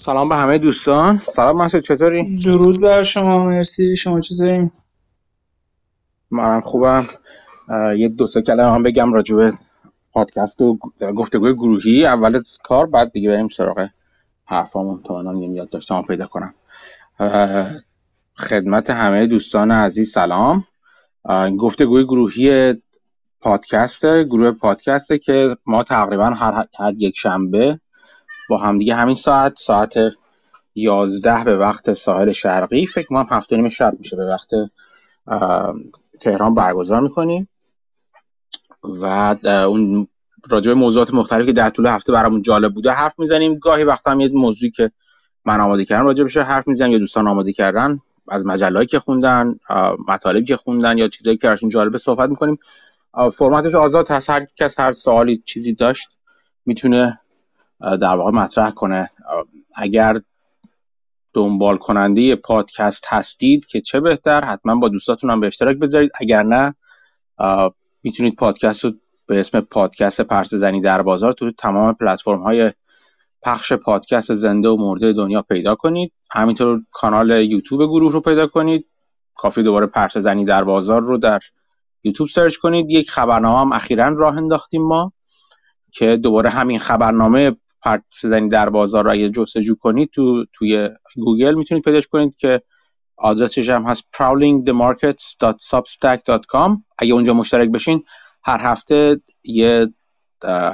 سلام به همه دوستان. سلام مسعود چطوری؟ درود بر شما مرسی. شما چطوری؟ منم خوبم. یه دو سه کلمه هم بگم راجع به پادکست و گفتگوی گروهی. اول کار بعد دیگه بریم سراغ حرفامون. تا الان یه یاد داشتم پیدا کنم. خدمت همه دوستان عزیز سلام. گفتگوی گروهی پادکست گروه پادکسته که ما تقریبا هر, هر یک شنبه با همدیگه همین ساعت ساعت یازده به وقت ساحل شرقی. فکر کنم هفته نیم شب میشه به وقت تهران برگزار می‌کنیم. و اون راجع به موضوعات مختلفی که در طول هفته برامون جالب بوده حرف می‌زنیم. گاهی وقت هم یه موضوعی که من آماده کردم راجع بشه حرف می‌زنم یا دوستان آماده کردن از مجلهایی که خوندن مطالبی که خوندن یا چیزایی که براشون جالبه صحبت می‌کنیم. فرمتش آزاد هست. هر کس هر سوالی چیزی داشت می‌تونه در واقع مطرح کنه. اگر دنبال کننده پادکست هستید که چه بهتر حتما با دوستاتون هم به اشتراک بذارید. اگر نه می‌تونید پادکست رو به اسم پادکست پرس زنی در بازار تو تمام پلتفرم های پخش پادکست زنده و مرده دنیا پیدا کنید. همینطور کانال یوتیوب گروه رو پیدا کنید. کافی دوباره پرس زنی در بازار رو در یوتیوب سرچ کنید. یک خبرنامه هم اخیرا راه انداختیم ما که دوباره همین خبرنامه پرسه زنی در بازار رو اگه جستجو کنید تو توی گوگل می‌تونید پیداش کنید که آدرسش هم هست prowlingthemarkets.substack.com اگه اونجا مشترک بشین هر هفته یه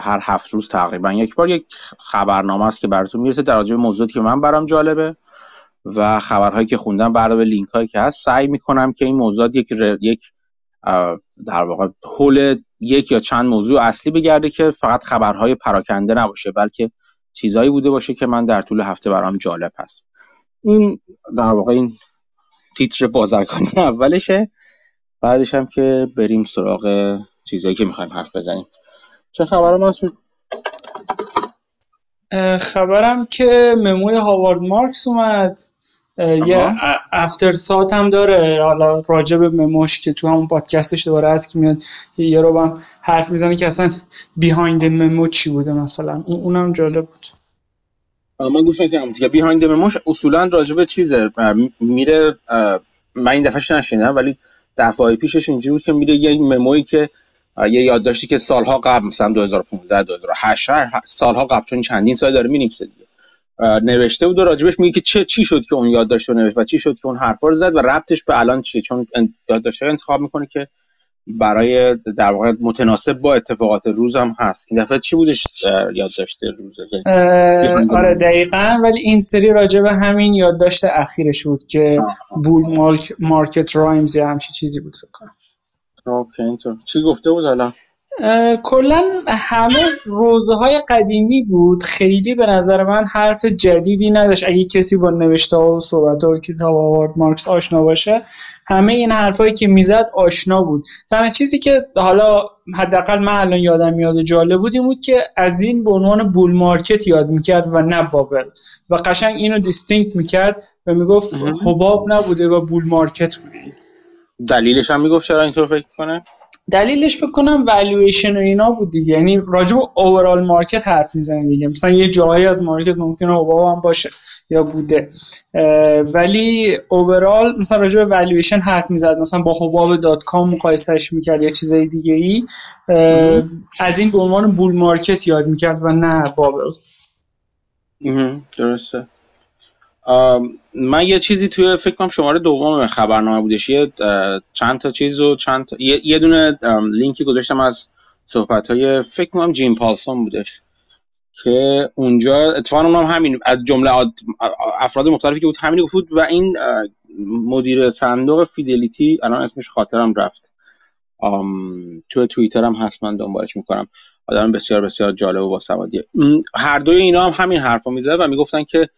هر هفت روز تقریبا یک بار یک خبرنامه است که براتون می‌رسه در راجع موضوعاتی که من برام جالبه و خبرهایی که خوندم به لینک هایی که هست. سعی می‌کنم که این موضوعات یک یک در واقع حول یک یا چند موضوع اصلی بگرده که فقط خبرهای پراکنده نباشه بلکه چیزایی بوده باشه که من در طول هفته برام جالب هست. این در واقع این تیتر بازرگانی اولشه. بعدش هم که بریم سراغ چیزایی که می‌خوایم حرف بزنیم. چه خبر مسعود خبرم که مموی هاوارد مارکس اومد. یه افتر سات هم داره. حالا راجع به مموش که تو همون پادکستش دوباره هست که میاد یه رو هم حرف می‌زنه که اصلا بیهایند ممو چی بوده مثلا. اونم جالب بود. من گوش نکردم که بیهایند مموش اصولا راجع به چیزه. میره من این دفعه نشینم ولی دفعه پیشش اینجوری بود که میره یه ممویی که یه یادداشتی که سالها قبل مثلا 2015 2008 سالها قبل چون چندین سال داره می‌نویسه دیگه. نوشته بود و راجبش میگه که چه چی شد که اون یادداشت رو نوشت و چی شد که اون حرفا رو زد و ربطش به الان چیه؟ چون یادداشت انتخاب می‌کنه که برای در واقع متناسب با اتفاقات روز هم هست. این دفعه چی بودش یادداشت روزه آره دقیقا. ولی این سری راجع به همین یادداشت اخیرش بود که بول مارکت رایمز یا همچی چیزی بود فکر کنم. اوکی چی گفته بود حالا؟ کلا همه روضه های قدیمی بود. خیلی به نظر من حرف جدیدی نداشت. اگه کسی با نوشته ها و صحبت ها و کتاب هاوارد مارکس آشنا باشه همه این حرفایی که می‌زد آشنا بود. تنها چیزی که حالا حداقل من الان یادم میاد جالب بود این بود که از این به عنوان bull market یاد می‌کرد و نه bubble. و قشنگ اینو distinct می‌کرد و می‌گفت حباب نبوده و bull market بوده. دلیلش هم می‌گفت چرا اینطور فکر کنه؟ دلیلش فکر کنم والویشن و اینا بود دیگه. یعنی راجع به overall market حرف می‌زنه دیگه. مثلا یه جایی از market ممکنه اوبا هم باشه یا بوده. ولی overall مثلا راجع به والویشن حرف می‌زد. مثلا با حباب dot-com مقایسش می‌کرد یا چیزای دیگه ای از این به عنوان bull market یاد می‌کرد و نه bubble. درسته. من یه چیزی توی فکر کنم شماره دوم خبرنامه بودش. یه چند تا چیز و چند تا... یه, دونه لینکی گذاشتم از صحبت های فکر کنم جیم پالسون بودش که اونجا اتفاقا اونم همین از جمله افراد مختلفی که بود همین گفت و این مدیر صندوق فیدلیتی الان اسمش خاطرم رفت. تو توییتر هم هست من دنبالش می‌کنم. آدم بسیار بسیار جالب و باسوادیه هر دوی اینا هم همین حرفا می‌زد و می‌گفتن که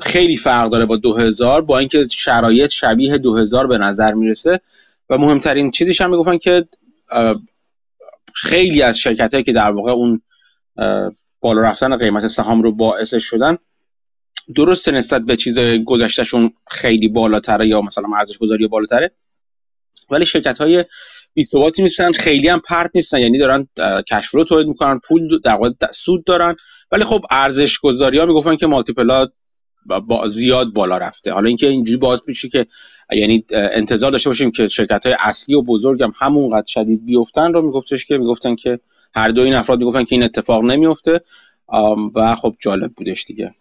خیلی فرق داره با 2000 با اینکه شرایط شبیه 2000 به نظر می‌رسه. و مهمترین چیزش هم می‌گفتن که خیلی از شرکت هایی که در واقع اون بالا رفتن قیمت سهام رو باعث شدن درست نسبت به چیز گذشتهشون خیلی بالاتره یا مثلا ارزش گذاری بالاتره ولی شرکت های بی ثباتی نیستن خیلی هم پرت نیستن. یعنی دارن کشف رو تولید می‌کنن پول در واقع سود دارن. ولی خب ارزش گذاری ها می‌گفتن که مالتیپل با زیاد بالا رفته. حالا اینکه اینجوری باز میشه که یعنی انتظار داشته باشیم که شرکت های اصلی و بزرگ هم همونقدر شدید بیفتن رو میگفتش که می‌گفتن که هر دو این افراد می‌گفتن که این اتفاق نمیفته و خب جالب بودش دیگه.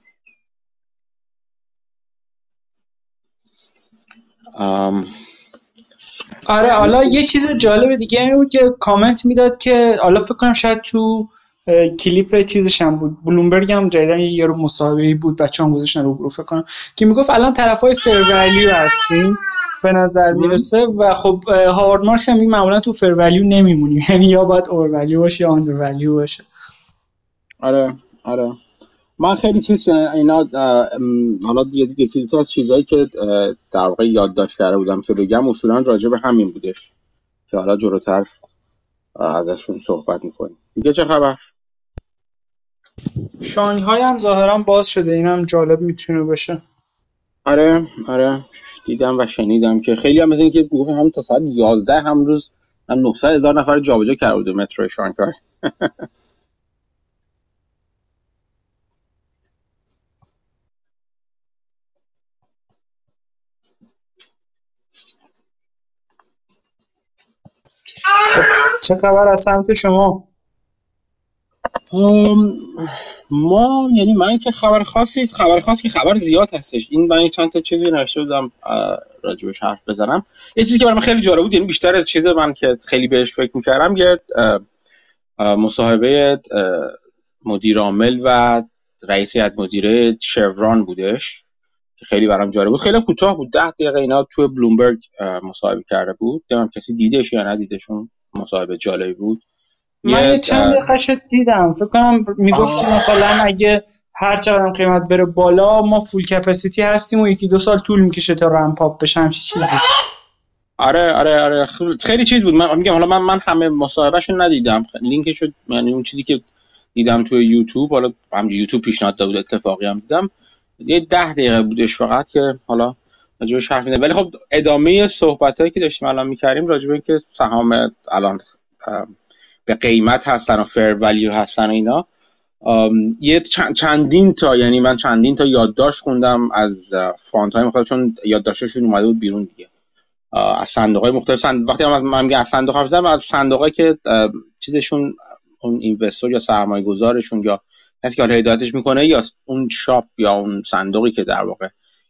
آره حالا یه چیز جالب دیگه بود که کامنت می‌داد که حالا فکر کنم شاید تو کلیپ چیزش هم بود. بلومبرگ هم جدیدن یه رو مصاحبه بود بچه هم گذاشتن رو فکر کنم. که می‌گفت؟ الان طرف های فر هستیم به نظر می‌رسه. و خب هاوارد مارکس هم معمولا تو فر ولیو نمیمونیم. یعنی یا باید اور ولیو باشه یا آندر ولیو باشه. آره آره. من خیلی چیز اینا حالا دیگه دیگه از چیزهایی که در واقع یادداشت کرده بودم که بگم اصولا راجع به همین بودش که حالا جلوتر ازشون صحبت می‌کنیم. دیگه چه خبر؟ شانگهای هم ظاهرا باز شده. اینم جالب می‌تونه باشه. آره آره. دیدم و شنیدم که خیلی هم مثل اینکه گفت هم تا ساعت 11 هم روز هم 900 هزار نفر جابجا کرده بوده مترو شانگهای. چه خبر از سمت شما؟ ما یعنی من که خبر خاصی خبر خاصی که خبر زیاد هستش. این من چند تا چیزی نوشته بودم راجبش حرف بزنم. یه چیزی که برای من خیلی جالب بود یعنی بیشتر از چیز من که خیلی بهش فکر می‌کردم یه مصاحبه مدیر عامل و رئیس هیئت مدیره شوران بودش که خیلی برام جالب بود. خیلی کوتاه بود ده دقیقه اینا تو بلومبرگ مصاحبه کرده بود. نمی‌دونم کسی دیدش یا ندیدشون مصاحبه جالبی بود. من یه چند دقیقه دیدم. فکر کنم می‌گفت مثلا اگه هر چقدر قیمت بره بالا ما فول کپاسیتی هستیم و یکی دو سال طول می‌کشه تا رمپ اپ بشه همچی چیزی؟ آره آره آره. خیلی چیز بود. من میگم حالا من من همه مصاحبهشون ندیدم. لینکشو یعنی اون چیزی که دیدم توی یوتیوب حالا هم یوتیوب پیشنهاد داد بود اتفاقی هم دیدم. یه ده دقیقه بودش فقط که حالا راجبش حرف ولی خب ادامه صحبت که داشتیم الان می‌کردیم راجبه اینکه سهام الان به قیمت هستن و فر ولیو هستن و اینا. یه چندین تا یعنی من چندین تا یادداشت خوندم از فانت های مختلف چون یادداشتشون اومده بود بیرون دیگه. از صندوق های مختلف سند... وقتی من میگم از صندوق حرف از صندوق که چیزشون اون اینوستور یا سرمایه گذارشون یا کسی که حالا هدایتش می‌کنه یا اون شاپ یا اون صندوقی که در واقع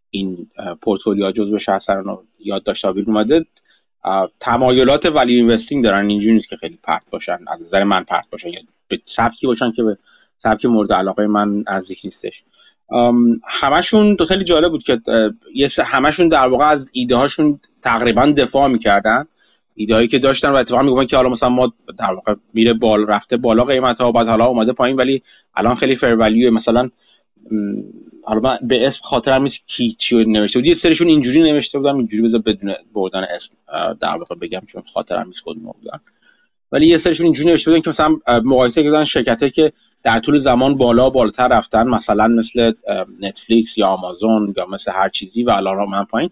این پورتفولیو جزوش هستن و یادداشت بیرون اومده تمایلات ولی اینوستینگ دارن اینجوری نیست که خیلی پرت باشن از نظر من پرت باشن یا به سبکی باشن که به سبک مورد علاقه من نزدیک نیستش. همشون خیلی جالب بود که همشون در واقع از ایده هاشون تقریبا دفاع می‌کردن. ایده هایی که داشتن و اتفاقا می‌گفتن که حالا مثلا ما در واقع میره بال رفته بالا قیمت ها بعد حالا اومده پایین ولی الان خیلی فر مثلا حالا من به اسم خاطرم نیست کی چی نوشته بود. یه سریشون اینجوری نوشته بودم اینجوری بذار بدون بردن اسم در واقع بگم چون خاطرم نیست کدوم بودن. ولی یه سریشون اینجوری نوشته بودن که مثلا مقایسه کردن شرکتایی که در طول زمان بالا بالاتر رفتن مثلا مثل نتفلیکس یا آمازون یا مثل هر چیزی و الان من پایین.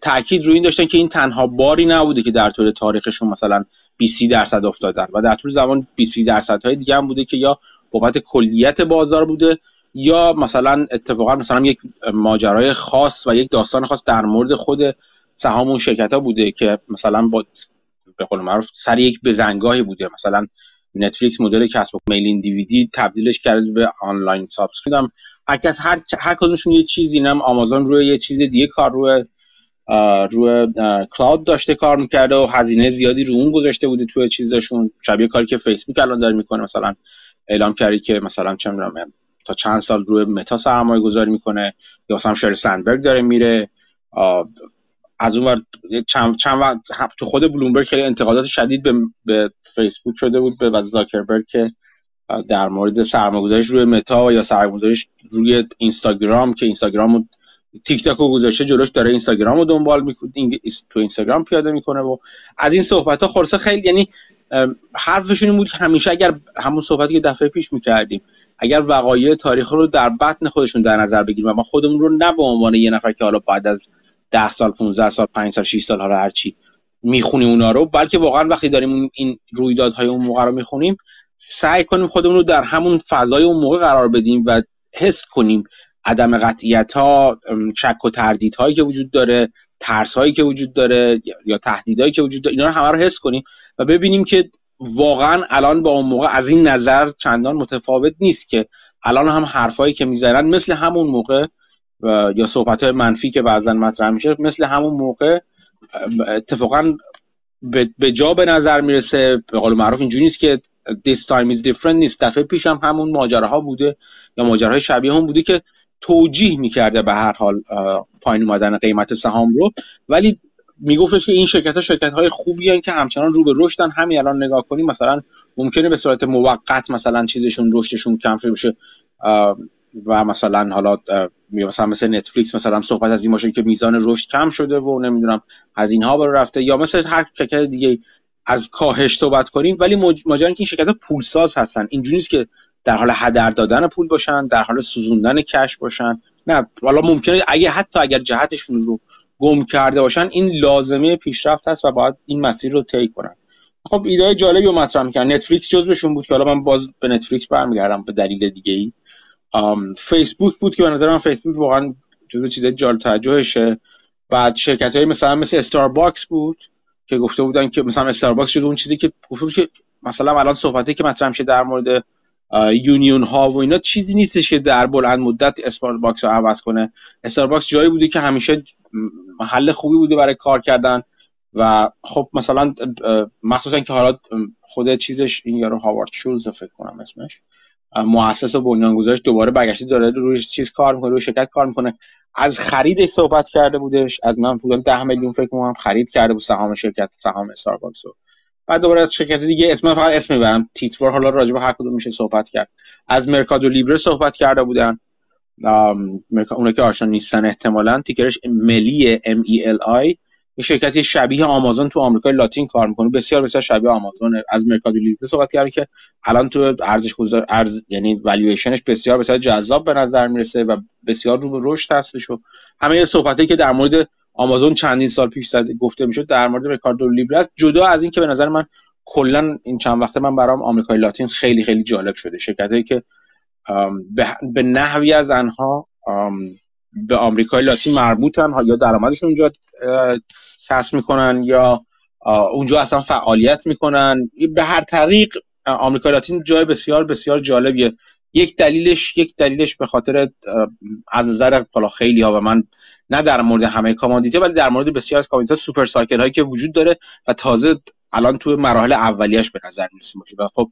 تاکید روی این داشتن که این تنها باری نبوده که در طول تاریخشون مثلا 20 درصد افتادن و در طول زمان 20 درصد های دیگه هم بوده که یا بابت کلیت بازار بوده یا مثلا اتفاقا مثلا یک ماجرای خاص و یک داستان خاص در مورد خود سهام اون شرکت ها بوده که مثلا با به قول معروف سر یک بزنگاهی بوده. مثلا نتفلیکس مدل کسب و میلین دیویدی تبدیلش کرده به online subscription هر کس هر هر کدومشون یه چیزی نم آمازون روی یه چیز دیگه کار روی روی کلاود داشته کار می‌کرده و هزینه زیادی رو اون گذاشته بوده توی چیزشون. شبیه کاری که فیسبوک الان داره می‌کنه مثلا اعلام کردی که مثلا چه تا چند سال روی متا سرمایه گذاری می‌کنه یا مثلا شر سندبرگ داره میره. از اون ور چند, چند تو خود بلومبرگ خیلی انتقادات شدید به, به فیسبوک شده بود به زاکربرگ که در مورد سرمایه‌گذاریش روی متا یا سرمایه‌گذاریش روی اینستاگرام که اینستاگرام تیک تاک رو گذاشته جلوش داره اینستاگرام رو دنبال می‌کنه تو اینستاگرام پیاده می‌کنه و از این صحبت ها خلاصه خیلی یعنی حرفشون بود همیشه اگر همون صحبتی که دفعه پیش می‌کردیم اگر وقایع تاریخ رو در بطن خودشون در نظر بگیریم و ما خودمون رو نه به عنوان یه نفر که حالا بعد از 10 سال 15 سال 5 سال 6 سال حالا هر چی می‌خونیم اونا رو بلکه واقعا وقتی داریم این رویدادهای اون موقع رو می‌خونیم سعی کنیم خودمون رو در همون فضای اون موقع قرار بدیم و حس کنیم عدم قطعیت ها شک و تردید هایی که وجود داره ترس هایی که وجود داره یا تهدیدهایی که وجود داره اینا رو همه رو حس کنیم و ببینیم که واقعا الان با اون موقع از این نظر چندان متفاوت نیست که الان هم حرفایی که می‌زنن مثل همون موقع یا صحبت های منفی که بعضا مطرح میشه مثل همون موقع اتفاقا به جا به نظر می‌رسه. به قول معروف اینجوری نیست که this time is different نیست. دفعه پیش هم همون ماجراها بوده یا ماجراهای شبیه هم بوده که توجیه می‌کرده به هر حال پایین اومدن قیمت سهام رو. ولی میگفتش که این شرکت ها شرکت های خوبی هن که همچنان رو به رشدن. همین الان نگاه کنیم مثلا ممکنه به صورت موقت مثلا چیزشون رشدشون کم بشه. و مثلا حالا مثلا مثل نتفلیکس مثلا صحبت از این باشه که میزان رشد کم شده و نمی‌دونم از اینها برو رفته. یا مثل هر شرکت دیگه از کاهش صحبت کنیم ولی ماجرا که این شرکت پولساز هستن. اینجوری نیست که در حال هدر دادن پول باشن در حال سوزوندن کش باشن. نه حالا ممکنه اگه حتی اگر جهتشون رو گم کرده باشن این لازمه پیشرفت هست و باید این مسیر رو طی کنن. خب ایده جالبی رو مطرح می‌کنن نتفلیکس جزوشون بود که حالا من باز به نتفلیکس برمیگردم به دلیل دیگه ای. فیسبوک بود که به نظر من فیسبوک واقعا جزو چیز جالب توجهشه. بعد شرکت های مثلا مثل استارباکس بود که گفته بودن که مثلا استارباکس شده اون چیزی که گفته که مثلا الان صحبتی که مطرح میشه در مورد union ها و اینا چیزی نیستش که در بلند مدت استارباکس رو عوض کنه. استارباکس جایی بوده که همیشه محل خوبی بوده برای کار کردن و خب مثلا مخصوصا که حالا خود چیزش این یارو هاوارد شولز فکر کنم اسمش مؤسس و بنیانگذارش دوباره برگشته داره روی چیز کار می‌کنه روی شرکت کار می‌کنه. از خریدش صحبت کرده بودش از من پول ده میلیون فکر کنم خرید کرده بود سهام شرکت سهام استارباکس رو. بعد دوباره از شرکت دیگه اسم فقط اسم می‌برم. تیتوار. حالا راجع به هر کدوم میشه صحبت کرد. از مرکادو لیبره صحبت کرده بودن. اونایی که آشنا نیستن احتمالا. ticker ش ملی M E L I یه شرکتی شبیه آمازون تو آمریکای لاتین کار می‌کنه. بسیار بسیار شبیه آمازون. از مرکادو لیبره صحبت کرده که الان تو ارزش گذار ارز یعنی والویشنش بسیار بسیار جذاب به نظر می‌رسه و بسیار رو به رشد هستش و همه صحبتی که در مورد آمازون چندین سال پیش زده گفته می‌شد در مورد ریکاردو لیبره است جدا از این که به نظر من کلا این چند وقته من برام آمریکای لاتین خیلی خیلی جالب شده. شرکتایی که به نحوی از آنها به آمریکای لاتین مربوطن یا درآمدشون اونجا کسب می‌کنن یا اونجا اصلا فعالیت می‌کنن. به هر طریق آمریکای لاتین جای بسیار بسیار جالبیه. یک دلیلش یک دلیلش به خاطر از نظر بالا خیلی ها و من نه در مورد همه commodity ولی در مورد بسیار از commodity super cycle هایی که وجود داره و تازه الان توی مراحل اولیش به نظر می‌رسه باشه. و خب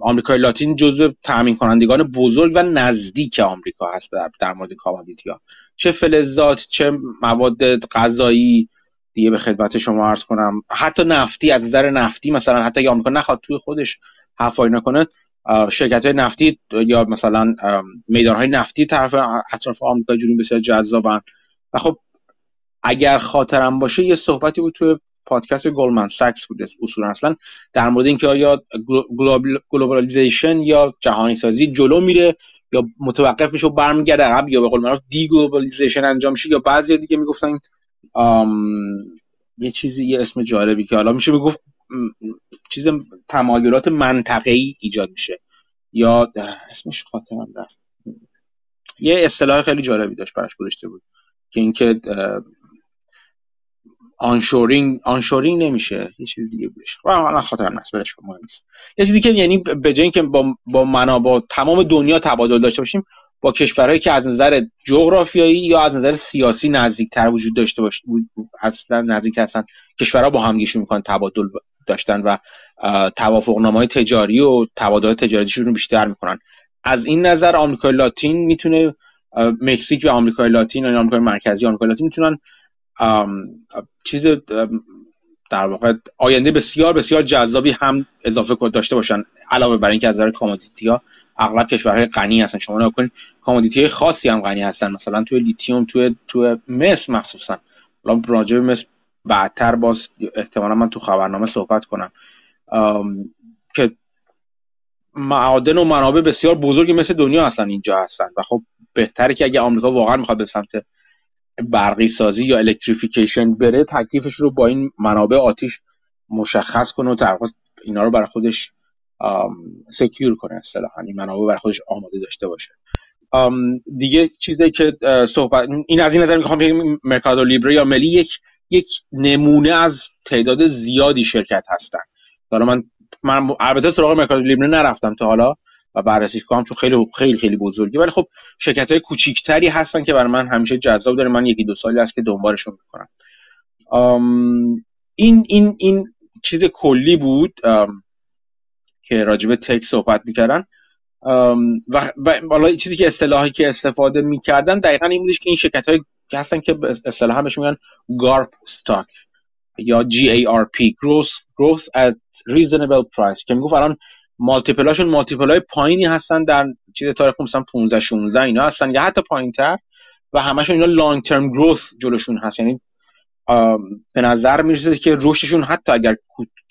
آمریکای لاتین جزو تامین کنندگان بزرگ و نزدیک آمریکا هست در مورد commodity چه فلزات چه مواد غذایی دیگه به خدمت شما عرض کنم. حتی نفتی از نظر نفتی مثلا حتی اگه آمریکا نخواد توی خودش حفاری نکنه شرکت های نفتی یا مثلا میدان های نفتی طرف اطراف آمریکا جنوبی بسیار جذابن. و خب اگر خاطرم باشه یه صحبتی بود توی پادکست گلدمن ساکس بود اصولا اصلا در مورد اینکه آیا globalization یا جهانی سازی جلو میره یا متوقف میشه و برمیگرده عقب یا به قول معروف deglobalization انجام میشه یا بعضی دیگه می‌گفتن یه چیزی یه اسم جالبی که حالا میشه بگفت چیز تمایلات منطقه‌ای ایجاد میشه. یا اسمش خاطرم رفت. یه اصطلاح خیلی جالبی داشت براش گذاشته بود. که اینکه آنشورینگ آنشورینگ نمیشه. یه چیز دیگه بودش. الان خاطر نست برش مهم نیست. یه چیزی که یعنی به جای اینکه با با منا با تمام دنیا تبادل داشته باشیم با کشورهایی که از نظر جغرافیایی یا از نظر سیاسی نزدیکتر وجود داشته باشه اصلا نزدیک هستن کشورها با هم می‌کنن تبادل داشتن و توافق های تجاری و تبادل تجاریشون رو بیشتر می‌کنن. از این نظر آمریکای لاتین می‌تونه مکزیک و آمریکای لاتین و آمریکای مرکزی آمریکای لاتین می‌تونن چیز در واقع آینده بسیار بسیار جذابی هم اضافه داشته باشن علاوه بر اینکه از نظر کامودیتی ها. اغلب کشورهای غنی هستن. شما نکنید commodity خاصی هم غنی هستن. مثلا توی لیتیوم توی توی مس مخصوصا. الان راجع مس بعدتر باز احتمالا من تو خبرنامه صحبت کنم. که معادن و منابع بسیار بزرگی مثل دنیا هستن اینجا هستن. و خب بهتره که اگه آمریکا واقعا می‌خواد به سمت برقی سازی یا electrification بره تکلیفش رو با این منابع آتیش مشخص کنه و اینا رو برای خودش سکیور کنه اصطلاحا. این منابع برای خودش آماده داشته باشه. دیگه چیزی که صحبت این از این نظر می‌خوام بگم مرکادو لیبره یا ملی یک یک نمونه از تعداد زیادی شرکت هستن. حالا من من البته سراغ مرکادو لیبره نرفتم تا حالا و بررسیش کنم چون خیلی خیلی خیلی بزرگی ولی خب شرکت های کوچیکتری هستن که برای من همیشه جذاب داره. من یکی دو سالی است که دنبالشون می‌کنم. این این این چیز کلی بود. که راجب تک صحبت می‌کردن. و بالا چیزی که اصطلاحی که استفاده می‌کردن دقیقا این بودش که این شرکت های هستن که اصطلاحا بهشون میگن گارپ استاک یا GARP growth growth at reasonable price که می‌گفت الان مالتیپلاشون مالتیپل های پایینی هستن در چیز تاریخ مثلا 15 16 اینا هستن یا حتی پایینتر و همشون اینا لانگ ترم گروث جلوشون هست. یعنی به نظر می‌رسه که رشدشون حتی اگر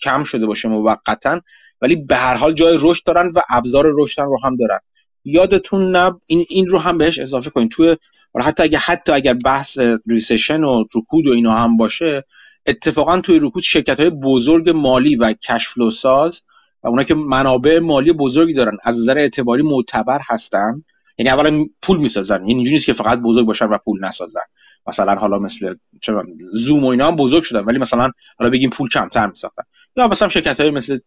کم شده باشه موقتا ولی به هر حال جای رشد دارن و ابزار رشد رو هم دارن. یادتون نب این این رو هم بهش اضافه کنید توی حتی اگر حتی اگر بحث ریسشن و رکود و اینا هم باشه اتفاقا توی رکود شرکت های بزرگ مالی و کشفلو ساز و اونا که منابع مالی بزرگی دارن از نظر اعتباری معتبر هستن. یعنی اولا پول می‌سازن. یعنی اینجوری نیست که فقط بزرگ باشن و پول نسازن. مثلا حالا مثل چه زوم و اینا هم بزرگ شدن ولی مثلا حالا بگیم پول کمتر میساختن. یا مثلا شرکت های مثل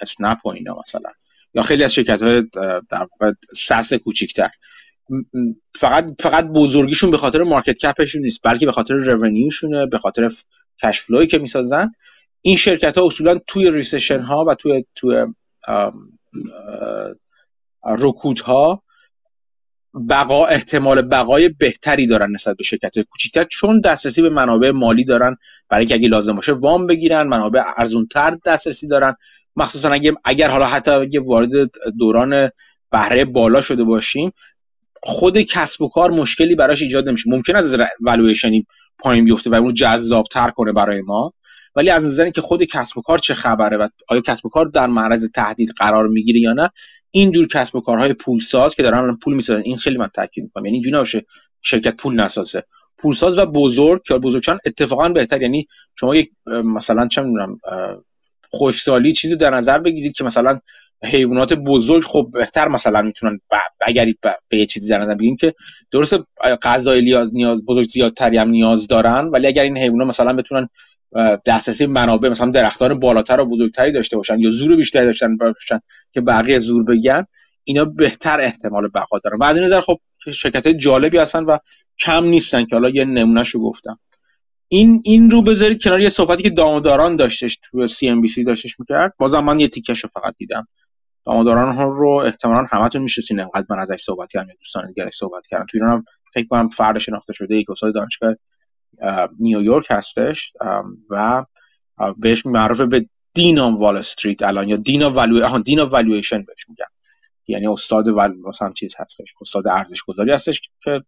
اسنپ و اینا مثلا. یا خیلی از شرکت های در واقع سس کوچیکتر. فقط فقط بزرگیشون به خاطر market cap شون نیست بلکه به خاطر revenue شونه به خاطر cash flow ی که می‌سازن. این شرکت ها اصولا توی recession ها و توی توی رکود ها بقا احتمال بقای بهتری دارن نسبت به شرکت کوچیکتر چون دسترسی به منابع مالی دارن. برای اینکه اگه لازم باشه وام بگیرن منابع ارزونتر دسترسی دارن. مخصوصا اگه اگر حالا حتی اگه وارد دوران بهره بالا شده باشیم خود کسب و کار مشکلی براش ایجاد نمیشه. ممکن از والویشنی پایین بیفته و اون جذابتر کنه برای ما. ولی از نظر که خود کسب و کار چه خبره و آیا کسب و کار در معرض تهدید قرار می‌گیره یا نه اینجور کسب و کارهای پولساز که دارن پول می‌سازن. این خیلی من تاکید می‌کنم. یعنی اینجوری نباشه شرکت پول نسازه. پولساز و بزرگ که بزرگچان اتفاقا بهتر. یعنی شما یک مثلا چه می‌دونم خوشسالی چیزی در نظر بگیرید که مثلا حیوانات بزرگ خب بهتر مثلا می‌تونن اگر به یه چیزی در نظر بگیریم که درست غذای نیاز بزرگ زیادتری هم نیاز دارن ولی اگر این حیوانات مثلا بتونن دسترسی منابع مثلا درختان بالاتر و بزرگتری داشته باشن یا زور بیشتری داشتن باشن که بقیه زور بگن اینا بهتر احتمال بقا دارن. و از این نظر خب شرکت جالبی هستن و کم نیستن که حالا یه نمونهشو گفتم. این این رو بذارید کنار یه صحبتی که داماداران داشتش تو سی ام بی سی داشتش می‌کرد. بازم من یه تیکش رو فقط دیدم. داماداران ها رو احتمالا همتون می‌شناسین انقدر من ازش صحبت کردم دوستان دیگه صحبت کردم تو ایران هم فکر کنم فرد شناخته شده یک استاد دانشگاه نیویورک هستش و بهش معروف به dean of Wall Street الان یا dean of value dean of valuation بهش میگن. یعنی استاد ول مثلا چیز هستش استاد ارزش گذاری هستش که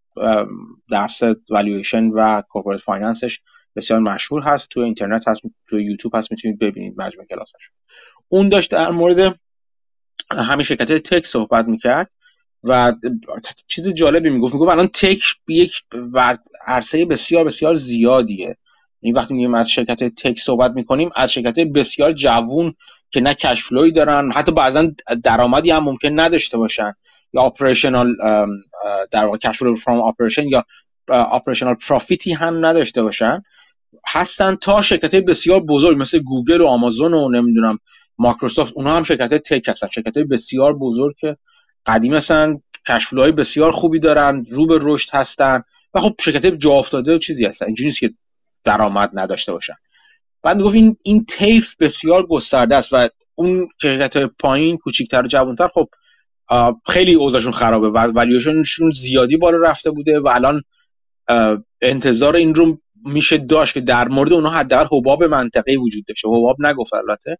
درس valuation و corporate finance ش بسیار مشهور هست. تو اینترنت هست تو یوتیوب هست می‌تونید ببینید مجموع کلاسش اون داشت در مورد همین شرکت tech صحبت می‌کرد. و چیز جالبی می‌گفت. می‌گفت الان tech یک عرصه بسیار بسیار زیادیه. این وقتی میگیم از شرکت tech صحبت می‌کنیم از شرکت بسیار جوون که نه cash flow ی دارن حتی بعضا درآمدی هم ممکن نداشته باشن. یا operational در واقع cash flow from operation یا operational profit ی هم نداشته باشن. هستن تا شرکت بسیار بزرگ مثل گوگل و آمازون و نمی‌دونم مایکروسافت اونها هم شرکت tech هستن. شرکت بسیار بزرگ که قدیم هستن کشفلوهای بسیار خوبی دارن رو به رشد هستن و خب شرکت جا افتاده و چیزی هستن. اینجوری نیست که درآمد نداشته باشن. بعد می‌گفت این این تیف بسیار گسترده است و اون شرکت های پایین کوچیکتر و جوانتر خب خیلی اوضاعشون خرابه و ولیوشنشون زیادی بالا رفته بوده و الان انتظار این رو میشه داشت که در مورد اونها حداقل حباب منطقه وجود داشته. حباب نگفت البته.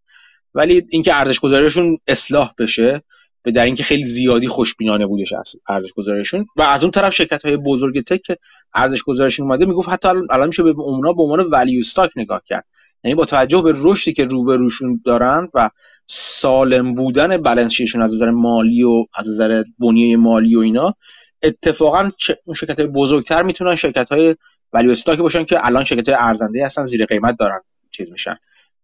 ولی اینکه ارزش گذاریشون اصلاح بشه در اینکه خیلی زیادی خوشبینانه بودش ارزش گذاریشون و از اون طرف شرکت های بزرگ تک ارزش گذاریشون اومده می‌گفت حتی الان میشه به اونا به عنوان ولیو استاک نگاه کرد. یعنی با توجه به رشدی که روبروشون دارن و سالم بودن بالانس از نظر مالی و از نظر بنیه مالی و اینا اتفاقا شرکت های بزرگتر می‌تونن شرکت های ولی استاکی باشن که الان شرکت های ارزنده هستن زیر قیمت دارن چیز میشن.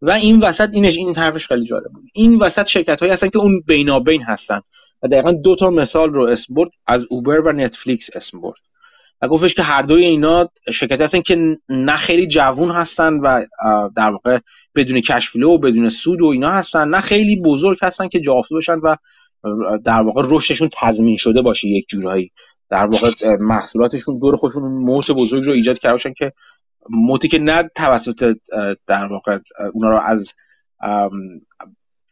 و این وسط اینش این طرفش خیلی جالب بود. این وسط شرکت هایی هستن که اون بینابین هستن و دقیقا دو تا مثال رو اسم برد از اوبر و نتفلیکس اسم برد. و گفتش که هر دوی اینا شرکت هستن که نه خیلی جوون هستن و در واقع بدون کشفلو و بدون سود و اینا هستن نه خیلی بزرگ هستن که جا باشن و در واقع رشدشون تضمین شده باشه یک جورایی. در واقع محصولاتشون دور خودشون موت بزرگ رو ایجاد کرده باشن که موتی که نه توسط در واقع اونا رو از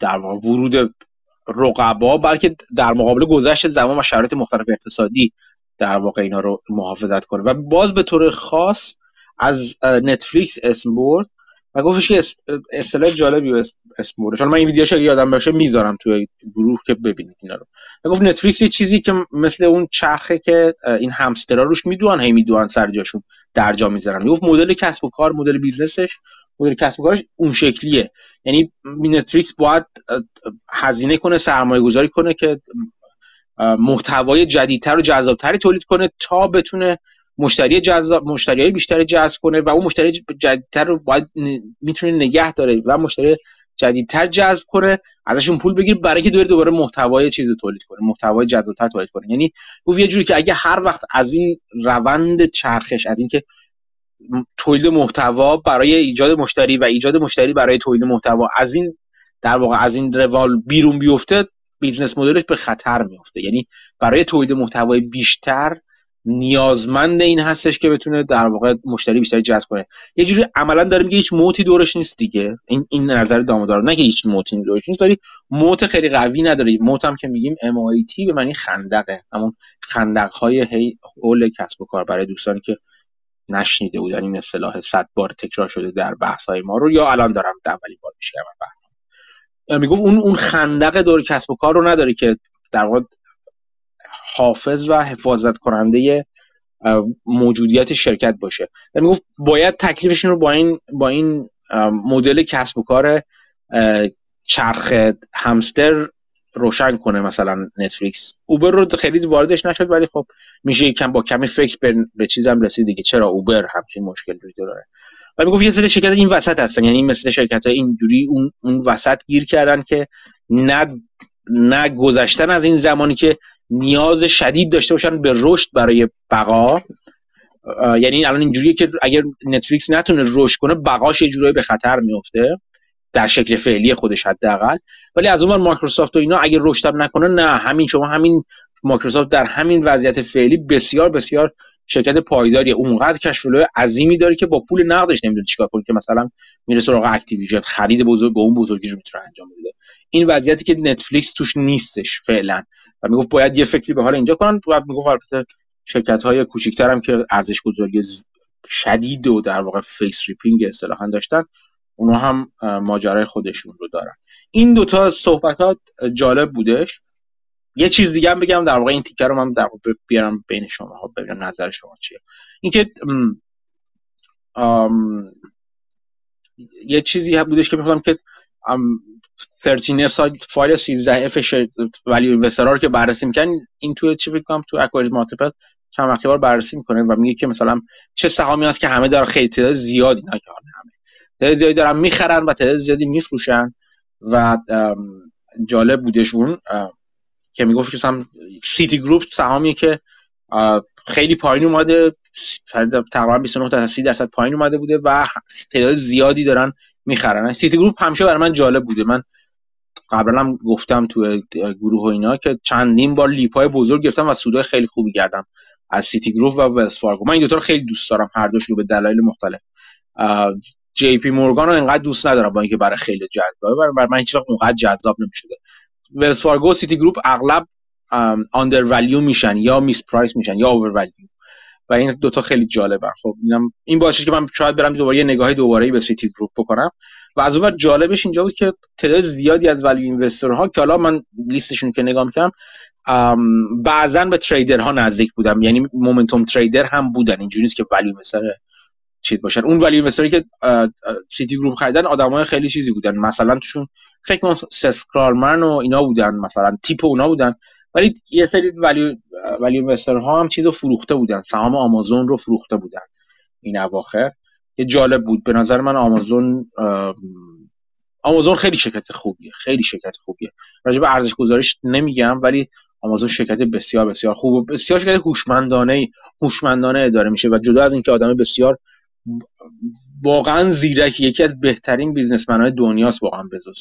در واقع ورود رقبا بلکه در مقابل گذشت زمان و شرایط مختلف اقتصادی در واقع اینا رو محافظت کنه. و باز به طور خاص از نتفلیکس اسم برد و گفتش که اصطلاح جالبی اسم برد چون من این ویدیوشو اگه یادم باشه می‌ذارم توی گروه که ببینید اینا رو. و گفت نتفلیکس یه چیزی که مثل اون چرخه که این همسترا روش میدوان هی میدوان سر جاشون. درجا می‌زنن گفت مدل کسب و کار مدل business ش مدل کسب و کارش اون شکلیه. یعنی نتفلیکس باید هزینه کنه سرمایه گذاری کنه که محتوای جدیدتر و جذابتری تولید کنه تا بتونه مشتری جذاب مشتری بیشتری جذب کنه و اون مشتری جدیدتر رو باید می‌تونه نگه داره و مشتری جدیدتر جذب کنه ازشون پول بگیر برای که دوباره دوباره محتوای چیز رو تولید کنه محتوای جذابتر تولید کنه. یعنی گفت یه جوری که اگه هر وقت از این روند چرخش از اینکه تولید محتوا برای ایجاد مشتری و ایجاد مشتری برای تولید محتوا از این در واقع از این روال بیرون بیفته business model ش به خطر میفته یعنی برای تولید محتوای بیشتر نیازمند این هستش که بتونه در واقع مشتری بیشتری جذب کنه. یه جوری عملا داره میگه هیچ moat ی دورش نیست دیگه. این این نظر داموداران نه که هیچ moat ی دورش نیست ولی موت خیلی قوی نداره. موت هم که میگیم MIT به معنی خندقه. همون خندق های هی اول کسب و کار برای دوستانی که نشنیده بودن این اصطلاح صد بار تکرار شده در بحث های ما رو یا الان دارم اولی بار میشم می‌گفت اون اون خندق دور کسب و کار رو نداره که در واقع حافظ و حفاظت کننده موجودیت شرکت باشه. و می‌گفت باید تکلیفشون رو با این با این مدل کسب و کار چرخ همستر روشن کنه مثلا نتفلیکس. اوبر رو خیلی واردش نشد ولی خب میشه یکم با کمی فکر به, به چیزم رسید دیگه. چرا اوبر همچین مشکل رو داره؟ و می‌گفت یه سری شرکت این وسط هستن. یعنی مثل شرکت های اینجوری اون اون وسط گیر کردن که نه نه گذشتن از این زمانی که نیاز شدید داشته باشن به رشد برای بقا. یعنی الان اینجوریه که اگر نتفلیکس نتونه رشد کنه بقاش یه جورایی به خطر میفته در شکل فعلی خودش حداقل. ولی از اون مایکروسافت و اینا اگر رشد نکنه نه همین شما همین مایکروسافت در همین وضعیت فعلی بسیار بسیار شرکت پایداری اونقدر cash flow عظیمی داره که با پول نقدش نمی‌دونه چیکار کنه که مثلا میره سراغ اکتیویژن. خرید بزرگ به اون بزرگی رو می‌تونه انجام بده. این وضعیتی که نتفلیکس توش نیستش فعلا. و می‌گفت باید یه فکری به حال اینجا کنن. و می‌گفت البته شرکت های کوچیکتر هم که ارزش گذاری شدید و در واقع face ripping اصطلاحا داشتن اونا هم ماجرای خودشون رو دارن. این دوتا صحبتات جالب بودش. یه چیز دیگه هم بگم در واقع این ticker رو من در واقع بیارم بین شما ها ببینم نظر شما چیه. اینکه یه چیزی هم بودش که می‌خوام که 13 F فایل 13 F ولی اینوسترها رو که بررسی می‌کنن این تو چی فکر تو اکوایرد مالتیپل چند وقتی بار بررسی می‌کنه و میگه که مثلا چه سهامی هست که همه دارن خیلی تعداد زیادی نه همه. تعداد زیادی دارن می‌خرن و تعداد زیادی میفروشن و جالب بودشون که می‌گفت که مثلا سیتی گروپ سهامی که خیلی پایین اومده تقریبا 29 تا 30 درصد پایین اومده بوده و تعداد زیادی دارن می‌خرن. سیتی گروپ همیشه برای من جالب بوده. من قبلا هم گفتم تو گروه و اینا که چندین بار LEAP های بزرگ گرفتم و سودای خیلی خوبی کردم از سیتی گروپ و ولزفارگو من این دوتا رو خیلی دوست دارم هر دوش رو به دلایل مختلف. جی پی مورگان رو انقدر دوست ندارم با اینکه برای خیلی جذابه برای من هیچ اونقدر جذاب نمی‌شده. ولزفارگو و سیتی گروپ اغلب undervalue میشن یا misprice میشن یا اوور ولیو و این دوتا خیلی جالبه خب اینم این باعث که من شاید برم دوباره یه نگاه دوباره به سیتی گروپ بکنم. و از اون جالبش اینجا بود که تعداد زیادی از ولی ها که حالا من لیستشون که نگاه می‌کنم بعضا به ها نزدیک بودم یعنی مومنتوم تریدر هم بودن. اینجوری نیست که ولی اینوستر چیز باشن. اون ولی اینوستری که سیتی گروپ خریدن آدمای خیلی چیزی بودن. مثلا توشون فکر کنم سسکرالمن و اینا بودن. مثلا تیپ اونا بودن. ولی یه سری ولی ولی ها هم چیزو فروخته بودن. سهام آمازون رو فروخته بودن این اواخر. که جالب بود. به نظر من آمازون آمازون خیلی شرکت خوبیه. خیلی شرکت خوبیه. راجع به ارزش گذاریش نمیگم ولی آمازون شرکت بسیار بسیار خوب و بسیار شرکت هوشمندانه هوشمندانه اداره میشه و جدا از اینکه آدم بسیار واقعا زیرک یکی از بهترین بیزنسمنهای دنیاست واقعا بزرگ.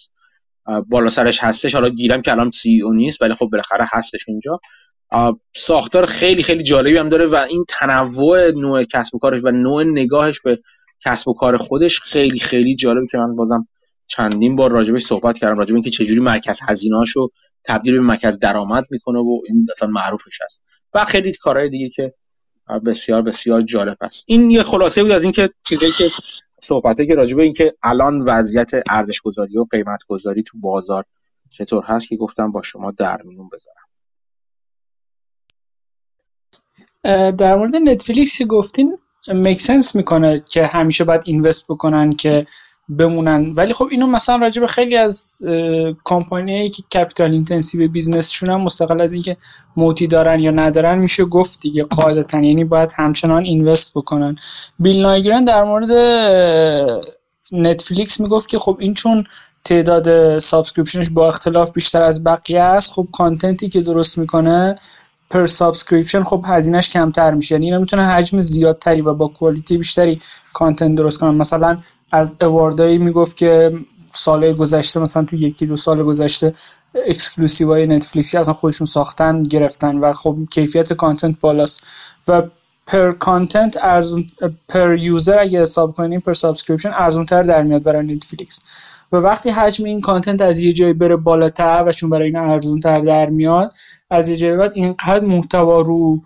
بالا سرش هستش. حالا گیرم که الان سی او نیست ولی خب بالاخره هستش اونجا. ساختار خیلی خیلی جالبی هم داره و این تنوع نوع کسب و کارش و نوع نگاهش به کسب و کار خودش خیلی خیلی جالبه که من بازم چندین بار راجبش صحبت کردم راجب اینکه چجوری مرکز هزینه‌اشو تبدیل به مرکز درآمد می‌کنه و این اصلا معروفش هست. و خیلی کارهای دیگه که بسیار بسیار جالب است این یه خلاصه بود از اینکه چیزی که صحبته که راجبه اینکه الان وضعیت ارزش گذاری و قیمت گذاری تو بازار چطور هست که گفتم با شما در میون بذارم. در مورد نتفلیکس گفتین make sense می‌کنه که همیشه باید invest بکنن که بمونن. ولی خب اینو مثلا راجع به خیلی از کمپانیایی که capital intensive business شون هم مستقل از اینکه moat ی دارن یا ندارن میشه گفت دیگه قاعدتا. یعنی باید همچنان invest بکنن. بیل نایگرن در مورد نتفلیکس می‌گفت که خب این چون تعداد subscription ش با اختلاف بیشتر از بقیه است خب content ی که درست می‌کنه per subscription خب هزینهش کمتر میشه. یعنی اینا می‌تونه حجم زیادتری و با quality بیشتری content درست کنن. مثلا از award ایی می‌گفت که سال گذشته مثلا تو یکی دو سال گذشته exclusive های نتفلیکسی اصلا خودشون ساختن گرفتن و خب کیفیت content بالاست. و per content ارزون per user اگه حساب کنیم per subscription ارزون تر در میاد برای نتفلیکس و وقتی حجم این content از یه جایی بره بالاتر و چون برای این ارزون تر در میاد از یه جایی بعد اینقدر محتوا رو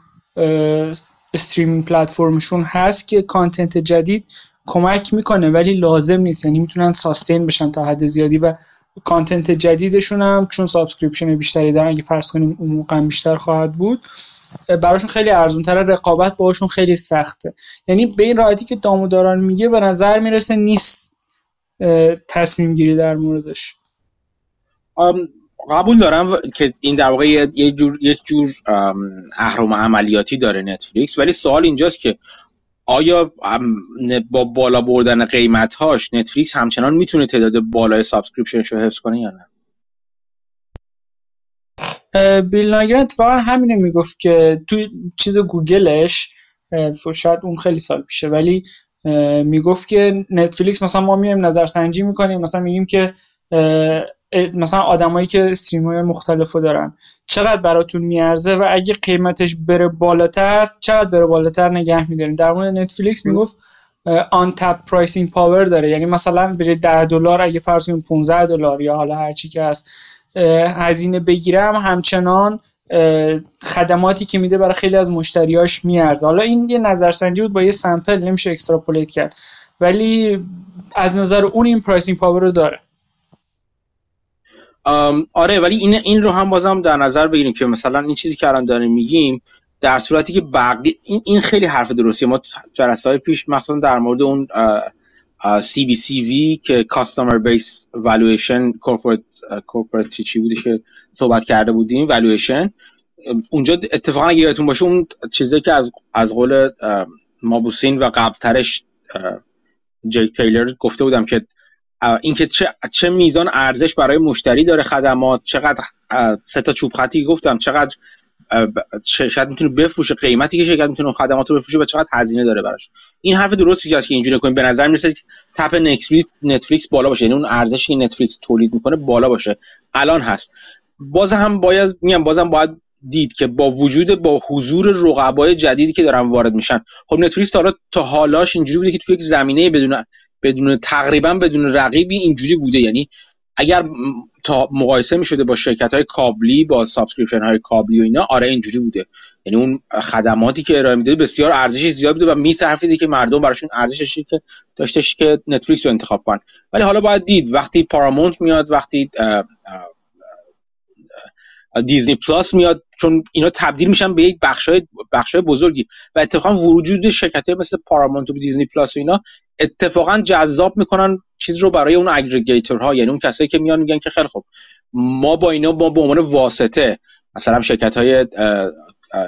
streaming platform شون هست که content جدید کمک می‌کنه ولی لازم نیست. یعنی می‌تونن sustain بشن تا حد زیادی و content جدیدشون هم چون subscription بیشتری دارن اگه فرض کنیم اون بیشتر خواهد بود براشون خیلی ارزون تره رقابت باشون خیلی سخته. یعنی به این راحتی که داموداران میگه به نظر می‌رسه نیست تصمیم گیری در موردش. قبول دارم که این در واقع یه جور یک جور اهرم عملیاتی داره نتفلیکس ولی سوال اینجاست که آیا با بالا بردن قیمتهاش نتفلیکس همچنان می‌تونه تعداد بالای subscription ش رو حفظ کنه یا نه؟ بیل نایگرن اتفاقا همینه می‌گفت که توی چیز گوگلش شاید اون خیلی سال پیشه ولی می‌گفت که نتفلیکس مثلا ما میایم نظرسنجی می‌کنیم مثلا میگیم که مثلا آدمایی که stream های مختلف دارن. چقدر براتون میارزه و اگه قیمتش بره بالاتر چقدر بره بالاتر نگه میدارین؟ در مورد نتفلیکس می‌گفت untapped pricing power داره. یعنی مثلا به جای 10 دلار اگه فرض کنیم 15 دلار یا حالا هر چی که هست هزینه بگیرم. همچنان خدماتی که میده برای خیلی از مشتریاش میارزه. حالا این یه نظرسنجی بود با یه sample نمیشه extrapolate کرد. ولی از نظر اون این pricing power رو داره. آره ولی این این رو هم بازم در نظر بگیریم که مثلا این چیزی که الان داریم میگیم در صورتی که بقیه این, این خیلی حرف درستیه. ما جلسه پیش مثلا در مورد اون CBCV که Customer Base Valuation Corporate Corporate چی بودش که صحبت کرده بودیم Valuation. اونجا اتفاقا اگه یادتون باشه اون چیزی که از از قول مابوسین و قبلترش جیک تیلر گفته بودم که اینکه چه چه میزان ارزش برای مشتری داره خدمات چقدر تا چوب خطی گفتم چقدر شاید می‌تونه بفروشه قیمتی که شرکت می‌تونه خدمات رو بفروشه و چقدر هزینه داره براش. این حرف درستی که اینجوری کنیم به نظر می‌رسه تپ Netflix بالا باشه. یعنی اون ارزشی که Netflix تولید می‌کنه بالا باشه. الان هست. باز هم باید میگم بازم باید دید که با وجود با حضور رقبای جدیدی که دارن وارد میشن. خب Netflix تا حالا تا حالاش اینجوری بوده که تو یک زمینه بدون بدون تقریبا بدون رقیبی اینجوری بوده. یعنی اگر تا مقایسه می شده با شرکت های کابلی با subscription های کابلی و اینا آره اینجوری بوده. یعنی اون خدماتی که ارائه میده بسیار ارزشی زیاد بوده و میصرفیده که مردم براشون ارزشش که داشتش که Netflix رو انتخاب کنن. ولی حالا باید دید وقتی Paramount میاد وقتی Disney Plus میاد چون اینا تبدیل میشن به یک بخشای بخشای بزرگی. و اتفاقا وجود شرکت مثل Paramount و Disney Plus و اینا اتفاقا جذاب می‌کنن چیز رو برای اون aggregator ها یعنی اون کسایی که میان میگن که خیلی خوب ما با اینا با به عنوان واسطه مثلا شرکت های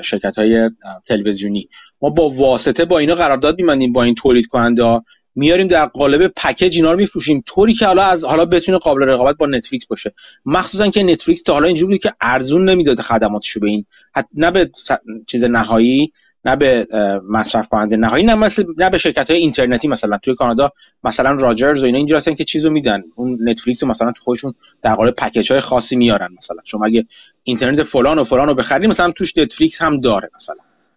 شرکت های تلویزیونی ما با واسطه با اینا قرارداد می‌بندیم با این تولید کننده میاریم در قالب پکیج اینا رو میفروشیم. طوری که حالا از حالا بتونه قابل رقابت با نتفلیکس باشه. مخصوصا که نتفلیکس تا حالا اینجوری که ارزون نمی‌داده خدماتشو به این نه به چیز نهایی نه به مصرف کننده نهایی نه مثل نه به شرکت های اینترنتی مثلا. توی کانادا مثلا راجرز و اینا اینجا هستن که چیزو میدن. اون نتفلیکس مثلا تو خودشون در قالب پکیج های خاصی میارن مثلا. شما اگه اینترنت فلان و فلان رو بخرید مثلا توش نتفلیکس هم داره مثلا.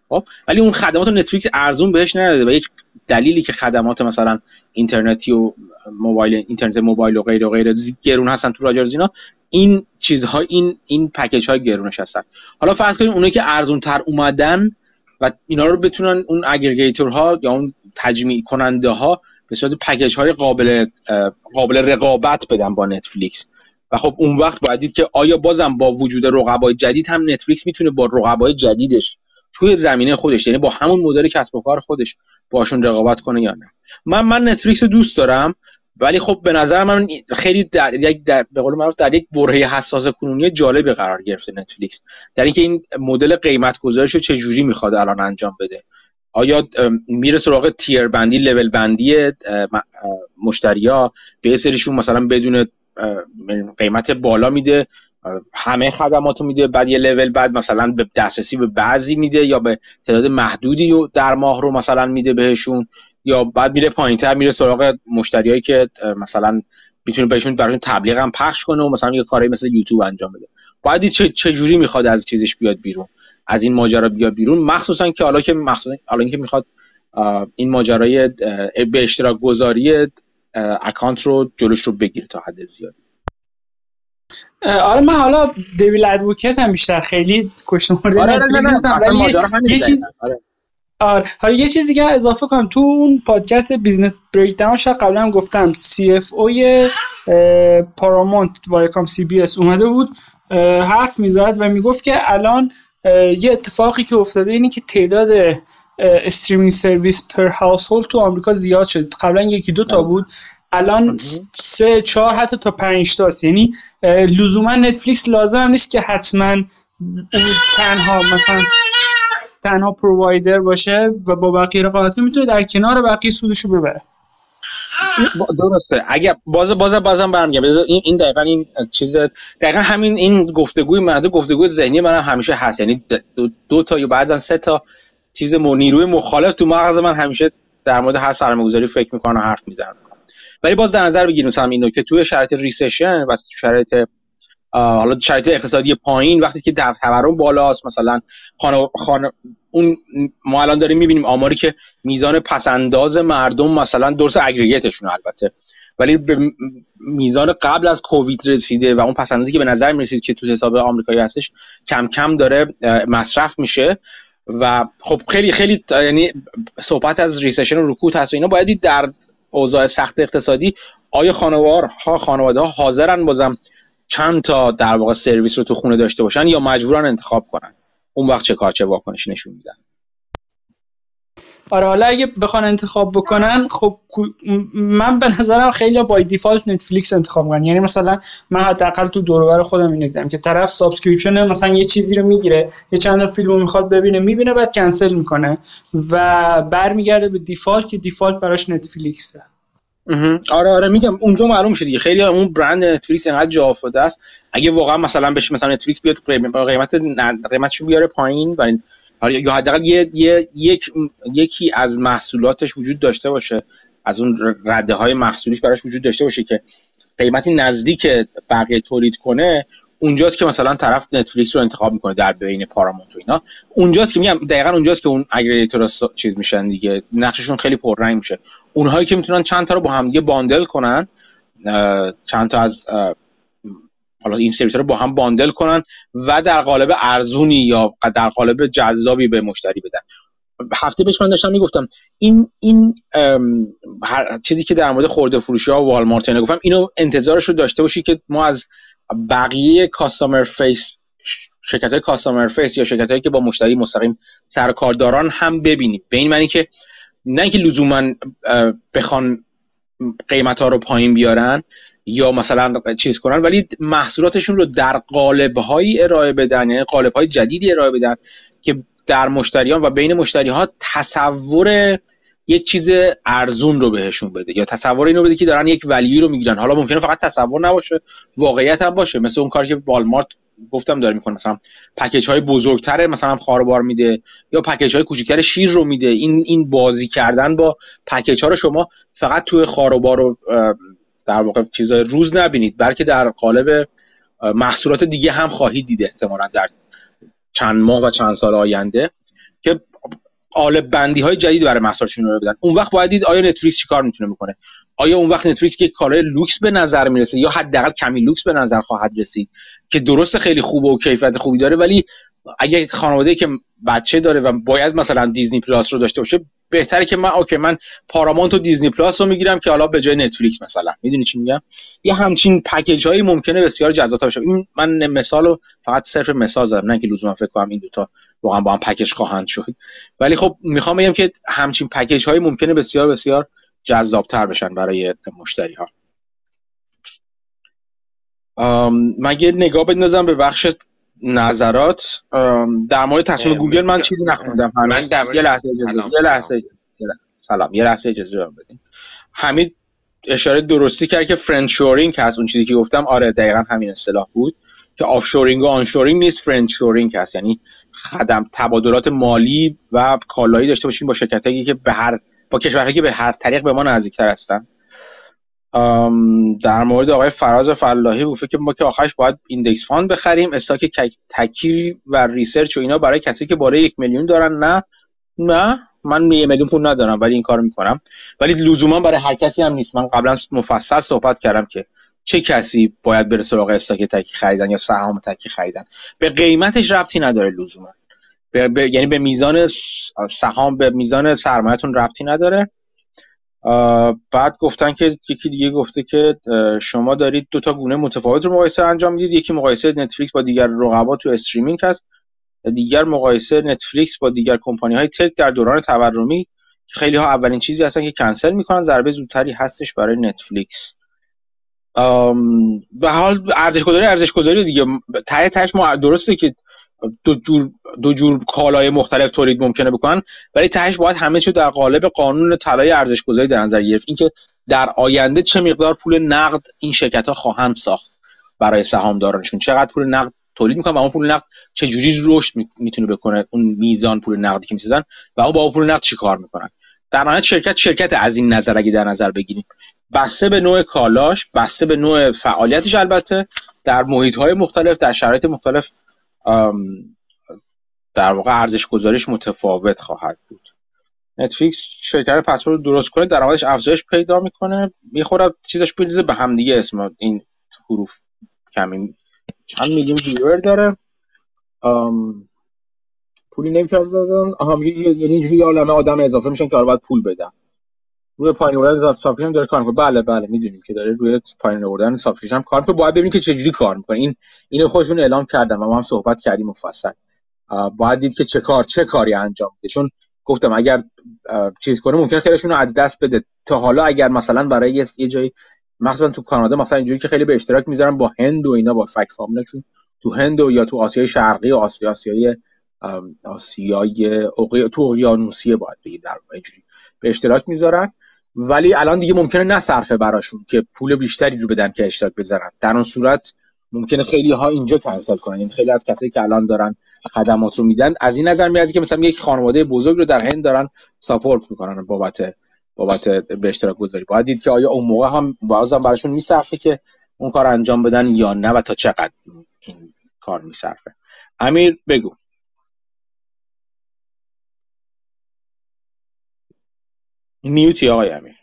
خب؟ ولی اون خدمات نتفلیکس ارزون بهش نداده. و یک دلیلی که خدمات مثلا اینترنتی و موبایل اینترنت موبایل و غیره و غیره گرون هستن تو راجرز اینا این چیزها این این پکیج های گرونش هستن. حالا فرض کنیم اونایی که ارزون تر اومدن و اینا رو بتونن اون ها یا اون تجمیع کننده ها به صورت پکیج های قابل قابل رقابت بدن با نتفلیکس و خب اون وقت باید دید که آیا بازم با وجود رقبای جدید هم نتفلیکس می‌تونه با رقبای جدیدش توی زمینه خودش یعنی با همون مدل کسب و کار خودش باشون رقابت کنه یا نه. من من نتفلیکس رو دوست دارم ولی خب به نظر من خیلی در یک در به قول معروف در یک برهه حساس کنونی جالبی قرار گرفته نتفلیکس. در اینکه این مدل قیمت گذاریش چه جوری می‌خواد الان انجام بده. آیا میره سراغ تیر بندی لول بندی مشتریا؟ به سریشون مثلا بدون قیمت بالا میده همه خدمات رو میده بعد یه لول بعد مثلا به دسترسی به بعضی میده یا به تعداد محدودی در ماه رو مثلا میده بهشون. یا بعد میره پایینتر میره سراغ مشتریایی که مثلا می‌تونه بهشون براشون تبلیغ هم پخش کنه و مثلا یه کاری مثل یوتیوب انجام بده. باید چه چه جوری می‌خواد از چیزش بیاد بیرون؟ از این ماجرا بیاد بیرون؟ مخصوصا که حالا که مخصوصا حالا اینکه می‌خواد این ماجرای به اشتراک گذاری اکانت رو جلوش رو بگیره تا حد زیادی. آره من حالا devil's advocate هم بیشتر خیلی کشت آره, آره، یه چیز آره. آره. حالا یه چیز دیگه اضافه کنم. تو اون پادکست Business Breakdown شاید قبلا هم گفتم. CFO ی Paramount Viacom CBS اومده بود. حرف می‌زد و می‌گفت که الان یه اتفاقی که افتاده اینه که تعداد streaming service per house تو آمریکا زیاد شد. قبلا یکی دو تا بود. الان سه چهار حتی تا پنج تاست. یعنی لزوما Netflix لازم نیست که حتما تنها مثلا تنها provider باشه و با بقیه رقابت کنه می‌تونه در کنار بقیه سودشو ببره. درسته. اگه باز باز بازم برمیگم این این دقیقا این چیز دقیقا همین این گفتگوی مرده گفتگوی ذهنی من همیشه هست. یعنی دو, دو تا یا بعضا سه تا چیز نیروی مخالف تو مغز من همیشه در مورد هر سرمایه‌گذاری فکر می‌کنه و حرف می‌زنم. ولی باز در نظر بگیریم مثلا این که توی شرایط ریسشن و شرایط حالا شرایط اقتصادی پایین وقتی که در تورم بالاست مثلا خانه, خانه اون ما الان داریم می‌بینیم آماری که میزان پسنداز مردم مثلا درس اگریگیتشون البته. ولی به میزان قبل از کووید رسیده و اون پسندازی که به نظر می‌رسید که تو حساب آمریکایی هستش کم کم داره مصرف میشه. و خب خیلی خیلی یعنی صحبت از ریسشن و رکود هست و اینا باید در اوضاع سخت اقتصادی آیا خانوار ها خانواده ها حاضرن بازم چند تا در واقع سرویس رو تو خونه داشته باشن یا مجبورن انتخاب کنن؟ اون وقت چه کار چه واکنشی نشون میدن؟ آره حالا اگه بخوان انتخاب بکنن خب من به نظرم خیلی با default Netflix انتخاب کنن یعنی مثلا من حداقل تو دور خودم این دیدم که طرف subscription مثلا یه چیزی رو می‌گیره یه چند فیلمو می‌خواد ببینه می‌بینه بعد کنسل می‌کنه و برمیگرده به default که default براش Netflix ه آره آره میگم اونجا معلوم شد خیلی اون برند Netflix انقدر جا افتاده است. اگه واقعا مثلا بشه مثلا Netflix بیاد قیمت قیمتش بیاره پایین و یا حداقل یه،, یه یک یکی از محصولاتش وجود داشته باشه. از اون رده های محصولیش براش وجود داشته باشه که قیمتی نزدیک بقیه تولید کنه اونجاست که مثلا طرف نتفلیکس رو انتخاب می‌کنه در بین پارامونت و اینا. اونجاست که میگم دقیقا اونجاست که اون اگریگیتور چیز میشن دیگه. نقششون خیلی پررنگ میشه. اونهایی که می‌تونن چند تا رو با هم دیگه باندل کنن چند تا از حالا این سرویس رو با هم bundle کنن و در قالب ارزونی یا در قالب جذابی به مشتری بدن. هفته پیش من داشتم می‌گفتم این این هر چیزی که در مورد خورده فروشی ها و والمارت گفتم اینو انتظارش رو داشته باشی که ما از بقیه customer face شرکت های face یا شرکت هایی که با مشتری مستقیم سر و کار دارن هم ببینیم. به این معنی که نه اینکه لزوما بخوان قیمت ها رو پایین بیارن یا مثلا چیز کنن ولی محصولاتشون رو در قالب ارائه بدن یعنی قالب های جدیدی ارائه بدن که در مشتریان و بین مشتری ها تصور یک چیز ارزون رو بهشون بده یا تصور اینو بده که دارن یک ولی رو می‌گیرن. حالا ممکنه فقط تصور نباشه واقعیت هم باشه. مثل اون کاری که والمارت گفتم داره می‌کنه. مثلا پکیج های بزرگتره مثلا خاربار میده یا پکیج های کوچیکتر شیر رو میده. این این بازی کردن با پکیج ها رو شما فقط توی خواربار رو در واقع چیزای روز نبینید بلکه در قالب محصولات دیگه هم خواهید دیده احتمالا در چند ماه و چند سال آینده که قالب بندی های جدید برای محصولشون رو بدن اون وقت باید دید آیا Netflix چیکار می‌تونه بکنه. آیا اون وقت Netflix که کالای لوکس به نظر می‌رسه یا حداقل کمی لوکس به نظر خواهد رسید که درست خیلی خوبه و کیفیت خوبی داره ولی اگه خانواده که بچه داره و باید مثلا Disney Plus رو داشته باشه بهتره که من okay من Paramount و Disney Plus رو می‌گیرم که حالا به جای Netflix مثلا. می‌دونی چی میگم؟ یه همچین پکیج هایی ممکنه بسیار جذاب باشه. این من مثال رو فقط صرف مثال زدم نه که لزوما فکر کنم این دوتا واقعا با هم پکیج خواهند شد. ولی خب می‌خوام بگم که همچین پکیج هایی ممکنه بسیار بسیار جذابتر بشن برای مشتری ها من یه نگاه بندازم به بخش نظرات. در مورد تصمیم گوگل من چیزی نخوندم. من یه لحظه اجازه یه لحظه سلام. یه لحظه اجازه بدین. حمید اشاره درستی کرد که friend-shoring هست. اون چیزی که گفتم آره دقیقا همین اصطلاح بود که offshoring و onshoring نیست. friend-shoring هست. یعنی خدم تبادلات مالی و کالایی داشته باشیم با شرکتایی که به هر با کشورهایی که به هر طریق به ما نزدیکتر هستن. در مورد آقای فراز فلاحی گفته که ما که آخرش باید index fund بخریم. stock تکی و research و اینا برای کسی که بالای یک میلیون دارن. نه. نه. من یه میلیون پول ندارم ولی این کارو می‌کنم. ولی لزوما برای هر کسی هم نیست. من قبلا مفصل صحبت کردم که چه کسی باید بره سراغ stock تکی خریدن یا سهام تکی خریدن. به قیمتش ربطی نداره لزوما. یعنی به میزان سهام به میزان سرمایه‌تون ربطی نداره. بعد گفتن که یکی دیگه گفته که شما دارید دو تا گونه متفاوت رو مقایسه انجام می‌دید. یکی مقایسه Netflix با دیگر رقبا تو streaming هست. دیگر مقایسه Netflix با دیگر کمپانی های tech در دوران تورمی. خیلی ها اولین چیزی هستن که کنسل می‌کنن. ضربه زودتری هستش برای Netflix. به حال ارزش گذاری ارزش گذاری دیگه. ته تهش ما درسته که دو جور دو جور کالای مختلف تولید ممکنه بکنن. ولی تهش باید همه چیز در قالب قانون طلای ارزش گذاری در نظر گرفت. اینکه در آینده چه مقدار پول نقد این شرکت ها خواهند ساخت برای سهامدارانشون. چقدر پول نقد تولید می‌کنن و اون پول نقد چه جوری رشد می‌تونه بکنه؟ اون میزان پول نقدی که می‌سازن و اون با اون پول نقد چیکار می‌کنن؟ در نهایت شرکت شرکت از این نظر اگه در نظر بگیریم. بسته به نوع کالاش بسته به نوع فعالیتش البته در محیط های مختلف در شرایط مختلف در واقع ارزش گذاریش متفاوت خواهد بود. نتفلیکس شرکت پسورد درست کنه درآمدش افزایش پیدا می‌کنه. می‌خوره چیزش بریزه به هم دیگه اسم این حروف کمی چند میلیون ویور داره. پولی نمیشه از دادن آها یعنی اینجوری عالمه آدم اضافه میشن که آره باید پول بدن. روی پایین آوردن سابسکریپشن داره کار می‌کنه. بله بله می‌دونیم که داره روی پایین آوردن سابسکریپشن هم کار می‌کنه. باید ببینید که چجوری کار می‌کنه. این اینو خودشون اعلام کردن و ما هم صحبت کردیم مفصل. باید دید که چه کار چه کاری انجام بده چون گفتم اگر چیز کنه ممکنه خیلیشون رو از دست بده. تا حالا اگر مثلا برای یه جایی مثلا تو کانادا مثلا اینجوری که خیلی به اشتراک می‌ذارن با هند و اینا با فک فامیلا چون تو هند و یا تو آسیای شرقی و آسیا آسیای آسیای تو اقیانوسیه باید بگید در اینجوری به اشتراک می‌ذارن. ولی الان دیگه ممکنه نصرفه براشون که پول بیشتری رو بدن که اشتراک بذارن در اون صورت ممکنه خیلی ها اینجا کنسل کنن. یعنی خیلی از کسایی که الان دارن خدمات رو میدن از این نظر میاد که مثلا یک خانواده بزرگ رو در هند دارن ساپورت می‌کنن بابت بابت به اشتراک گذاری. باید دید که آیا اون موقع هم بازم براشون میصرفه که اون کار انجام بدن یا نه و تا چقدر این کار میصرفه. امیر بگو. میوتی آقای امیر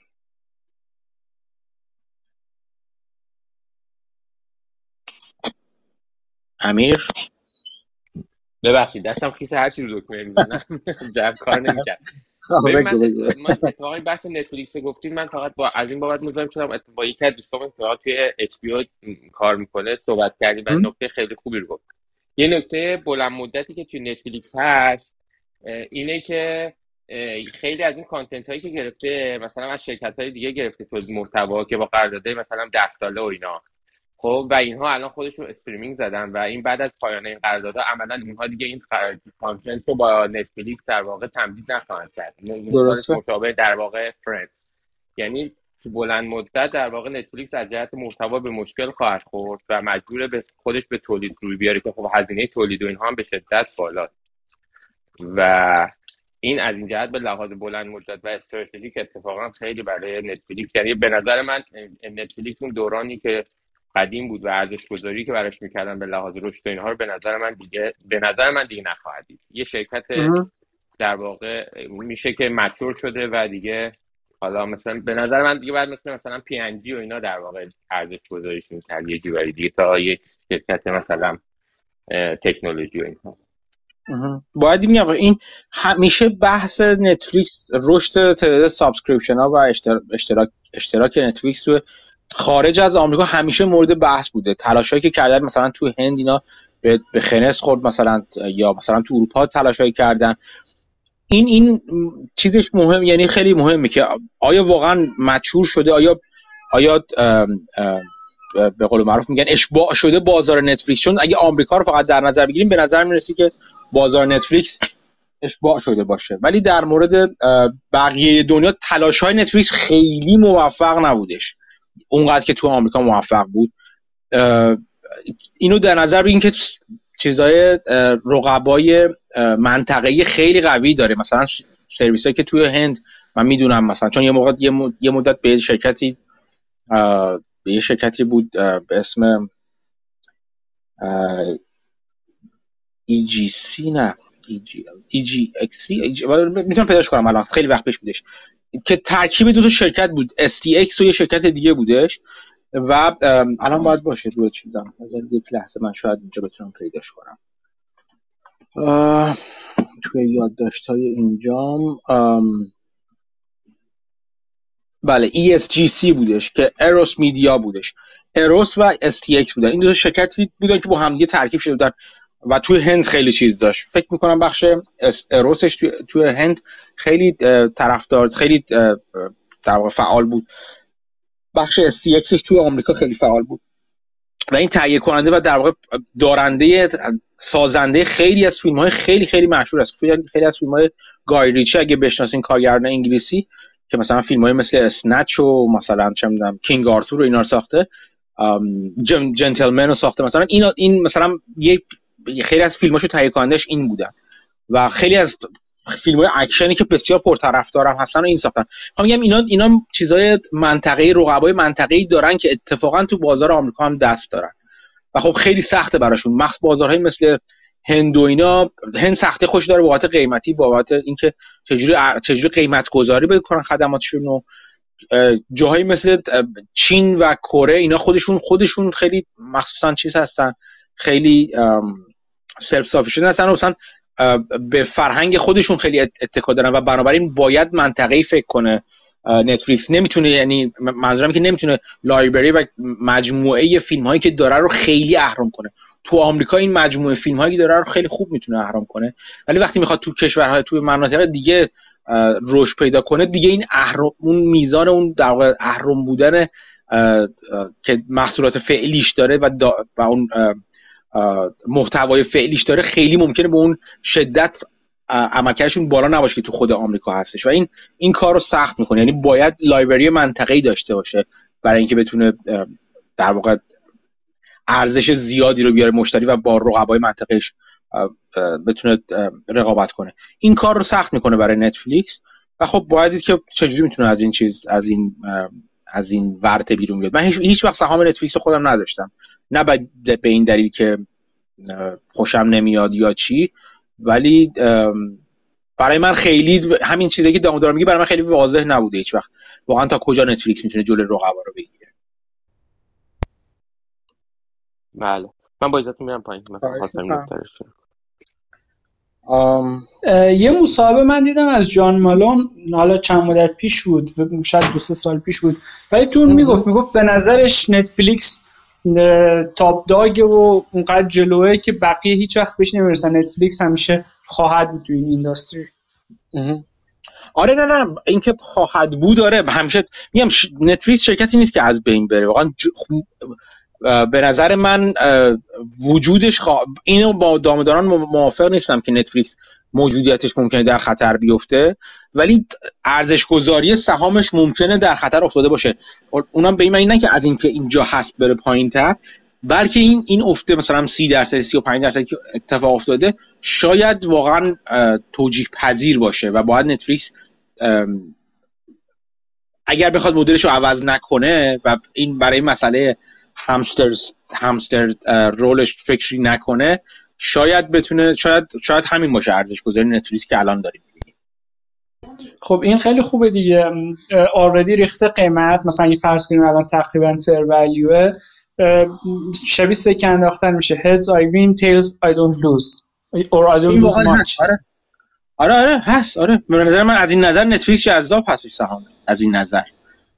امیر؟ ببخشید دستم خیس هر چی رو دکمه می‌زنم. جب کار نمی‌کرد. من اتفاقی بحث نتفلیکس گفتیم. من فقط با از این بابت مزاحم شدم با یکی از دوستام اتفاقا توی اچ کار می‌کنه صحبت کردیم و نکته خیلی خوبی رو گفت. یه نکته بلند مدتی که توی نتفلیکس هست اینه که خیلی از این کانتنت هایی که گرفته مثلا از شرکت های دیگه گرفته تو محتوا که با قرارداد مثلا 10 ساله و اینا. خب و اینها الان خودشون streaming زدن و این بعد از پایان این قراردادها عملا اینها دیگه این content رو با نتفلیکس در واقع تمدید نخواهند کرد. مشابه در واقع Friends یعنی تو بلند مدت در واقع نتفلیکس از جهت محتوا به مشکل خواهد خورد و مجبور به خودش به تولید روی بیاره که خب هزینه تولید و اینها هم به شدت بالا و این از این جهت به لحاظ بلند مدت و استراتژیک اتفاقا خیلی برای نتفلیکس یعنی به نظر من نتفلیکس اون دورانی که قدیم بود و ارزش گذاری که براش می‌کردن به لحاظ رشد اینها رو به نظر من دیگه به نظر من دیگه نخواهد دید. یه شرکت در واقع میشه که mature شده و دیگه حالا مثلا به نظر من دیگه بعد مثلا مثلا پی ان جی و اینا در واقع ارزش گذاریش می‌کرد یه جوری دیگه تا یه شرکت مثلا تکنولوژی و اینها. باید میگم این همیشه بحث نتفلیکس رشد تعداد subscription ها و اشتراک اشتراک نتفلیکس تو خارج از آمریکا همیشه مورد بحث بوده. تلاشایی که کردن مثلا تو هند اینا به خنس خورد مثلا یا مثلا تو اروپا تلاشایی کردن. این این چیزش مهم یعنی خیلی مهمه که آیا واقعا مچور شده آیا آیا به قول معروف میگن اشباع شده بازار نتفلیکس. چون اگه آمریکا رو فقط در نظر بگیریم به نظر می‌رسی که بازار نتفلیکس اشباع شده باشه. ولی در مورد بقیه دنیا تلاش های نتفلیکس خیلی موفق نبودش. اونقدر که تو آمریکا موفق بود. اینو در نظر بگیریم که چیزای رقبای منطقه خیلی قوی داره. مثلا سرویس که توی هند من می‌دونم مثلا چون یه موقع یه مدت به شرکتی به یه شرکتی بود به اسم EGC نه. EGXC می‌تونم پیداش کنم الان. خیلی وقت پیش بودش. که ترکیب دو تا شرکت بود. STX و یه شرکت دیگه بودش. و الان باید باشه. دو چیزم یک لحظه من شاید اینجا بتونم پیداش کنم. توی یادداشت های اینجام بله ESGC بودش که اروس میدیا بودش. اروس و STX بودن. این دو شرکتی بودن که با هم ترکیب شده بودن. و توی هند خیلی چیز داشت. فکر می‌کنم بخش اروسش توی, توی هند خیلی طرفدار خیلی در واقع فعال بود. بخش STXش توی آمریکا خیلی فعال بود. و این تهیه کننده و در واقع دارنده سازنده خیلی از فیلم های خیلی خیلی مشهور است. خیلی از فیلم های گای ریچی اگه بشناسین کارگردان انگلیسی که مثلا فیلم های مثل Snatch و مثلا چه می‌دونم King Arthur و اینا رو ساخته Gentlemen رو ساخته. مثلا این این مثلا یه خیلی از فیلماشو تهیه کنندش این بودن و خیلی از فیلم های اکشنی که بسیار پرطرفدارم هستن و این ساختن. هم میگم اینا اینا چیزای منطقه رقبای منطقه‌ای دارن که اتفاقا تو بازار آمریکا هم دست دارن. و خب خیلی سخته براشون. مخصوص بازارهای مثل هند و اینا هند سخته خوش داره بابت قیمتی بابت اینکه چجوری چجوری قیمت گذاری بکنن خدماتشون و جاهایی مثل چین و کره اینا خودشون خودشون خیلی مخصوصا چیز هستن. خیلی self-sufficient هستن مثلا به فرهنگ خودشون خیلی اتکا دارن و بنابراین باید منطقه فکر کنه نتفلیکس نمی‌تونه یعنی منظورم که نمی‌تونه library و مجموعه فیلم هایی که داره رو خیلی اهرم کنه. تو آمریکا این مجموعه فیلم هایی که داره رو خیلی خوب می‌تونه اهرم کنه. ولی وقتی می‌خواد تو کشورهای تو مناطق دیگه رشد پیدا کنه دیگه این اهرم اون میزان اون در واقع اهرم بودن که محصولات فعلیش داره و, و اون محتوای فعلیش داره خیلی ممکنه به اون شدت عملکردشون بالا نباشه که تو خود آمریکا هستش. و این این کار رو سخت می‌کنه. یعنی باید لایبرری منطقه‌ای داشته باشه برای اینکه بتونه در واقع ارزش زیادی رو بیاره مشتری و با رقبای منطقهش بتونه رقابت کنه. این کار رو سخت می‌کنه برای نتفلیکس. و خب باید دید که چجوری می‌تونه از این چیز از این از این ورته بیرون بیاد. من هیچ وقت سهام نتفلیکس خودم نداشتم. نه به این دلیل که خوشم نمیاد یا چی ولی برای من خیلی همین چیزی که دارم میگه برای من خیلی واضح نبوده هیچ وقت. واقعا تا کجا نتفلیکس می‌تونه جلوی رقبا رو بگیره؟ بله. من با اجازهتون میرم پایین یه مصاحبه من دیدم از جان مالون حالا چند مدت پیش بود شاید دو سه سال پیش بود. ولی تو اون می‌گفت می‌گفت به نظرش نتفلیکس تاپ داگ و اونقدر جلوه که بقیه هیچ وقت بهش نمی‌رسن. نتفلیکس همیشه خواهد بود تو این اینداستری آره نه نه اینکه خواهد بود داره همیشه میگم نتفلیکس شرکتی نیست که از بین بره. واقعا به نظر من وجودش خوا... اینو با دامداران موافق نیستم که نتفلیکس موجودیتش ممکنه در خطر بیفته ولی ارزش گذاری سهامش ممکنه در خطر افتاده باشه. اونم به این معنی نه که از اینکه اینجا هست بره پایین تر بلکه این این افته مثلا 30 درصد 35 درصد که اتفاق افتاده شاید واقعا توجیه پذیر باشه و باید نتفلیکس اگر بخواد مدلش رو عوض نکنه و این برای مسئله همستر همستر رولش فکری نکنه شاید بتونه شاید شاید همین باشه ارزش گذاری نتفلیکس که الان داریم خب این خیلی خوبه دیگه. آردی ریخته قیمت. مثلا این فرض کنیم الان تقریبا فر ولیو شبیه سکه انداختن میشه. Heads I win. Tails I don't lose. Or I don't lose much. آره. آره آره هست. آره. به نظر من از این نظر نتفلیکس جذاب هست سهام. از این نظر.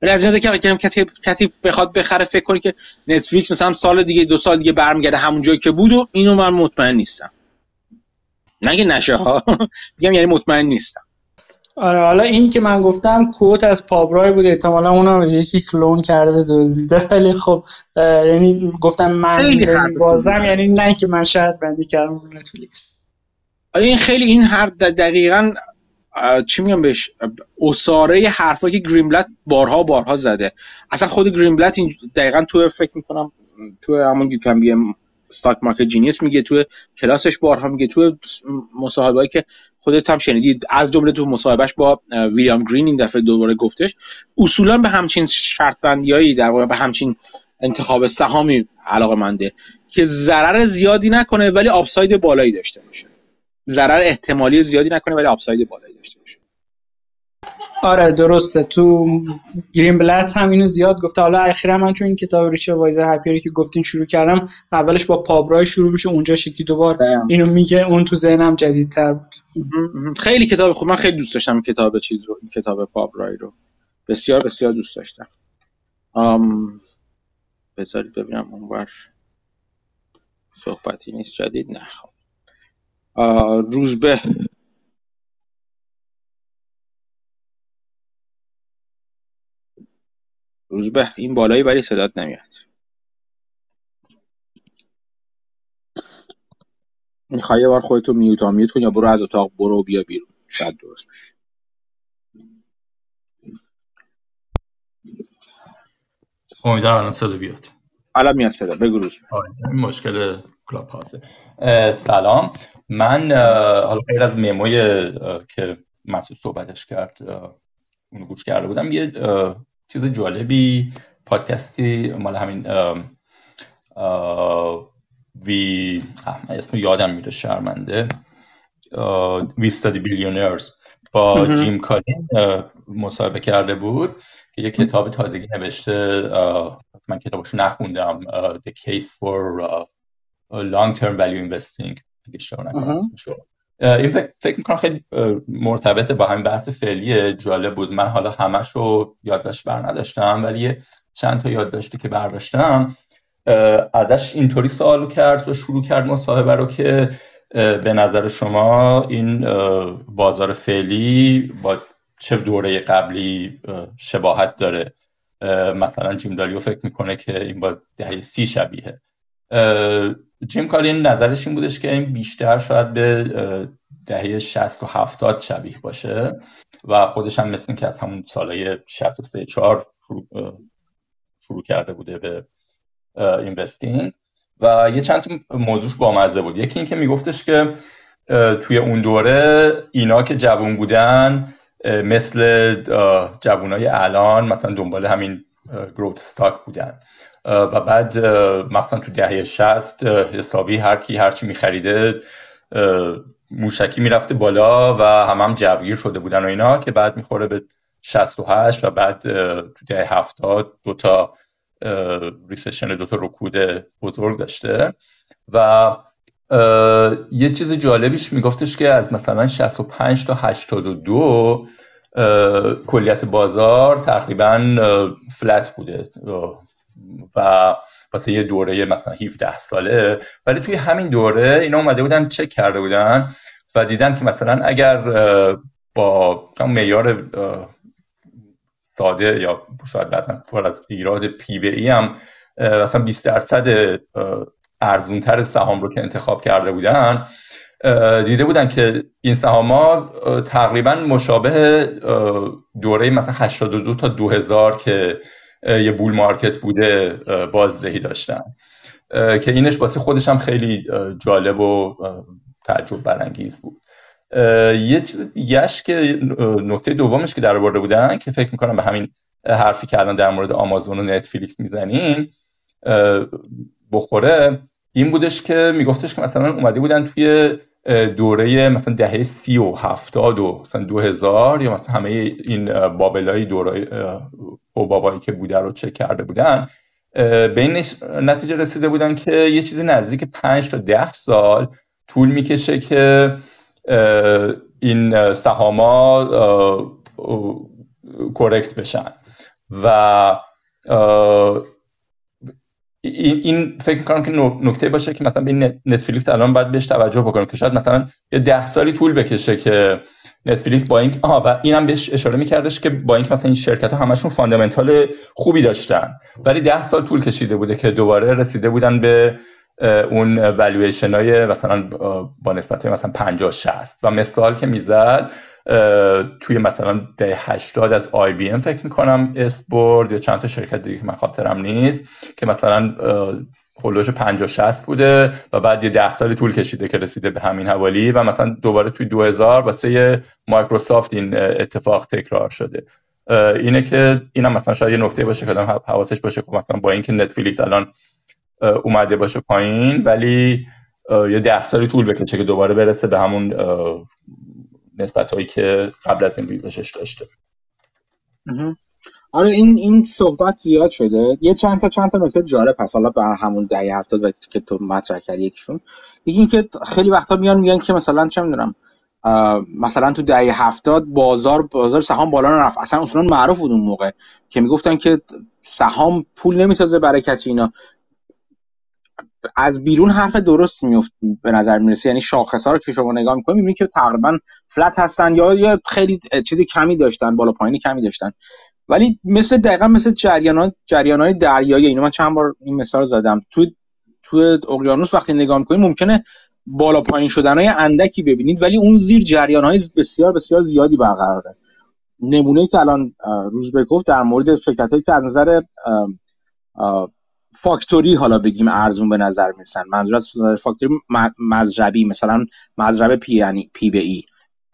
ولی از این که کسی کسی بخواد بخره فکر کنه که نتفلیکس مثلا سال دیگه دو سال دیگه برمیگرده همون جایی که بود و اینو من مطمئن نیستم. نگه نشه ها. میگم یعنی مطمئن نیستم. آره حالا این که من گفتم کوت از پابرای بود احتمالا اونم یکی کلون کرده دزدیده. ولی خب یعنی گفتم من بازم یعنی نه که من شاید بندی کردم نتفلیکس. این خیلی این هر دقیقا چی میگم بهش؟ عصاره حرفایی که گرینبلت بارها بارها زده. اصلا خود گرینبلت این دقیقا تو فکر می‌کنم تو همون You Can Be a Stock Market Genius میگه تو کلاسش بارها میگه تو مصاحبهایی که خودت هم شنیدی. از جمله تو مصاحبهش با ویلیام گرین این دفعه دوباره گفتش. اصولا به همچین شرط بندیایی در واقع به همچین انتخاب سهامی علاقه منده که ضرر زیادی نکنه ولی آپساید بالایی داشته باشه. ضرر احتمالی زیادی نکنه ولی آپساید بالایی. آره درسته. تو گرین بلت هم اینو زیاد گفته. حالا اخیرا من چون این کتاب ریچر وایزر هپیری که گفتین شروع کردم اولش با پابرای شروع میشه اونجا شکی دوبار اینو میگه اون تو ذهنم جدیدتر بود. خیلی کتاب خوب. من خیلی دوست داشتم کتاب چیز رو کتاب پابرای رو. بسیار بسیار دوست داشتم. ام بذارید ببینم اونور. صحبتی نیست جدید نه خب روزبه روزبه این بالایی ولی صدات نمیاد. می‌خوای یه بار خودتو میوت میوت کن یا برو از اتاق برو بیا بیرون. شاید درست بشه. امیدوارم الان صدا بیاد. الان میاد صدا. بگو روز آره، مشکل کلاب هاسته سلام. من حالا غیر از میموی که مسعود صحبتش کرد اونو گوش کرده بودم یه چیز جالبی پادکستی مال همین وی اسم یادم میره شرمنده. وی استادی بیلیونرز با جیم کالین مصاحبه کرده بود که یه کتاب تازگی نوشته. من کتابشو نخوندم. The Case for Long Term Value Investing. اگه نکنم این فکر می‌کنم خیلی مرتبط با همین بحث فعلی جالب بود. من حالا همش رو یادداشت بر نداشتم ولی چند تا یادداشتی که برداشتم ازش اینطوری سوال کرد و شروع کرد مصاحبه رو که به نظر شما این بازار فعلی با چه دوره قبلی شباهت داره؟ مثلا جیم فکر می‌کنه که این با دهه سی شبیه. جیم کالین نظرش این بودش که این بیشتر شاید به دهه 60 و 70 شبیه باشه و خودش هم مثل که از همون سالهای 63 4 شروع, کرده بوده به اینوستینگ و یه چند موضوعش بامزه بود. یکی اینکه میگفتش که توی اون دوره اینا که جوون بودن مثل جوانای الان مثلا دنبال همین گروت ستاک بودن. و بعد مثلا تو دهه 60 حسابی هر کی هر چی میخریده موشکی می‌رفته بالا و هم هم جوگیر شده بودن و اینا که بعد می‌خوره به 68 و بعد تو دهه 70 دو تا ریسشن دو تا رکود بزرگ داشته و یه چیز جالبیش میگفتش که از مثلا 65 تا 82 کلیت بازار تقریبا فلت بوده. و واسه یه دوره مثلا 17 ساله. ولی توی همین دوره اینا اومده بودن چک کرده بودن و دیدن که مثلا اگر با معیار ساده یا شاید بعدا پر از ایراد پی به ای هم مثلا 20 درصد ارزونتر سهام رو که انتخاب کرده بودن دیده بودن که این سهام ها تقریبا مشابه دوره مثلا 82 تا 2000 که یه بول مارکت بوده بازدهی داشتن. که اینش واسه خودش هم خیلی جالب و تعجب برانگیز بود. یه چیز دیگهش که نکته دومش که در بودن که فکر می‌کنم به همین حرفی که الان در مورد آمازون و نتفلیکس می‌زنین بخوره این بودش که میگفتش که مثلا اومده بودن توی دوره مثلا دهه سی و هفتاد و مثلا دو هزار یا مثلا همه این بابلای دوره بابایی که بوده رو چک کرده بودن به این نتیجه رسیده بودن که یه چیزی نزدیک پنج تا ده سال طول می‌کشه که این سهاما correct بشن. و این فکر کنم که نکته باشه که مثلا به نتفلیکس الان باید بهش توجه بکنم که شاید مثلا یه ده سالی طول بکشه که نتفلیکس با این آها و اینم بهش اشاره میکردش که با اینکه مثلا این شرکت ها همشون fundamental خوبی داشتن ولی ده سال طول کشیده بوده که دوباره رسیده بودن به اون والویشن های مثلا با نسبت مثلا 50 60 و مثال که می‌زد توی مثلا ده 80 از آی بی ام فکر می‌کنم اسپری یا چند تا شرکت دیگه که من خاطرم نیست که مثلا هولوش 50 60 بوده و بعد یه ده سالی طول کشیده که رسیده به همین حوالی و مثلا دوباره توی 2000 واسه مایکروسافت این اتفاق تکرار شده. اینه که اینم مثلا شاید یه نکته باشه که حواسش باشه. که مثلا با اینکه نتفلیکس الان اومده باشه پایین ولی یه ده سالی طول بکشه که دوباره برسه به همون نسبت هایی که قبل از این ریزشش داشته. آره این این صحبت زیاد شده. یه چند تا چند تا نکته جالب پس حالا به همون دهه هفتاد که تو مطرح کردی یکیشون. یکی اینکه خیلی وقتا میان میگن که مثلا چه می‌دونم مثلا تو دهه هفتاد بازار بازار سهام بالا رفت اصلا اصلا معروف بود اون موقع که می‌گفتن که سهام پول نمی‌سازه برای کسی اینا. از بیرون حرف درست میفت به نظر می‌رسه. یعنی شاخص ها رو که شما نگاه می‌کنید می‌بینید که تقریبا فلت هستن یا یا خیلی چیزی کمی داشتن بالا پایین کمی داشتن. ولی مثل دقیقا مثل جریان های دریایی اینو من چند بار این مثال زدم. تو تو اقیانوس وقتی نگاه می‌کنید ممکنه بالا پایین شدن های اندکی ببینید ولی اون زیر جریان های بسیار بسیار زیادی برقراره. نمونه که الان روز گفت در مورد شرکت هایی که از نظر فاکتوری حالا بگیم ارزون به نظر می‌رسن. منظور از فاکتوری مزربی مثلا مزربه پی یعنی پی به ای.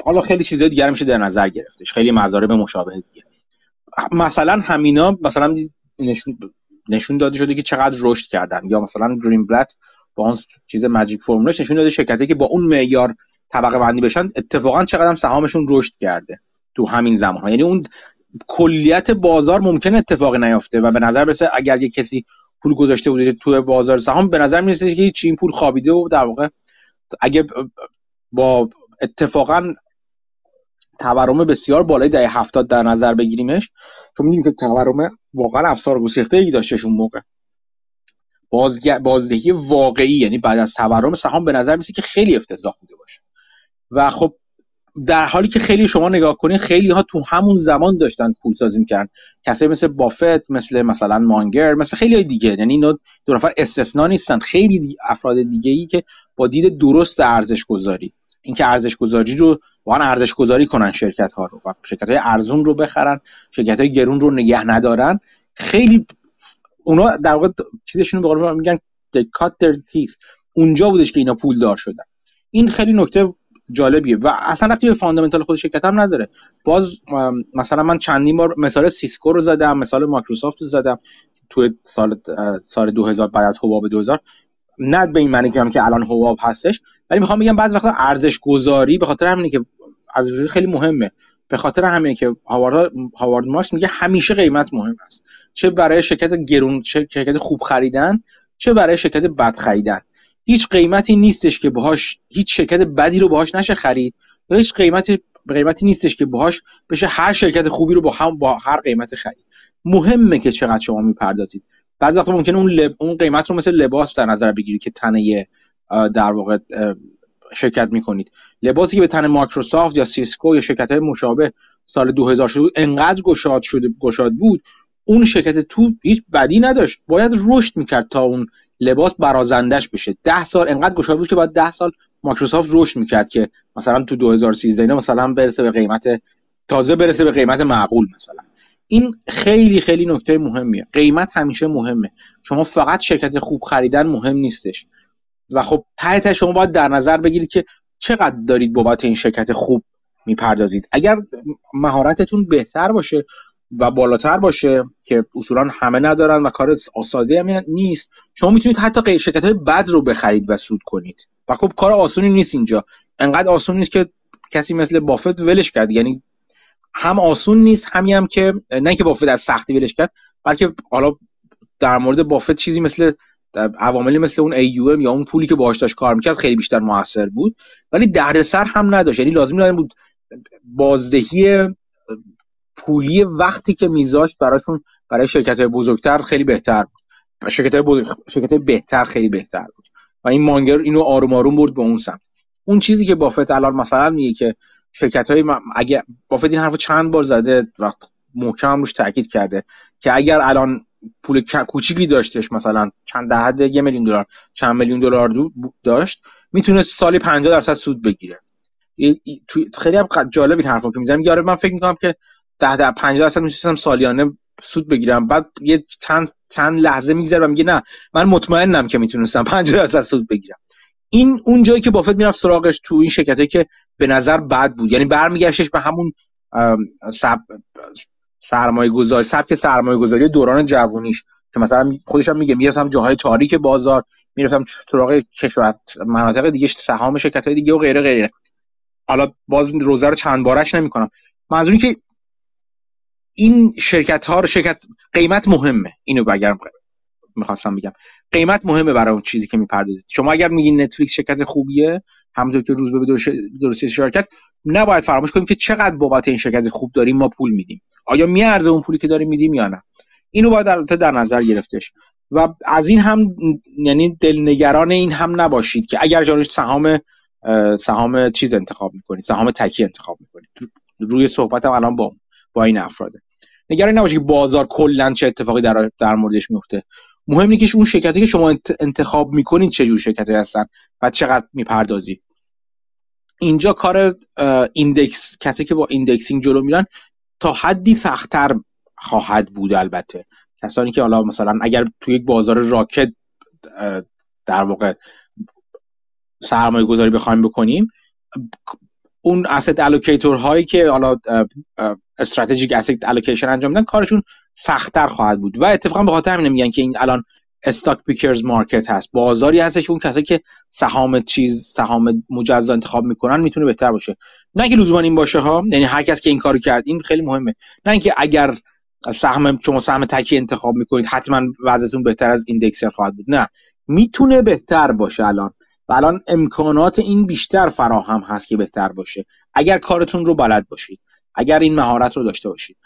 حالا خیلی چیزای دیگر میشه در نظر گرفتش. خیلی مزارب مشابه دیگه. مثلا همینا مثلا نشون نشون داده شده که چقدر رشد کردن. یا مثلا گرین بلت با اون چیز ماجیک فرمولش نشون داده شرکتی که با اون معیار طبقه بندی بشن اتفاقا چقدر سهامشون رشد کرده تو همین زمان ها یعنی اون کلیت بازار ممکن اتفاقی نیافته و به نظر برسه اگر یه کسی پول گذاشته بودید تو بازار سهام به نظر می‌رسه که این پول خوابیده و در واقع اگه با اتفاقا تورم بسیار بالای دهه هفتاد در نظر بگیریمش. تو می‌دونید که تورم واقعا افسار گسیخته ای داشتش اون موقع. بازگ... بازدهی واقعی یعنی بعد از تورم سهام به نظر میسه که خیلی افتضاح بوده باشه. و خب در حالی که خیلی شما نگاه کنین خیلی ها تو همون زمان داشتن پول سازی می‌کردن. کسایی مثل بافت مثل مثلا مانگر مثل خیلی دیگه. یعنی اینا دو نفر استثنا نیستن. خیلی افراد دیگه ای که با دید درست ارزش گذاری اینکه ارزش گذاری رو واقعا ارزش گذاری کنن شرکت ها رو و شرکت های ارزون رو بخرن شرکت های گرون رو نگه ندارن. خیلی اونا در واقع چیزشون به قول میگن اونجا بودش که اینا پول دار شدن. این خیلی نکته جالبیه و اصلا ربطی به fundamental خود شرکت هم نداره. باز مثلا من چندین بار مثال سیسکو رو زدم مثال مایکروسافت رو زدم. تو سال سال 2000 بعد از حباب 2000 نه به این معنی که الان حباب هستش. ولی می‌خوام بگم بعضی وقتا ارزش گذاری به خاطر همینه که از خیلی مهمه. به خاطر همینه که هاوارد هاوارد مارکس میگه همیشه قیمت مهم است. چه برای شرکت گرون چه شرکت خوب خریدن چه برای شرکت بد خریدن. هیچ قیمتی نیستش که باهاش هیچ شرکت بدی رو باهاش نشه خرید. و هیچ قیمتی قیمتی نیستش که باهاش بشه هر شرکت خوبی رو با هم با هر قیمت خرید. مهمه که چقدر شما می‌پردازید. بعضی وقتا ممکنه اون, لب... اون قیمت رو مثل لباس در نظر بگیرید که تنه در واقع شرکت می‌کنید. لباسی که به تن مایکروسافت یا سیسکو یا شرکت های مشابه سال 2000 شد انقدر گشاد شده گشاد بود اون شرکت تو هیچ بدی نداشت. باید رشد می‌کرد تا اون لباس برازندش بشه. ده سال انقدر گشاد بود که باید ده سال مایکروسافت رشد می‌کرد که مثلا تو 2013 اینا مثلا برسه به قیمت تازه برسه به قیمت معقول مثلا. این خیلی خیلی نکته مهمیه. قیمت همیشه مهمه. شما فقط شرکت خوب خریدن مهم نیستش. و خب ته شما باید در نظر بگیرید که چقدر دارید بابت این شرکت خوب می‌پردازید. اگر مهارتتون بهتر باشه و بالاتر باشه که اصولا همه ندارن و کار آساده هم نیست شما می‌تونید حتی شرکت های بد رو بخرید و سود کنید. و خب کار آسونی نیست اینجا. انقدر آسون نیست که کسی مثل بافت ولش کرد. یعنی هم آسون نیست همی هم که نه که بافت از سختی ولش کرد بلکه حالا در مورد بافت چیزی مثل عواملی مثل اون AUM یا اون پولی که باهاش کار می‌کرد خیلی بیشتر موثر بود. ولی دردسر هم نداشت. یعنی لازم بود بازدهی پولی وقتی که میذاشت براشون برای شرکت بزرگتر خیلی بهتر بود. شرکت بزرگ... شرکت بهتر خیلی بهتر بود. و این مانگر اینو آروم آروم برد به اون سمت. اون چیزی که بافت الان مثلا میگه که شرکت های اگه بافت این حرفو چند بار زده و محکم روش تاکید کرده که اگر الان پول کوچیکی داشتش مثلا چند در حد یه میلیون دلار چند میلیون دلار داشت می‌تونه سالی 50 درصد سود بگیره. خیلی هم جالب این حرفا که می‌زنم یاره من فکر می‌کنم که 10 در 50 درصد می‌تونستم سالیانه سود بگیرم. بعد یه چند چند لحظه میگذره و میگه نه من مطمئنم که می‌تونستم 50 درصد سود بگیرم. این اون جایی که بافت می‌رفت سراغش تو این شرکتی که به نظر بد بود. یعنی برمیگشتش به همون سب سرمایه گذاری سبک سرمایه گذاری دوران جوونیش. که مثلا خودش هم میگه می‌رفتم جاهای تاریک بازار می‌رفتم سراغ کشور مناطق دیگه سهام شرکت های دیگه و غیره غیره. حالا باز روزه رو چند بارش نمی‌کنم. منظوری که این شرکت ها رو شرکت قیمت مهمه. اینو بگم می‌خواستم بگم. قیمت مهمه برای اون چیزی که می‌پردازید. شما اگر میگین نتفلیکس شرکت خوبیه همونطور که روز به درستی شرکت نباید فراموش کنیم که چقدر بابت این شرکت خوب داریم ما پول میدیم. آیا میارزه اون پولی که داریم میدیم یا نه؟ اینو باید در, در نظر گرفتش. و از این هم یعنی دلنگران این هم نباشید که اگر جانوش سهام سهام چیز انتخاب می‌کنید سهام تکی انتخاب می‌کنید. روی صحبتم الان با با این افراده. نگران نباشید که بازار کلا چه اتفاقی در در موردش میفته مهم اینه که اون شرکتی که شما انتخاب می‌کنید چه جور شرکتی هستن و چقدر می‌پردازید. اینجا کار index کسی که با indexing جلو میرن تا حدی سختتر خواهد بود البته. کسانی که حالا مثلا اگر توی یک بازار راکد در واقع سرمایه گذاری بخوایم بکنیم اون asset allocator هایی که حالا استراتژیک asset allocation انجام میدن کارشون سختتر خواهد بود. و اتفاقا به خاطر همین میگن که این الان استاک پیکرز مارکت هست. بازاری هستش اون کسایی که سهام چیز سهام مجزا انتخاب می‌کنن می‌تونه بهتر باشه. نه که لزوما این باشه ها یعنی هر کس که این کارو کرد این خیلی مهمه. نه اینکه اگر سهم شما سهم تکی انتخاب می‌کنید حتما وضعتون بهتر از ایندکسر خواهد بود. نه. می‌تونه بهتر باشه الان. و الان امکانات این بیشتر فراهم هست که بهتر باشه. اگر کارتون رو بلد باشید اگر این مهارت رو داشته باشید.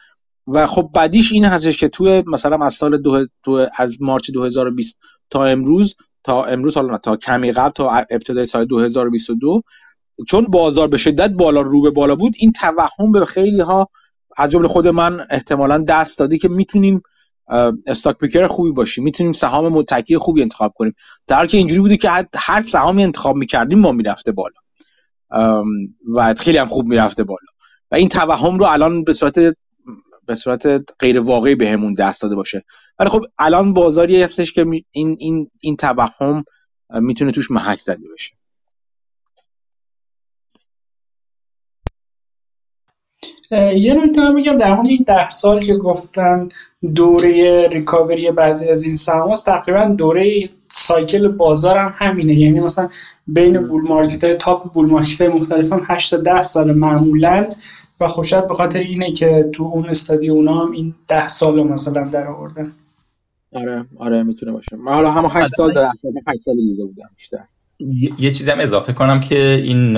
و خب بعدیش این هستش که توی مثلا از سال دو, دو از مارچ 2020 تا امروز تا امروز حالا تا کمی قبل تا ابتدای سال 2022 چون بازار به شدت بالا رو به بالا بود این توهم به خیلی ها از جمله خود من احتمالا دست دادی که می‌تونیم استاک پیکر خوبی باشیم می‌تونیم سهام متکی خوبی انتخاب کنیم. در که اینجوری بوده که هر سهامی انتخاب می‌کردیم ما می‌رفته بالا. و خیلی هم خوب می‌رفته بالا. و این توهم رو الان به صورت به صورت غیر واقعی بهمون به دست داده باشه. ولی خب الان بازاری هستش که این این این توهم می‌تونه توش محک زده بشه. یه نکته میگم در مورد این ده سال که گفتن دوره ریکاوری بعضی از این سهام تقریبا دوره سایکل بازار هم همینه. یعنی مثلا بین بول مارکت های تاپ بول مارکت های مختلف هم 8 تا 10 سال معمولا. و شاید به خاطر اینه که تو اون استادی اونا هم این 10 سال مثلا در آوردن. آره آره می‌تونه باشه. من حالا هم 8 سال در 8 سال دیده بودم بیشتر. یه چیزی هم اضافه کنم که این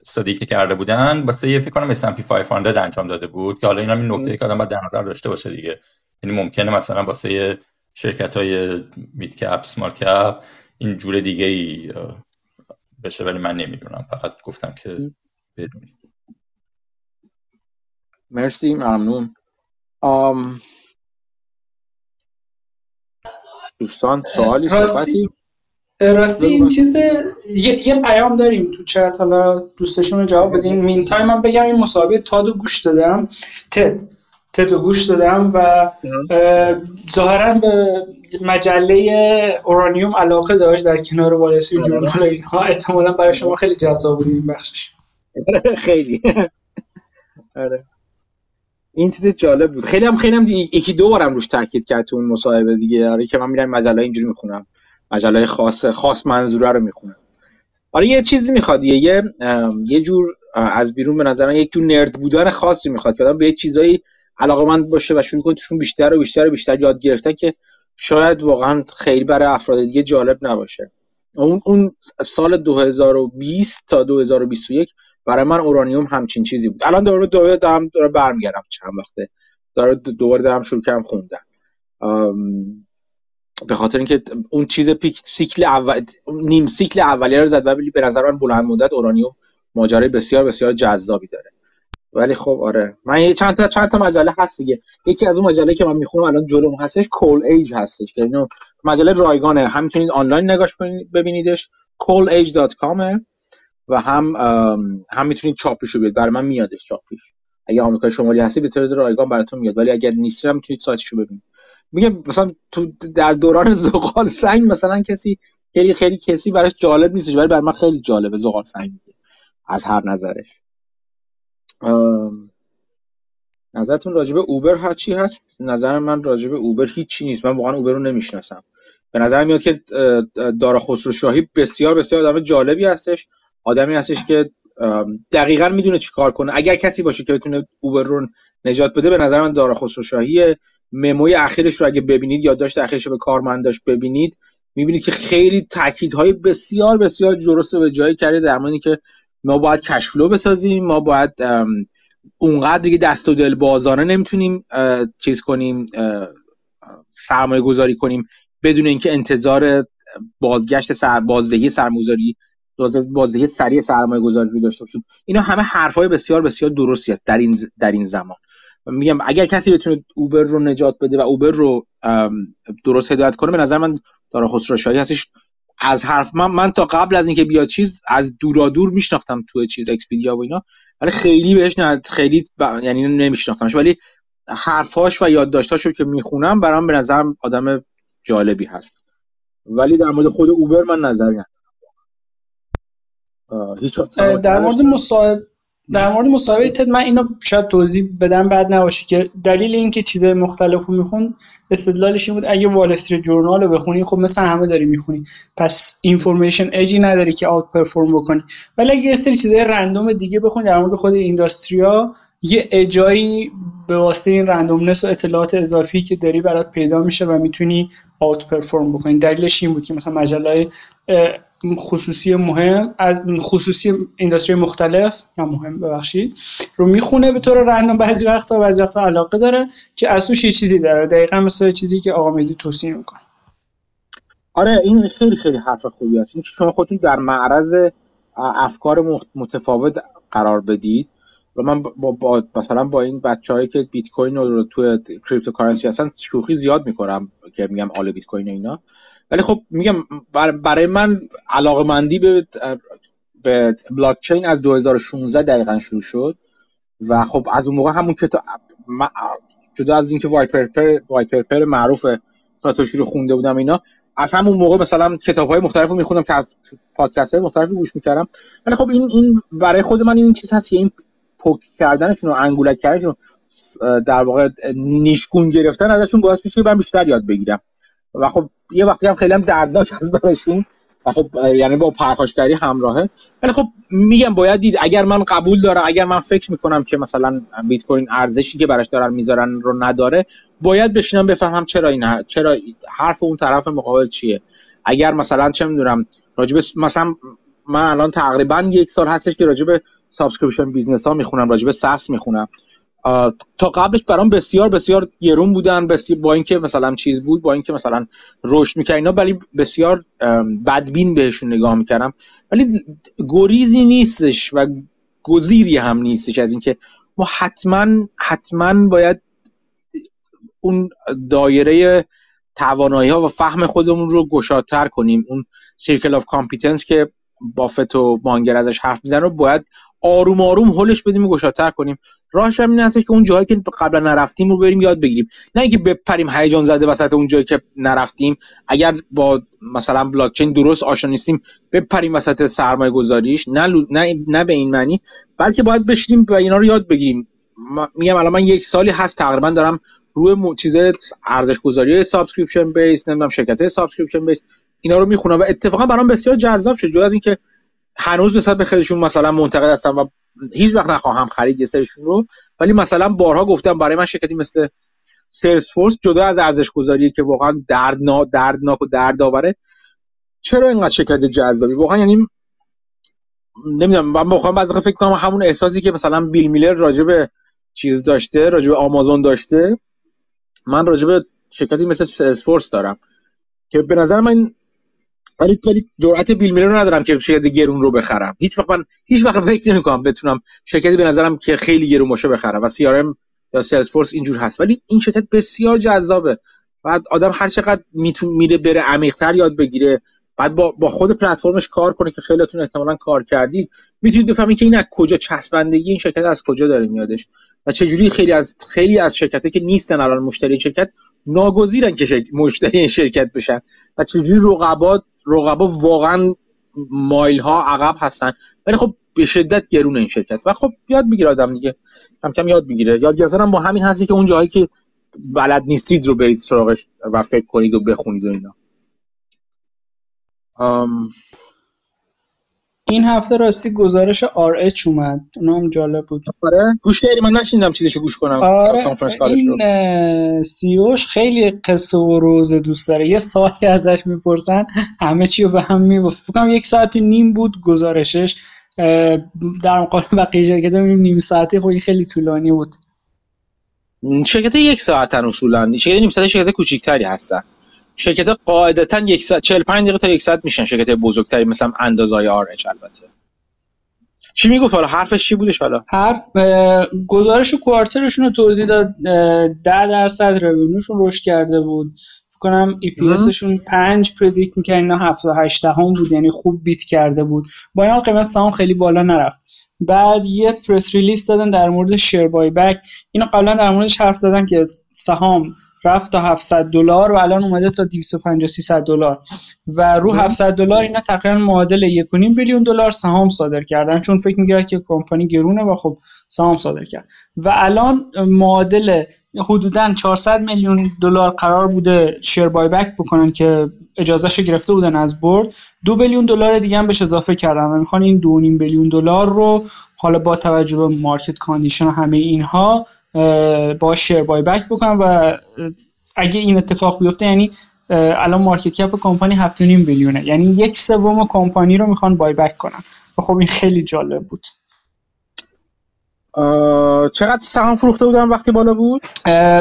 استادی که کرده بودن واسه یه فکر کنم S&P 500 انجام داده بود که حالا این هم این نکته که آدم باید در نظر داشته باشه دیگه. یعنی ممکنه مثلا واسه شرکت های میت کپ سمال کپ این جور دیگه ای بشه ولی من نمی‌دونم. فقط گفتم که بدونی. مرسی ممنون. آم... دوستان سوالی صحبتی؟ راستی این چیز یه،, یه پیام داریم تو چت حالا دوستشون رو جواب بدین مین تایم من بگم این مسابقه تادو گوش دادم. تد تد رو گوش دادم و ظاهرا به مجله اورانیوم علاقه داشت در کنار والسی جورنال اینها. احتمالا برای شما خیلی جذاب بود این بخشش. خیلی. آره. این چیز جالب بود. خیلی هم خیلی هم یکی دو بارم روش تاکید کرد تو اون مصاحبه دیگه. آره که من میرم مجله اینجوری می‌خونم. مجله خاص خاص منظوره رو می‌خونم. آره یه چیزی می‌خواد. یه یه جور از بیرون به نظر یک جور نرد بودن خاصی می‌خواد که آدم به چیزایی علاقه من باشه و شروع کنه توشون بیشتر و بیشتر و بیشتر یاد گرفته که شاید واقعا خیلی برای افراد دیگه جالب نباشه. اون اون سال 2020 تا 2021 برای من اورانیوم همچین چیزی بود. الان دوباره دوباره دارم دوباره برمیگردم چند وقته. داره دوباره دارم شروع کردم خوندن. به خاطر اینکه اون چیز پیک سیکل اول نیم سیکل اولیه رو زد و به نظر من بلند مدت اورانیوم ماجرای بسیار بسیار جذابی داره. ولی خب آره. من چند تا چند تا مجله هست دیگه. یکی از اون مجله که من می‌خونم الان جلوم هستش کول ایج هستش. که اینو مجله رایگانه. هم می‌تونید آنلاین نگاش کنید ببینیدش. coleage.com و هم هم می‌تونید چاپش رو بیاد برای من میادش چاپش اگه آمریکا شمالی هستی به طور رایگان براتون میاد. ولی اگر نیستی هم می‌تونید سایتش رو ببینید. میگم مثلا تو در دوران زغال سنگ مثلا کسی خیلی خیلی کسی براش جالب نیستش. ولی برای من خیلی جالبه زغال سنگ از هر نظرش. نظرتون راجب اوبر هر چی هست؟ نظر من راجب اوبر هیچی نیست. من واقعا اوبر رو نمی‌شناسم. به نظر میاد که دارا خسرو شاهی بسیار بسیار آدم جالبی هستش. آدمی هستش که دقیقا می‌دونه چی کار کنه. اگر کسی باشه که بتونه اوبر رو نجات بده به نظر من دارا خسرو شاهی مموی اخیرش رو اگه ببینید یا داشت اخیرش رو به کارمنداش ببینید می‌بینید که خیلی تاکیدهای بسیار بسیار درست به جایی کرده در که ما باید کشفلو بسازیم ما باید اونقدر دیگه دست و دل بازانه نمی‌تونیم چیز کنیم سرمایه گذاری کنیم بدون اینکه انتظار بازگشت سر بازدهی سرمایه‌گذاری بازدهی سریع سرمایه گذاری رو داشته باشیم. اینا همه حرفای بسیار بسیار درستی است در این در این زمان. میگم اگر کسی بتونه اوبر رو نجات بده و اوبر رو درست هدایت کنه به نظر من دارا خسرو شاهی هستش. از حرف من من تا قبل از اینکه بیاد چیز از دورا دور میشناختم تو چیز اکسپیدیا و اینا. ولی خیلی بهش نه خیلی ب... یعنی نمیشناختمش. ولی حرفاش و یادداشتاشو که می‌خونم برام به نظرم آدم جالبی هست. ولی در مورد خود اوبر من نظری هیچ در مورد مصاحبه در مورد مصاحبه تد من اینو شاید توضیح بدم بعد نباشه که دلیل اینکه چیزای مختلف رو می‌خونه استدلالش این بود اگه وال استریت جورنال رو بخونی خب مثل همه داری می‌خونی. پس information edge ی نداری که outperform بکنی. ولی اگه یه سری چیزای random دیگه بخونی در مورد خود industry ا یه اجایی به واسطه این randomness و اطلاعات اضافی که داری برات پیدا میشه و می‌تونی outperform بکنی. دلیلش این بود که مثلا مجله خصوصی مهم خصوصی industry مختلف نه مهم ببخشید رو می‌خونه به طور random بعضی وقتا و بعضی وقتا علاقه داره که از توش یه چیزی داره. دقیقا مثل چیزی که آقا مهدی توصیه می‌کنه. آره این خیلی خیلی حرف خوبی هست اینکه شما خودتون در معرض افکار متفاوت قرار بدید. و من با, با مثلا با این بچه‌هایی که بیت کوین رو تو cryptocurrency هستن شوخی زیاد می‌کنم که میگم آل بیت کوین اینا. ولی خب میگم برای من علاقه مندی به به بلاک چین از 2016 دقیقا شروع شد و خب از اون موقع همون کتاب جدا از اینکه white paper white paper معروف ساتوشی رو خونده بودم اینا از همون موقع مثلا کتاب های مختلف رو میخوندم که از پادکست های مختلف گوش می‌کردم. ولی خب این این برای خود من این چیز هست که این poke کردنشون و انگولک کردنشون در واقع نیشگون گرفتن ازشون باعث میشه من بیشتر یاد بگیرم. و خب یه وقتی هم خیلی هم دردناک از براشون. و خب یعنی با پرخاشگری همراهه. ولی خب میگم باید دید اگر من قبول دارم اگر من فکر می‌کنم که مثلا بیت کوین ارزشی که براش دارن می‌ذارن رو نداره باید بشینم بفهمم چرا این چرا حرف اون طرف مقابل چیه. اگر مثلا چه می‌دونم راجب مثلا من الان تقریبا یک سال هستش که راجب subscription business ها می‌خونم راجب SaaS می‌خونم. تا قبلش برام بسیار بسیار گرون بودن بسیار با اینکه مثلا چیز بود با اینکه مثلا رشد می‌کرد اینا ولی بسیار بدبین بهشون نگاه می‌کردم. ولی گریزی نیستش و گزیری هم نیستش از اینکه ما حتما حتما باید اون دایره توانایی ها و فهم خودمون رو گشادتر کنیم. اون circle of competence که بافت و مانگر ازش حرف می‌زنن رو باید آروم آروم هلش بدیم و گشادتر کنیم. راهش هم این هستش که اون جایی که قبلا نرفتیم رو بریم یاد بگیریم. نه اینکه بپریم هیجان زده وسط اون جایی که نرفتیم. اگر با مثلا بلاک چین درست آشنا نیستیم بپریم وسط سرمایه گذاریش. نه, نه, نه به این معنی بلکه باید بشینیم و اینا رو یاد بگیریم. میگم الان من یک سالی هست تقریبا دارم روی م... چیز ارزش گذاری subscription based نمی‌دونم شرکت subscription based اینا رو می‌خونم و اتفاقا برام بسیار جذاب شد. جز از اینکه هنوز نسبت به خودشون مثلا منتقد هستم و هیچ وقت نخواهم خرید یه سرشون رو ولی مثلا بارها گفتم برای من شرکتی مثل Salesforce جدا از ارزش گذاری که واقعا دردنا دردناک و دردآوره. چرا اینقدر شرکت جذابی؟ واقعا یعنی نمی‌دونم من واقعا بعضی فکر کنم همون احساسی که مثلا بیل میلر راجع چیز داشته راجع آمازون داشته من راجع به شرکتی مثل Salesforce دارم. که به نظر من ولی ولی جرأت بیل میلر رو ندارم که شرکت گرون رو بخرم. هیچ وقت من هیچ وقت فکر نمی کنم بتونم شرکتی به نظرم که خیلی گرون باشه بخرم و CRM یا Salesforce اینجور هست. ولی این شرکت بسیار جذابه. بعد آدم هر چقدر میتون میره بره عمیق‌تر یاد بگیره بعد با, با خود پلتفرمش کار کنه که خیلیتون احتمالا کار کردید می‌تونید بفهمید که این از کجا چسبندگی این شرکت از کجا داره میادش و چجوری خیلی از خیلی از شرکتایی که نیستن الان مشتری شرکت ناگزیرن که مشتری این شرکت بشن و چجوری رقبا رقبا واقعا مایل ها عقب هستن. ولی خب به شدت گرون این شرکت. و خب یاد می‌گیره آدم دیگه. کم کم یاد می‌گیره. یاد گرفتن با همین هستی که اون جایی که بلد نیستید رو برید سراغش و فکر کنید و بخونید و اینا. این هفته راستی گزارش آر اچ اومد. اونم جالب بود. آره. گوش کردی؟ من نشیندم چیزشو گوش کنم. آره. این سیوش خیلی قصه و روز دوست داره. یه ساعتی ازش می‌پرسن همه چی رو به هم می‌گفت فکرم یک ساعت و نیم بود گزارشش. در مقابل بقیه شرکت نیم ساعتی خب خیلی طولانی بود. شرکت یک ساعتن اصولا شرکت نیم ساعت شرکت کوچیکتری هستن. شرکت قاعدتا یک ساعت 45 دقیقه تا یک ساعت میشن شرکت بزرگتری مثلا اندازای RH البته. چی می‌گفت حالا؟ حرفش چی بودش حالا؟ حرف گزارش quarter شون رو توضیح داد 10 درصد revenue شون رشد کرده بود. فکر کنم EPS شون 5 predict می‌کرد اینا 7 و 8 هم بود یعنی خوب beat کرده بود. با این قیمت سهام خیلی بالا نرفت. بعد یه press release دادن در مورد share buyback اینو قبلا در موردش حرف زدن که سهام رفت تا 700 دلار و الان اومده تا 250 300 دلار. و رو 700 دلار اینا تقریبا معادل 1.5 بیلیون دلار سهام صادر کردن. چون فکر می‌کرد که کمپانی گرونه و خب سهام صادر کرد. و الان معادل حدودا 400 میلیون دلار قرار بوده شیر بای بک بکنن که اجازهش گرفته بودن از برد. دو بیلیون دلار دیگه هم بهش اضافه کردن و می‌خوان این دو نیم بیلیون دلار رو حالا با توجه به market condition همه اینها با share buyback بکنن و اگه این اتفاق بیفته یعنی الان market cap کمپانی 7.5 billion ه. یعنی یک سوم کمپانی رو می‌خوان buyback کنن. و خب این خیلی جالب بود. چقدر سهام فروخته بودن وقتی بالا بود؟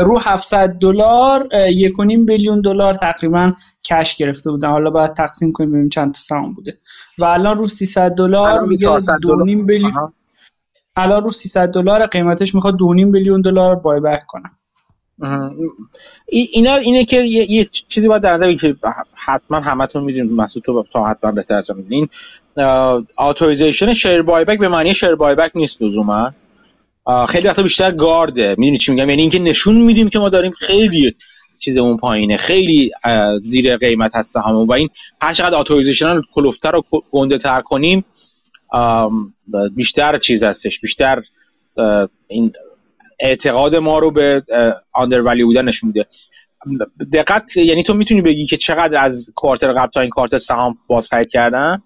رو 700 دلار 1.5 billion دلار تقریبا cash گرفته بودن. حالا باید تقسیم کنیم ببینیم چند تا سهام بوده. و الان رو 300 دلار میگه 2.5 بیلیون. الان رو 300 دلار قیمتش می‌خواد 2.5 بیلیون دلار بای بک کنن اینا اینه که یه, یه چیزی باید در نظر که حتما همتون می‌دونید مسعود تو تا حتما بهتر از این اتوریزیشن شیر بای بک به معنی شیر بای بک نیست لزوما. خیلی وقتا بیشتر گارده. می‌دونی چی میگم؟ یعنی اینکه نشون میدیم که ما داریم خیلی چیزمون پایینه خیلی زیر قیمت هست سهاممون و این هر چقدر authorization رو کلفت‌تر و گنده تر کنیم بیشتر چیز هستش. بیشتر این اعتقاد ما رو به value بودن نشون میده. دقت یعنی تو می‌تونی بگی که چقدر از quarter قبل تا این quarter سهام باز خرید کردن؟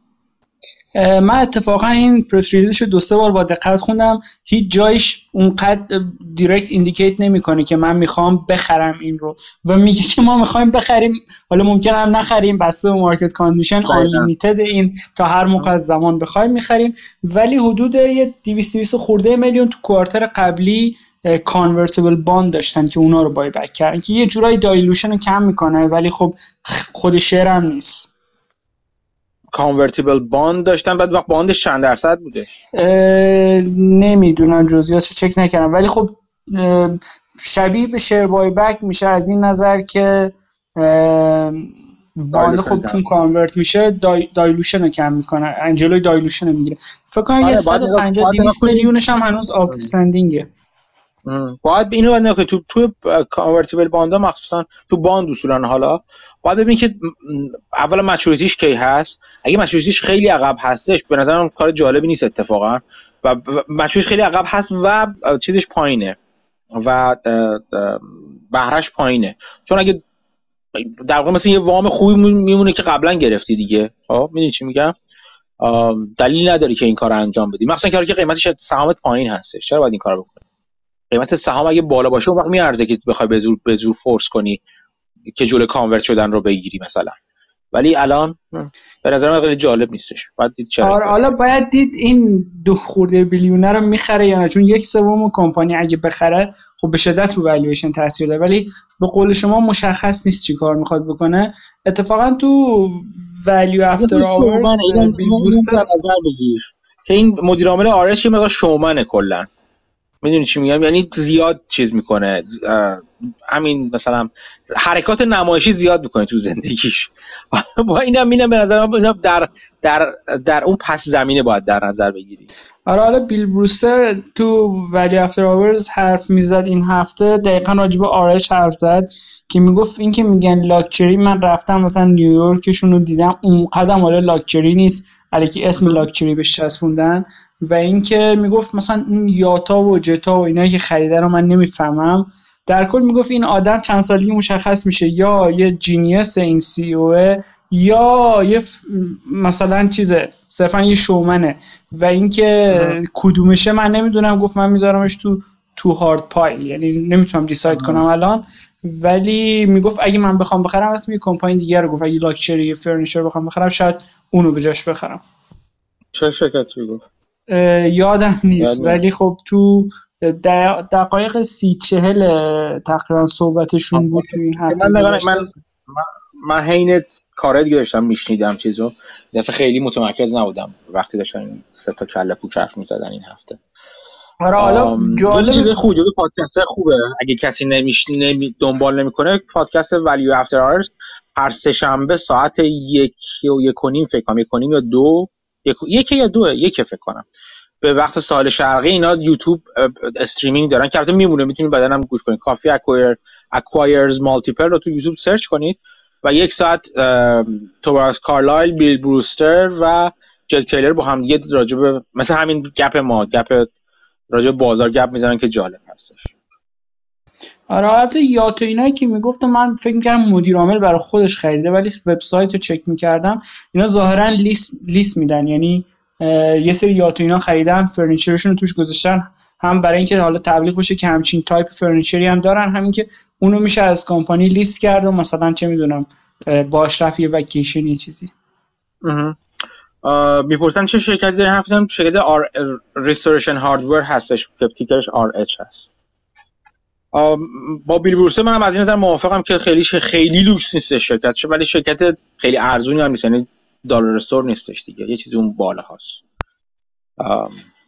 من اتفاقا این press release ش دو سه بار با دقت خوندم. هیچ جایش اونقدر direct indicate نمی‌کنه که من می‌خوام بخرم این رو. و میگه که ما می‌خوایم بخریم. حالا ممکن هم نخریم. بسته به market condition unlimited این تا هر موقع از زمان بخوایم می‌خریم. ولی حدود یه 200 200 خورده میلیون تو quarter قبلی convertible bond داشتن که اونا رو buyback کردن که یه جورایی dilution رو کم می‌کنه. ولی خب خود share هم نیست. convertible bond داشتن بعد وقت bond ش چند درصد بوده؟ نمی‌دونم جزئیاتش چک نکردم. ولی خب شبیه به share buyback میشه از این نظر که bond خب چون convert میشه di- dilution رو کم می‌کنه. جلوی dilution رو می‌گیره. فکر کنم یه 150 200 میلیونش هم هنوز outstanding ه باید اینو باید که تو تو convertible bond ا مخصوصا تو bond اصولا حالا باید ببین که اولا maturity ش کی هست. اگه maturity ش خیلی عقب هستش به نظرم کار جالبی نیست اتفاقا. و مچوریتیش خیلی عقب هست و چیزش پایینه. و بهرش پایینه. چون اگه در واقع مثل یه وام خوبی میمونه که قبلا گرفتی دیگه. خب می‌دونی چی میگم؟ دلیل نداری که این کار انجام بدی. مثلا کاری که قیمتش سهامت پایین هستش. چرا باید این کار بکنی؟ قیمت سهام اگه بالا باشه اون وقت میارزه که بخوای به زور به زور فورس کنی که جلو کانورت شدن رو بگیری مثلا. ولی الان به نظر من خیلی جالب نیستش. باید دید چرا آره حالا باید دید این دو خورده بیلیونه رو می‌خره یا نه؟ چون یک سوم کمپانی اگه بخره خب به شدت رو والویشن تاثیر داره. ولی به قول شما مشخص نیست چی کار می‌خواد بکنه. اتفاقا تو ولیو افتر آورز که این مدیر عامل آرش یه مقدار شومنه کلا. می‌دونی چی میگم؟ یعنی زیاد چیز می‌کنه. همین مثلا حرکات نمایشی زیاد می‌کنه تو زندگیش. با اینم اینم به نظر من در در در اون پس زمینه باید در نظر بگیری. آره حالا بیل بروستر تو ولی افتر آورز حرف می‌زد این هفته. دقیقا راجب آرش حرف زد که می‌گفت این که میگن لاکچری من رفتم مثلا نیویورکشون رو دیدم اون قدم حالا لاکچری نیست. علیکی اسم لاکچری بهش چسبوندن. و اینکه می‌گفت مثلا این یاتا و جتا و اینایی که خریده رو من نمی‌فهمم در کل می‌گفت این آدم چند سالگی مشخص میشه. یا یه genius این CEO ه یا یه مثلا چیزه صرفا یه شومنه. و اینکه کدومشه من نمی‌دونم گفت من میذارمش تو too hard pile یعنی نمی‌تونم decide کنم الان. ولی می‌گفت اگه من بخوام بخرم اسم یه کمپانی دیگه رو گفت. اگه luxury furniture بخوام بخرم شاید اونو به جاش بخرم. چه شرکتی گفت یادم نیست. ولی خب تو دقایق سی چهل تقریبا صحبتشون بود تو این هفته من من من, من حین کارهای دیگه داشتم میشنیدم چیزو دفعه خیلی متمرکز نبودم. وقتی داشتم سه تا کله پوچ حرف می‌زدن این هفته. آره حالا جالب چیز خوبه جزو پادکست خوبه. اگه کسی نمیش نمی دنبال نمی‌کنه پادکست ولیو افتر آرز هر سه شنبه ساعت یک و یک و نیم فکر کنم یک و نیم یا دو یک, یک یا دو یک فکر کنم. به وقت ساحل شرقی اینا یوتیوب streaming دارن که البته میمونه می‌تونید بعدا هم گوش کنید. کافی Acquire Acquirer's Multiple رو تو یوتیوب سرچ کنید و یک ساعت توبیاس کارلایل بیل بروستر و جک تیلر با هم دیگه راجع به مثل همین گپ ما گپ راجع بازار گپ می‌زنن که جالب هستش. آره البته یاتو اینایی که می‌گفتم من فکر می‌کردم مدیر عامل برای خودش خریده ولی وبسایت رو چک می‌کردم. اینا ظاهرا lease لیست میدن. یعنی یه سری yacht و اینا خریدن furniture شون رو توش گذاشتن. هم برای اینکه حالا تبلیغ بشه که همچین type furniture ی هم دارن همین که اونو میشه از کمپانی lease کرد و مثلا چه می‌دونم باش رفت یه وکیشن یه چیزی. می‌پرسن چه شرکتی داره حرف شرکت Restoration Hardware هستش که ticker ش RH هست. با بیل بروسه منم از این نظر موافقم که خیلی خیلی لوکس نیست شرکت ولی شرکت خیلی ارزونی هم نیست یعنی dollar store نیستش دیگه یه چیزی اون بالا هست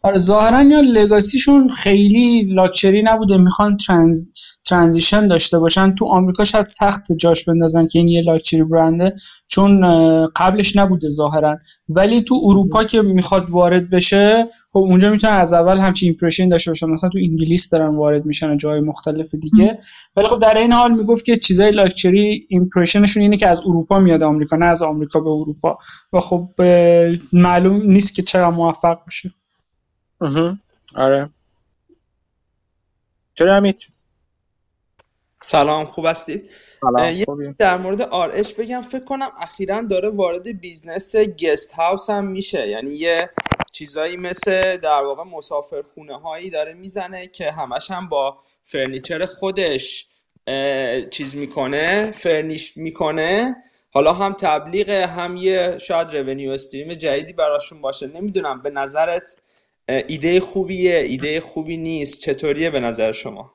آره ظاهرا یا legacy شون خیلی لاکچری نبوده. می‌خوان trans transition داشته باشن. تو آمریکاش از سخت جاش بندازن که این یه luxury brand ه. چون قبلش نبوده ظاهرا. ولی تو اروپا که می‌خواد وارد بشه خب اونجا می‌تونن از اول همچین impression داشته باشن. مثلا تو انگلیس دارن وارد میشن جای مختلف دیگه. ولی خب در این حال می‌گفت که چیزای luxury impression شون اینه که از اروپا میاد آمریکا نه از آمریکا به اروپا. و خب معلوم نیست که چرا موفق آره. چرا امید سلام خوب هستید؟ در مورد RH بگم فکر کنم اخیرا داره وارد business guest house هم میشه. یعنی یه چیزایی مثل در واقع مسافرخونه هایی داره می‌زنه که همش هم با furniture خودش چیز می‌کنه furnish می‌کنه. حالا هم تبلیغ هم یه شاید رونیو استریم جدیدی براشون باشه. نمی‌دونم به نظرت ایده خوبیه ایده خوبی نیست. چطوریه به نظر شما؟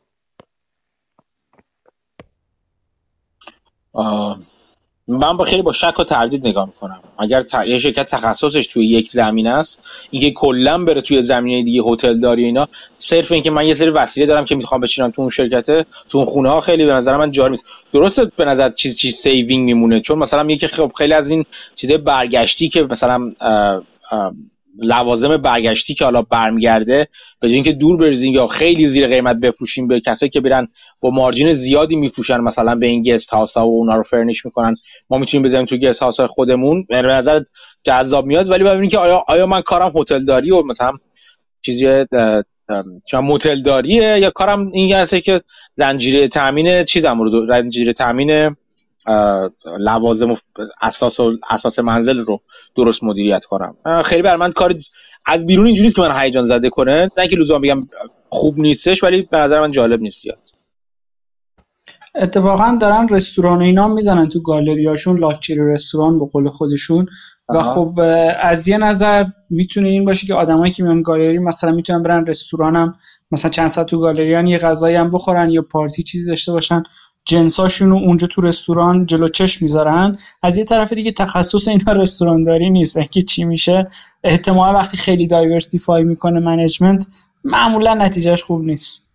من با خیلی با شک و تردید نگاه می‌کنم. اگر یه شرکت تخصصش توی یک زمین است اینکه کلا بره توی زمینه دیگه هتل داری اینا صرف اینکه من یه سری وسیله دارم که می‌خوام بچینم تو اون شرکته تو اون خونه ها خیلی به نظر من جاری نیست. درسته به نظر چیز چیز saving میمونه چون مثلا یکی خب خیلی از این چیزای برگشتی که مثلا لوازم برگشتی که حالا برمیگرده به اینکه دور بریزین یا خیلی زیر قیمت بفروشیم به کسایی که برن با margin زیادی میفروشن مثلا به این guest house ها و اونا رو furnish می‌کنن. ما می‌تونیم بزنیم تو guest house های خودمون. به نظر جذاب میاد ولی ببینید که آیا آیا من کارم هتل داری و مثلا چیزی چون موتل داریه یا کارم این هست که زنجیره تامین چیزم رو زنجیره تامین لوازم اساس و اساس منزل رو درست مدیریت کنم. خیلی بر من کار از بیرون اینجوریه که من هیجان زده کنه. نه که لزوما بگم خوب نیستش ولی به نظر من جالب نیست یاد اتفاقا دارن رستوران اینا می‌زنن تو گالریاشون لاکچری رستوران به قول خودشون. و خب از یه نظر می‌تونه این باشه که آدمایی که میان گالری مثلا می‌تونن برن رستورانم مثلا چند ساعت تو گالریان یه غذایی هم بخورن یا پارتی چیزی داشته باشن. جنساشون رو اونجا تو رستوران جلو چشم می‌ذارن. از یه طرف دیگه تخصص اینا رستورانداری نیست. اینکه چی میشه؟ احتمال وقتی خیلی diversify می‌کنه management معمولا نتیجهش خوب نیست.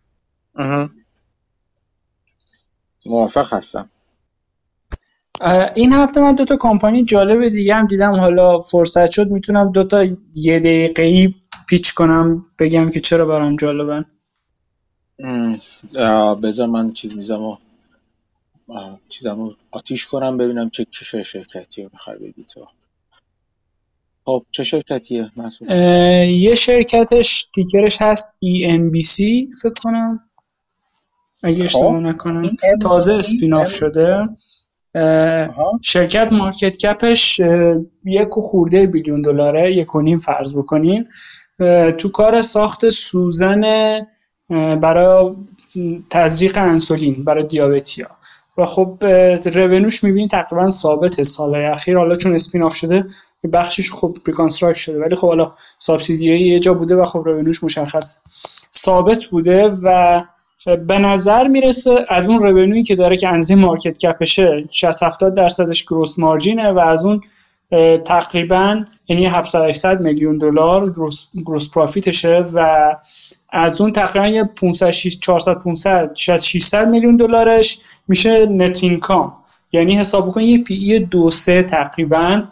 موافق هستم. این هفته من دوتا کمپانی جالب دیگه هم دیدم. حالا فرصت شد می‌تونم دوتا یه دقیقه ای پیچ کنم بگم که چرا برام جالبن. بذار من چیز میزم چیزمو آتیش کنم ببینم چه چه شرکتی رو می‌خوای بگی تو. خب چه شرکتیه مسئول یه شرکتش تیکرش هست ENBC فکر کنم. اگه خب. اشتباه نکنم. تازه spin-off شده. شرکت market cap ش یک و خورده billion دلاره یک و نیم فرض بکنین. تو کار ساخت سوزن برای تزریق انسولین برای دیابتیا و خب revenue ش می‌بینی تقریبا ثابت سالهای اخیر. حالا چون spin-off شده بخشش خب reconstruct شده. ولی خب حالا subsidiary یه جا بوده و خب revenue ش مشخص ثابت بوده و به نظر می‌رسه از اون revenue ی که داره که اندازه market cap شه 60 70 درصدش gross margin ه و از اون تقریبا یعنی 700 800 میلیون دلار gross, gross profit شه و از اون تقریبا یه 500 400 500 600 میلیون دلارش میشه net income. یعنی حساب بکن یه P/E دو سه تقریبا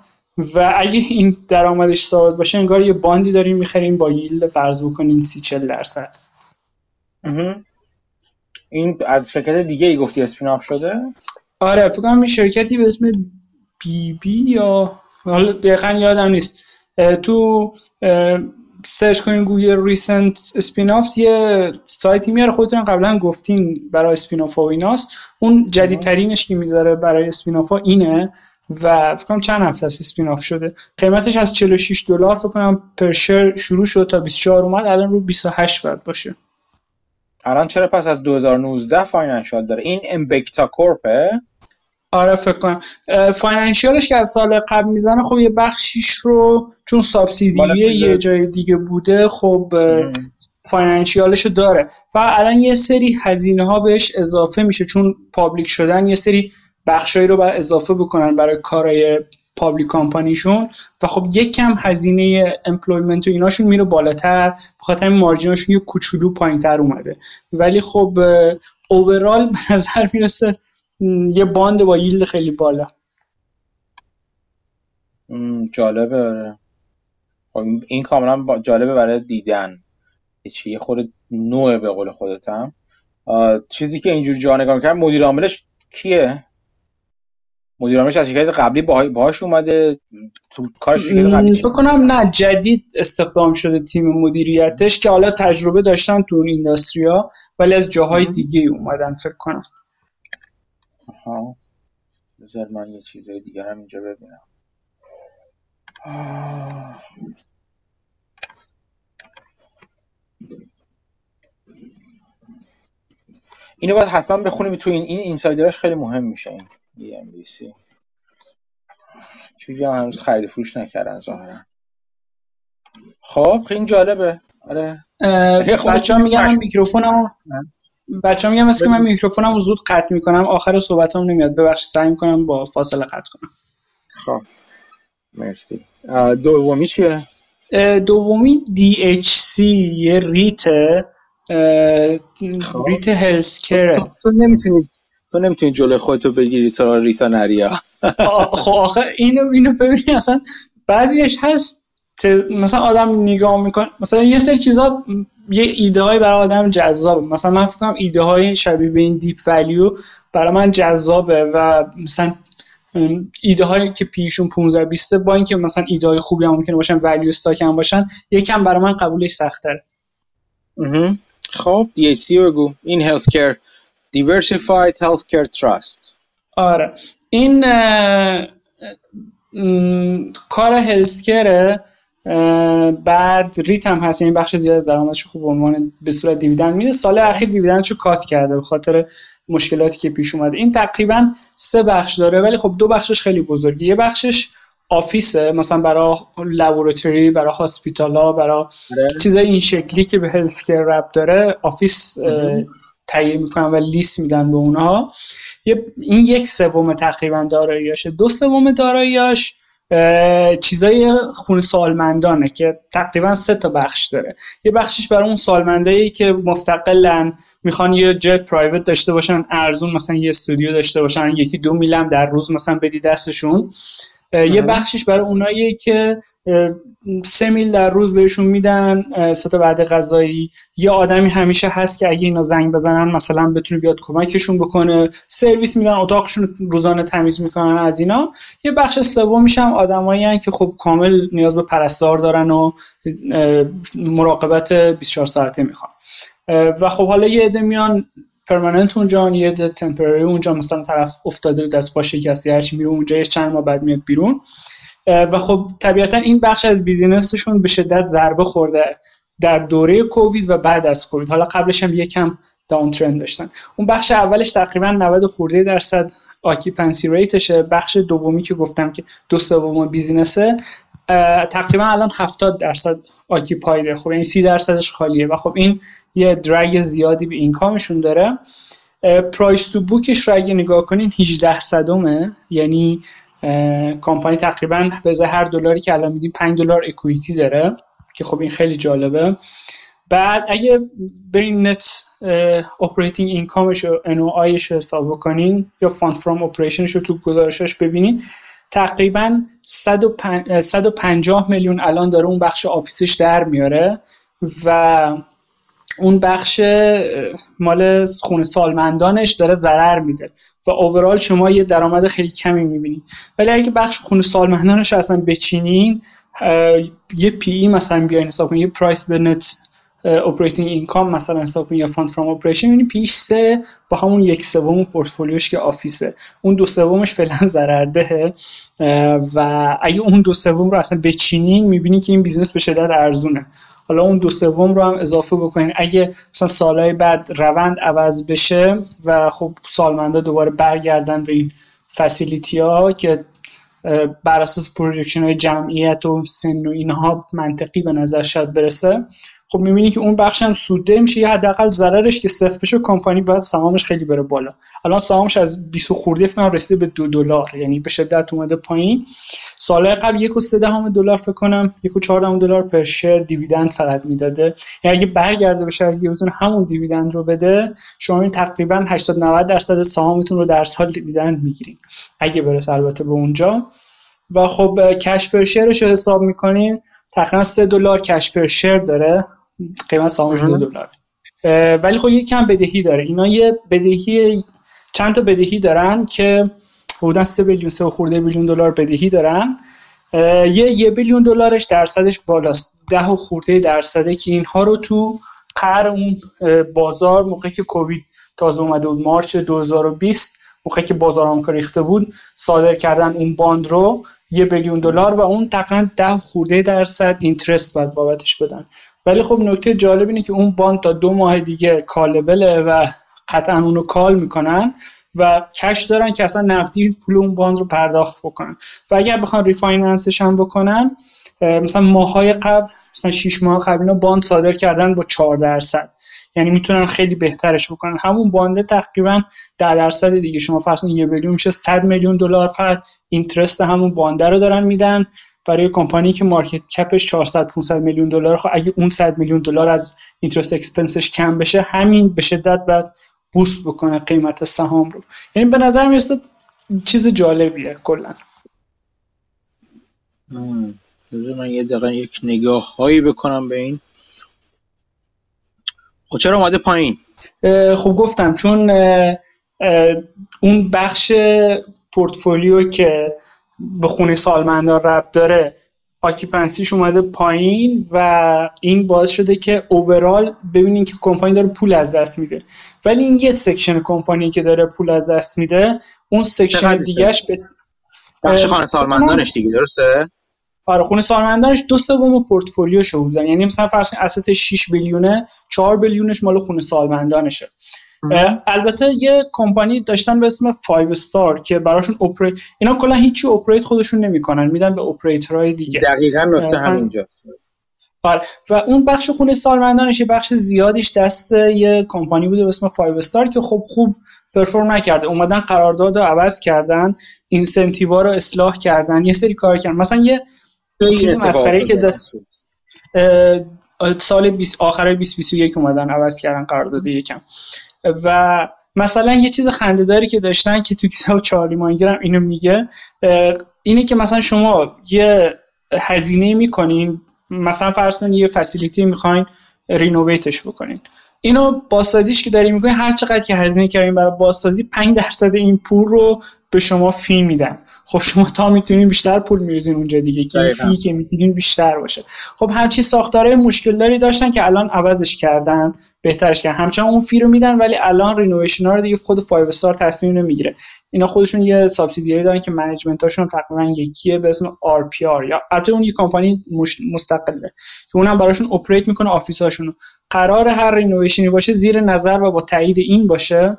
و اگه این درآمدش ثابت باشه انگار یه bond ی داریم می‌خریم با yield فرض بکنین 30 40 درصد. این از شرکت دیگه ای گفتی spin-off شده؟ آره فکر کنم این شرکتی به اسم BD یا حالا دقیقا یادم نیست. تو search کنین گوگل recent spin-offs یه سایتی میاره خودتون قبلا گفتین برای spin-off و ایناست. اون جدیدترینش که می‌ذاره برای spin-off اینه و فکر کنم چند هفته است spin-off شده. قیمتش از 46 دلار فکر کنم per share شروع شد تا 24 اومد الان رو 28 بعد باشه. الان چرا پس از 2019 financial داره؟ این Embecta Corp ه آره فکر کنم. financial ش که از سال قبل می‌زنه خب یه بخشیش رو چون subsidiary یه جای دیگه بوده خب financial ش رو داره. فقط الان یه سری هزینه ها بهش اضافه میشه. چون public شدن یه سری بخشایی رو باید اضافه بکنن برای کارهای public company شون و خب یک کم هزینه employment و ایناشون میره بالاتر. بخاطر مارجیناشون یه کوچولو پایینتر اومده. ولی خب اوورال به نظر می‌رسه یه باند با ییلد خیلی بالا. جالبه. خب این کاملا جالبه برای دیدن. یه خود نوع به قول خودتم. چیزی که اینجوری جا نگاه می‌کنم مدیر عاملش کیه؟ مدیر عاملش از شرکت قبلی باهاش اومده. تو کارش فکر کنم نه جدید استخدام شده تیم مدیریتش که حالا تجربه داشتن تو اون اینداستریا ولی از جاهای دیگه اومدن فکر کنم. ها. بذار من یه چیزای دیگر هم اینجا ببینم. اینو باید حتما بخونیم تو این این اینسایدرش خیلی مهم میشه این سی چیزی هم هنوز خرید فروش نکردن ظاهرا. خب این جالبه. آره. بچه ها میگم میکروفونم بچه میگم مثل که من میکروفونم زود قطع می‌کنم آخر صحبتم نمیاد. ببخشید سعی می‌کنم با فاصله قطع کنم. خب. مرسی. دومی چیه؟ دومی DHC یه ریت خب. REIT healthcare ه تو نمی‌تونی تو نمی‌تونی جلوی خودتو بگیری تا REIT ا نریا. خب آخه اینو اینو ببین اصلا بعضیش هست مثلا آدم نگاه می‌کنه مثلا یه سری چیزا یه ایده های برای آدم جذابه. مثلا من فکر کنم ایده های شبیه به این deep value برای من جذابه و مثلا ایده هایی که P/E شون 15 20 با اینکه مثلا ایده های خوبی هم ممکنه باشن value stock هم باشن یکم برای من قبولش سخت‌تره. خب DHC بگو. این healthcare Diversified Healthcare Trust. آره. این کار healthcare ه بعد REIT هم هست این بخش زیاد از درآمدش خوب عنوان به صورت dividend میده سال اخیر dividend شو cut کرده به خاطر مشکلاتی که پیش اومده. این تقریبا سه بخش داره ولی خب دو بخشش خیلی بزرگی یه بخشش office ه مثلا برای laboratory برای hospital ا برای آره. چیزای این شکلی که به health ربط داره office تهیه می‌کنن و لیست میدن به اونها. این یک سوم تقریبا داراییاشه. دو سوم داراییاش چیزای خون سالمندانه که تقریبا سه تا بخش داره. یه بخشش برای اون سالمندایی که مستقلن می‌خوان یه جت پرایوت داشته باشن ارزون مثلا یه استودیو داشته باشن یکی دو میلم در روز مثلا بدی دستشون. یه بخشش برای اونایی که سه میل در روز بهشون میدن سه تا بعد غذایی. یه آدمی همیشه هست که اگه اینا زنگ بزنن مثلا بتونه بیاد کمکشون بکنه سرویس میدن اتاقشون روزانه تمیز می‌کنن از اینا. یه بخش سوم میشم آدمایی که خب کامل نیاز به پرستار دارن و مراقبت 24 ساعته می‌خوان. و خب حالا یه عده میان پرمننت اونجا یه تمپرری اونجا مثلا طرف افتاده دست پا شکسته هرچی میره اونجا یه چند ماه بعد میاد بیرون. و خب طبیعتا این بخش از business شون به شدت ضربه خورده در دوره کووید و بعد از کووید. حالا قبلش هم یکم down trend داشتن. اون بخش اولش تقریبا 90 خورده درصد occupancy rate شه بخش دومی که گفتم که دو سوم business ه. تقریبا الان 70 درصد occupied ه خب این 30 درصدش خالیه. و خب این یه drag زیادی به income شون داره. price to book ش رو اگه نگاه کنین 18 صدمه. یعنی کمپانی تقریبا به هر دلاری که الان میدیم 5 دلار equity داره. که خب این خیلی جالبه. بعد اگه برین net operating income ش و NOI ش رو حساب بکنین یا fund from operation ش رو تو گزارشش ببینین. تقریبا 150 میلیون الان داره اون بخش office ش در میاره و اون بخش مال خونه سالمندانش داره ضرر میده و overall شما یه درآمد خیلی کمی می‌بینید. ولی اگه بخش خونه سالمندانش اصلا بچینین یه P/E مثلا بیاین حساب یه price به net operating income مثلا حساب یا fund from operation یعنی P/E ش سه با همون یک سوم پورتفولیوش که office ه. اون دو سومش فعلا ضررده. و اگه اون دو سوم رو اصلا بچینین می‌بینی که این business به شدت ارزونه. حالا اون دو سوم رو هم اضافه بکنین. اگه مثلا سالهای بعد روند عوض بشه و خب سالمندا دوباره برگردن به این فسیلیتی ها که بر اساس پروژکشن های جمعیت و سن و اینها منطقی به نظر شاید برسه خب می‌بینی که اون بخش هم سوده میشه یا حداقل ضررش که صفر بشه کمپانی باید سهامش خیلی بره بالا. الان سهامش از 20 خورده فکر رسیده به دو دلار یعنی به شدت اومده پایین. سال قبل یک و سه دهم دلار فکر کنم یک و چهار دلار پر شیر دیویدند فقط می‌داده. یعنی اگه برگرده بشه اگه بتونه همون دیویدند رو بده شما این تقریبا 80 90 درصد سهامتون رو در سال دیویدند می‌گیرید اگه برسه البته به اونجا. و خب کش پر شیرش رو حساب می‌کنین؟ تقریبا 3 دلار کش پر شیر داره. قیمت سهامش دو دلار ولی خب یک کم بدهی داره. اینا یه بدهی چند تا بدهی دارن که حدودا 3 بیلیون 3 خورده بیلیون دلار بدهی دارن. یه یه billion دلارش درصدش بالاست. ده و خورده درصده که اینها رو تو قعر اون بازار موقعی که کووید تازه اومده بود March 2020 موقعی که بازار آمریکا ریخته بود صادر کردن اون bond رو یه billion دلار و اون تقریبا ده خورده درصد interest باید بابتش بدن. ولی خب نکته جالب اینه که اون bond تا دو ماه دیگه callable ه و قطعا اونو call می‌کنن و cash دارن که اصلا نقدی پول اون bond رو پرداخت بکنن. و اگر بخوان refinance ش هم بکنن مثلا ماهای قبل مثلا 6 ماه قبل اینا bond صادر کردن با 4 درصد. یعنی می‌تونن خیلی بهترش بکنن. همون bond ه تقریبا 10 درصد دیگه. شما فرض کنید 1 میلیون میشه 100 میلیون دلار فقط interest همون bond ه رو دارن میدن. برای کمپانی که market cap ش 400 500 میلیون دلار خب اگه اون 100 میلیون دلار از interest expense ش کم بشه همین به شدت بعد بوست بکنه قیمت سهام رو. یعنی به نظر می‌رسه چیز جالبیه کلا. من یه دقیقه یک نگاه هایی بکنم به این. خب چرا اومده پایین؟ خب گفتم چون اون بخش پورتفولیو که به خونه سالمندان رب داره آکیپنسیش اومده پایین و این باعث شده که اوورال ببینین که کمپانی داره پول از دست میده. ولی این یه section کمپانی که داره پول از دست میده اون section دیگهش به بخش خانه سالمندانش دیگه درسته؟ آره خونه سالمندانش دو سوم پورتفولیو شو بودن. یعنی مثلا فرض کن asset 6 billion ه 4 billion ش مال خونه سالمندانشه. البته یه کمپانی داشتن به اسم 5 Star که براشون operate اینا کلا هیچی operate خودشون نمی‌کنن میدن به اپریتورهای دیگه. دقیقاً نکته همینجا آره. و اون بخش خونه سالمندانش یه بخش زیادیش دست یه کمپانی بوده به اسم 5 استار که خب خوب پرفورم نکرده. اومدن قرارداد رو عوض کردن اینسنتیوا رو اصلاح کردن یه سری کار کردن. مثلا یه چیز مسخره که سال 20 آخر 2021 اومدن عوض کردن قرارداد یکم. و مثلا یه چیز خندهداری که داشتن که تو کتاب چارلی مانگر اینو میگه اینه که مثلا شما یه هزینه می‌کنین مثلا فرض کنید یه facility می‌خواین renovate ش بکنین. اینو بازسازیش که داری می‌کنین هر چقدر که هزینه کردین برای بازسازی 5 درصد این پول رو به شما fee میدن. خب شما تا می‌تونین بیشتر پول میریزین اونجا دیگه که fee که می‌تونین بیشتر باشه. خب همچین ساختارهای مشکل داری داشتن که الان عوضش کردن بهترش کردن. همچنان اون fee رو میدن ولی الان renovation ها رو دیگه خود 5 Star تصمیم نمی‌گیره. اینا خودشون یه subsidiary دارن که management هاشون تقریبا یکیه به اسم RMR یا البته اون یه کمپانی مستقله که اونم براشون operate می‌کنه office هاشون قراره هر renovation ی باشه زیر نظر و با تایید این باشه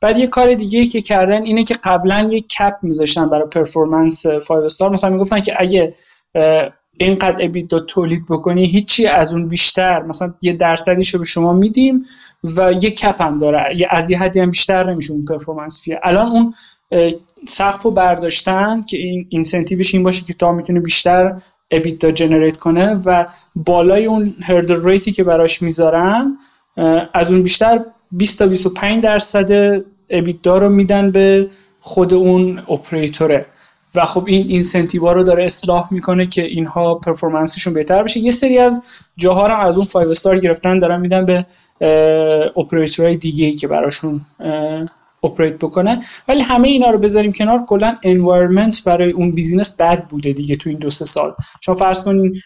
بعد یه کار دیگه که کردن اینه که قبلا یه cap میذاشتن برای performance 5 Star مثلا می‌گفتن که اگه اینقدر EBITDA تولید بکنی هیچی از اون بیشتر. مثلا یه درصدیش رو به شما میدیم و یه cap هم داره. یه از یه حدی هم بیشتر نمیشه اون performance fee ه الان اون سقف رو برداشتن که این incentive ش این باشه که تا می‌تونه بیشتر EBITDA generate کنه و بالای اون hurdle rate ی که براش می‌ذارن از اون بیشتر 20 تا 25 درصد EBITDA رو میدن به خود اون اپریتوره. و خب این incentive ا رو داره اصلاح می‌کنه که اینها performance شون بهتر بشه. یه سری از جاها رو از اون 5 Star گرفتن دارن میدن به اپریتورهای دیگه ای که براشون operate بکنن ولی همه اینا رو بذاریم کنار. کلا environment برای اون business بد بوده دیگه تو این دو سه سال. شما فرض کنین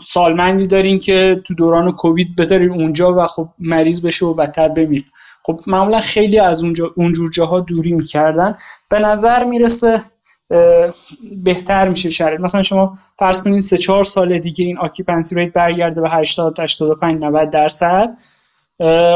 سالمندی دارین که تو دوران کووید بذارین اونجا و خب مریض بشه و بدتر بمیره خب معمولا خیلی از اونجا اونجور جاها دوری می‌کردن. به نظر می‌رسه بهتر میشه شرایط. مثلا شما فرض کنید سه چهار سال دیگه این occupancy rate برگرده به 80 85 90 درصد.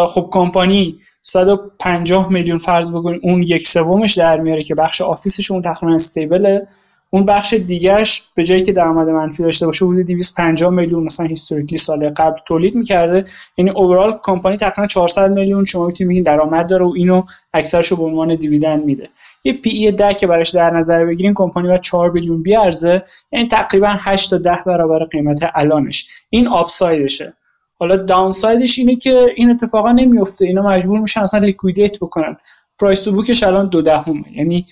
خب کمپانی 150 میلیون فرض بکنید اون یک سومش در میاره که بخش office ش اون تقریبا stable ه. اون بخش دیگهش به جایی که درآمد منفی داشته باشه حدود 250 میلیون مثلا historically سال قبل تولید می‌کرده. یعنی overall کمپانی تقریبا 400 میلیون شما می‌تونید بگین درآمد داره و اینو اکثرش به عنوان dividend میده. یه P/E ده که براش در نظر بگیرین کمپانی باید 4 billion بیارزه. یعنی تقریبا 8 تا 10 برابر قیمت الانش. این upside شه حالا downside ش اینه که این اتفاقا نمیفته. اینا مجبور میشن اصلا liquidate بکنن. price to book ش الان دو دهمه یعنی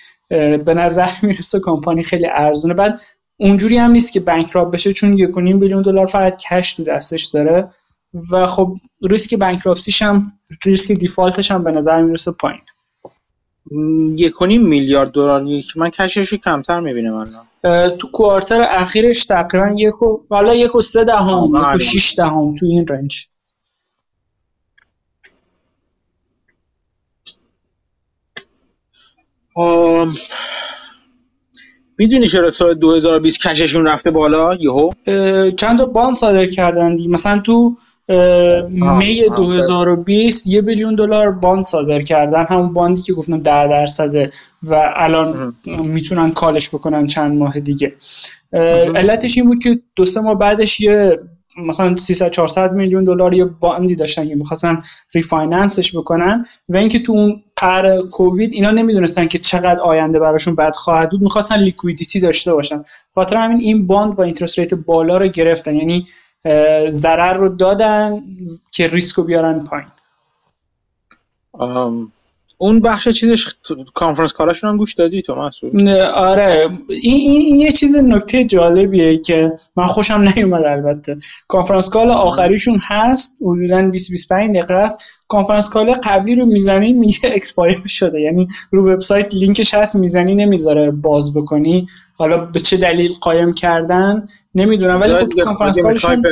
به نظر می‌رسه کمپانی خیلی ارزونه. بعد اونجوری هم نیست که bankrupt بشه چون 1.5 billion دلار فقط cash تو دستش داره. و خب ریسک بانکراپسیش هم ریسک دیفالتش هم به نظر می‌رسه پایین. یک میلیارد دلار من کشش رو کمتر می‌بینم الان. تو کوارتر اخیرش تقریبا یک و حالا یک و سه دهم یک و شیش دهم تو این رنج. می‌دونی چرا سال 2020 کششون رفته بالا یهو؟ چند تا bond صادر کردن مثلا تو می 2020 یه billion دلار bond صادر کردن. همون bond ی که گفتم 10 درصده و الان می‌تونن call ش بکنن چند ماه دیگه. علتش این بود که دو سه ماه بعدش یه مثلا 300 400 میلیون دلار یه bond ی داشتن که می‌خواستن refinance ش بکنن و اینکه تو اون قرار کووید اینا نمی‌دونستن که چقدر آینده براشون بد خواهد بود. می‌خواستن liquidity داشته باشن. خاطر همین این bond با interest rate بالا رو گرفتن. یعنی ضرر رو دادن که ریسک رو بیارن پایین. اون بخش چیزش conference call اشون هم گوش دادی تو مسعود آره. این, این, یه چیز نکته جالبیه که من خوشم نیومد البته. conference call آخریشون هست حدودا 20 25 دقیقه است. conference call قبلی رو می‌زنی میگه expire شده. یعنی رو وبسایت لینکش هست می‌زنی نمی‌ذاره باز بکنی. حالا به چه دلیل قایم کردن؟ نمی‌دونم ولی خب conference call شون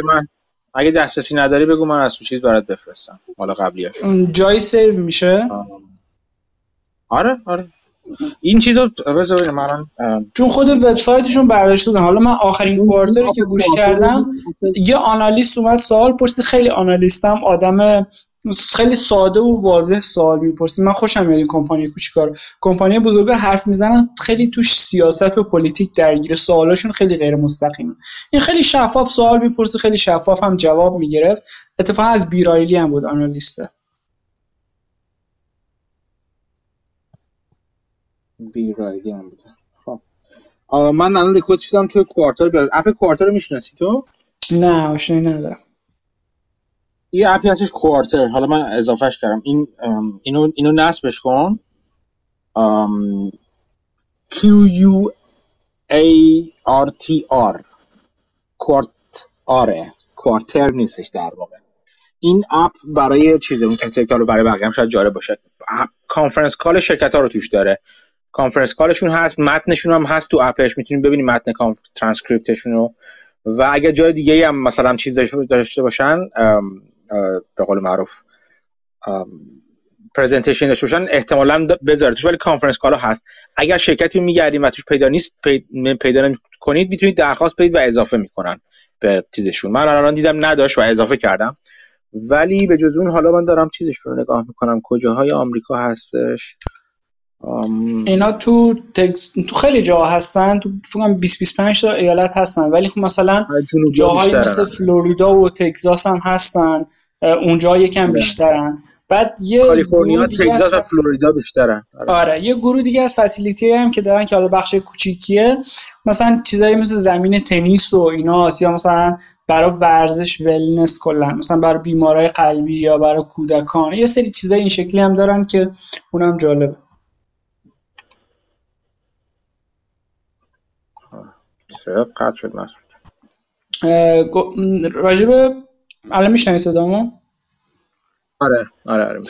اگه دسترسی نداری بگو من از چیز برات بفرستم حالا قبلیاش جای save میشه؟ آره آره. این چیزو بذار من چون خود وبسایتشون برداشته بودن حالا من آخرین quarter ی که گوش کردم یه analyst اومد سوال پرسید خیلی analyst م آدم خیلی ساده و واضح سوال می‌پرسید من خوشم میاد این کمپانی کوچیکار کمپانی بزرگ حرف می‌زنن خیلی توش سیاست و پلیتیک درگیر سوالاشون خیلی غیر مستقیمه این خیلی شفاف سوال می‌پرسید خیلی شفاف هم جواب می‌گرفت. اتفاقا از بیرایلی هم بود آنالیسته بی رایدی هم بودن خب. من الان ریکورد شدم توی کوارتر بر... اپ کوارتر رو می‌شناسی تو؟ نه آشنایی ندارم. یه اپی هستش کوارتر. حالا من اضافهش کردم. این اینو اینو نصبش کن. Q U A R T R. Quartr آره. quarter نیستش در واقع. این اپ برای چیزه اون کسی که برای بقیه هم شاید جالب باشه. conference call شرکت ها رو توش داره. conference call شون هست متنشون هم هست تو اپش. می‌تونید ببینید متن ترانسکریپتشون رو. و اگر جای دیگه هم مثلا چیز داشته باشن به قول معروف presentation داشته باشن احتمالا بذاره توش ولی conference call ا هست. اگر شرکتی میگردیم و توش پیدا نیست پیدا کنید می‌تونید درخواست بدید و اضافه می‌کنن به چیزشون. من الان دیدم نداشت و اضافه کردم. ولی به جز اون حالا من دارم چیزشون رو نگاه می‌کنم. کجاهای آمریکا هستش؟ اینا تو تکس... تو خیلی جا هستن. تو فکر 20 25 تا ایالت هستن. ولی خب مثلا جاهایی مثل فلوریدا و تگزاس هم هستن. اونجا یکم. بیشترن. بعد یه کالیفرنیا تگزاس و فلوریدا بیشترن. آره. آره یه گروه دیگه از فسیلیتی هم که دارن که حالا بخش کوچیکیه. مثلا چیزایی مثل زمین تنیس و اینا یا مثلا برای ورزش ولنس کلا مثلا برای بیمارای قلبی یا برای کودکان. یه سری چیزای این شکلی هم دارن که اونم جالبه. قطع شد مسعود. راجب الان میشنوی صدامو؟ آره آره آره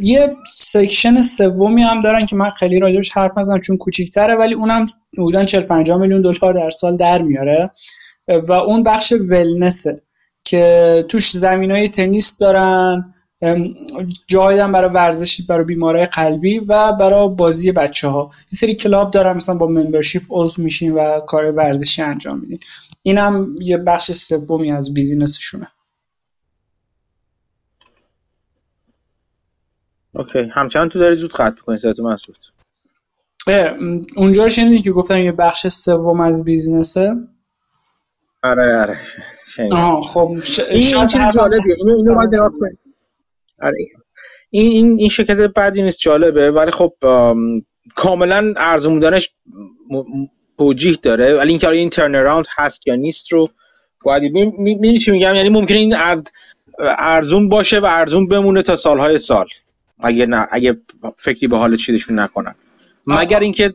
یه section سومی هم دارن که من خیلی راجبش حرف نزنم چون کوچیک‌تره ولی اونم حدودا 40 50 میلیون دلار در سال در میاره. و اون بخش wellness ه که توش زمینای تنیس دارن. جای برای ورزشی برای بیمارای قلبی و برای بازی بچه ها یه سری club دارن مثلا با membership عضو میشین و کار ورزشی انجام میدین. این هم یه بخش سومی از بیزینسشونه. اوکی. همچنان تو داری زود قطع می‌کنی صداتو مسعود. اونجا شنیدی که گفتم یه بخش سوم از بیزینسه؟ آره آره. آه خب ش... این چیز جالبیه. اینو اینو باید نگاه آره. این این این شرکت بعدی نیست جالبه. ولی خب کاملا ارزون بودنش توجیه داره. ولی اینکه این ترن اراوند هست یا نیست رو باید می چی میگم؟ یعنی ممکنه این ارزون باشه و ارزون بمونه تا سالهای سال. اگه نه اگه فکری به حال چیزشون نکنن. مگر اینکه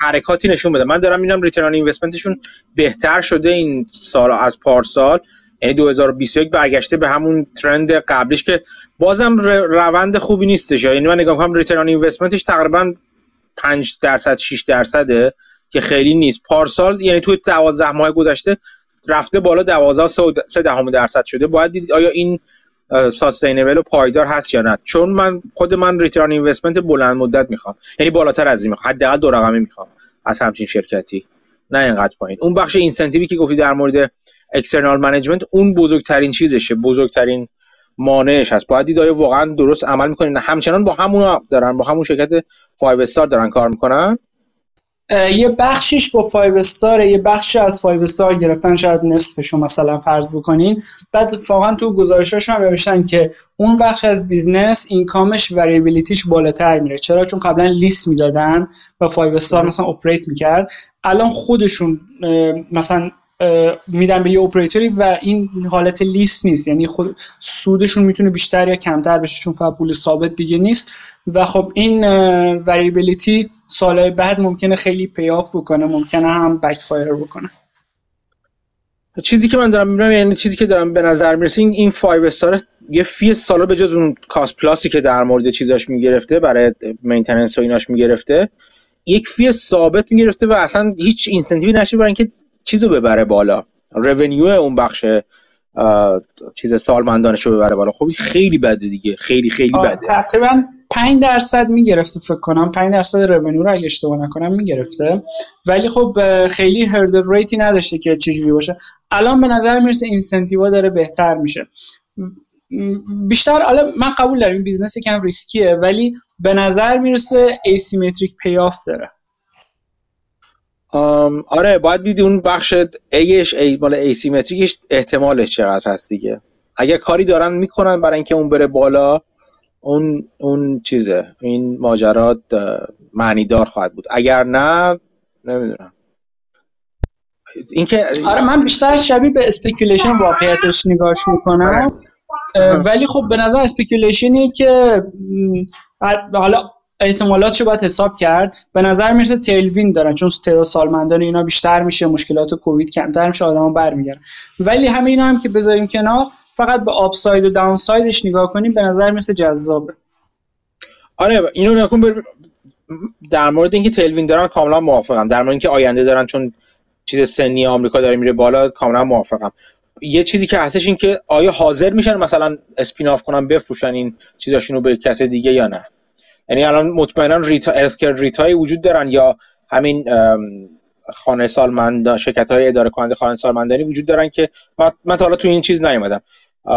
حرکاتی نشون بده. من دارم می‌بینم ریترن اینوستمنتشون بهتر شده این سال از پارسال. یعنی 2021 برگشته به همون ترند قبلیش که بازم روند خوبی نیستش. یعنی من نگاه کنم ریترن اینوستمنتش تقریبا 5 درصد 6 درصده که خیلی نیست. پارسال یعنی توی 12 ماه گذشته رفته بالا 12 3 دهم درصد شده. باید دید آیا این sustainable و پایدار هست یا نه. چون من خود من return investment بلند مدت می‌خوام. یعنی بالاتر از این می‌خوام. حداقل دو رقمی می‌خوام از همچین شرکتی. نه اینقدر پایین. اون بخش incentive ی که گفتی در مورد external management اون بزرگترین چیزشه بزرگترین مانعش هست. باید دید واقعا درست عمل می‌کنین همچنان با همون دارن با همون شرکت 5 Star دارن کار می‌کنن. یه بخشیش با 5 Star یه بخشی از 5 Star گرفتن. شاید نصفشو مثلا فرض بکنین. بعد واقعا تو گزارشاشون هم نوشتن که اون بخش از business income ش variability ش بالاتر میره. چرا؟ چون قبلا lease می‌دادن و 5 Star مثلا operate می‌کرد. الان خودشون مثلا میدن به یه اپراتوری و این حالت lease نیست. یعنی خود سودشون می‌تونه بیشتر یا کمتر بشه چون فقط پول ثابت دیگه نیست. و خب این variability سالهای بعد ممکنه خیلی pay off بکنه ممکنه هم backfire بکنه. چیزی که من دارم می‌بینم یعنی چیزی که دارم به نظر می‌رسه این 5 Star یه fee سالا به جز اون cost plus ی که در مورد چیزاش می‌گرفته برای maintenance و ایناش می‌گرفته یک fee ثابت می‌گرفته و اصلا هیچ incentive ی نشه برای اینکه چیزو ببره بالا. revenue اون بخش چیز سالمندانش رو ببره بالا. خب خیلی بده دیگه. خیلی خیلی بده. تقریبا 5 درصد می‌گرفته فکر کنم. 5 درصد revenue رو اگه اشتباه نکنم می‌گرفته. ولی خب خیلی hurdle rate ی نداشته که چجوری باشه. الان به نظر می‌رسه incentive ا داره بهتر میشه. بیشتر حالا من قبول دارم این business کم ریسکیه ولی به نظر می‌رسه asymmetric payoff داره. آره باید دید اون بخش ایش ای مال asymmetric ش احتمالش چقدر هست دیگه. اگر کاری دارن می‌کنن برای اینکه اون بره بالا اون اون چیزه این ماجرات معنی دار خواهد بود. اگر نه نمی‌دونم. اینکه آره من بیشتر شبیه به speculation واقعیتش نگاهش می‌کنم. آره. ولی خب به نظر speculation ی که حالا احتمالاتشو باید حساب کرد. به نظر می‌رسه tailwind دارن چون تعداد سالمندان اینا بیشتر میشه مشکلات کووید کمتر میشه آدما برمیگردن. ولی همه اینا هم که بذاریم کنار فقط به upside و downside ش نگاه کنیم به نظر می‌رسه جذابه. آره اینو نکن بر... در مورد اینکه tailwind دارن کاملا موافقم. در مورد اینکه آینده دارن چون چیز سنی آمریکا داره میره بالا کاملا موافقم. یه چیزی که هستش این که آیا حاضر میشن مثلا spin off کنن بفروشن این چیزاشونو به کس دیگه یا نه؟ یعنی الان مطمئنا REIT ا REIT ای وجود دارن یا همین خانه سالمند شرکت های اداره کننده خانه سالمندانی وجود دارن که من, من تا حالا تو این چیز نیومدم.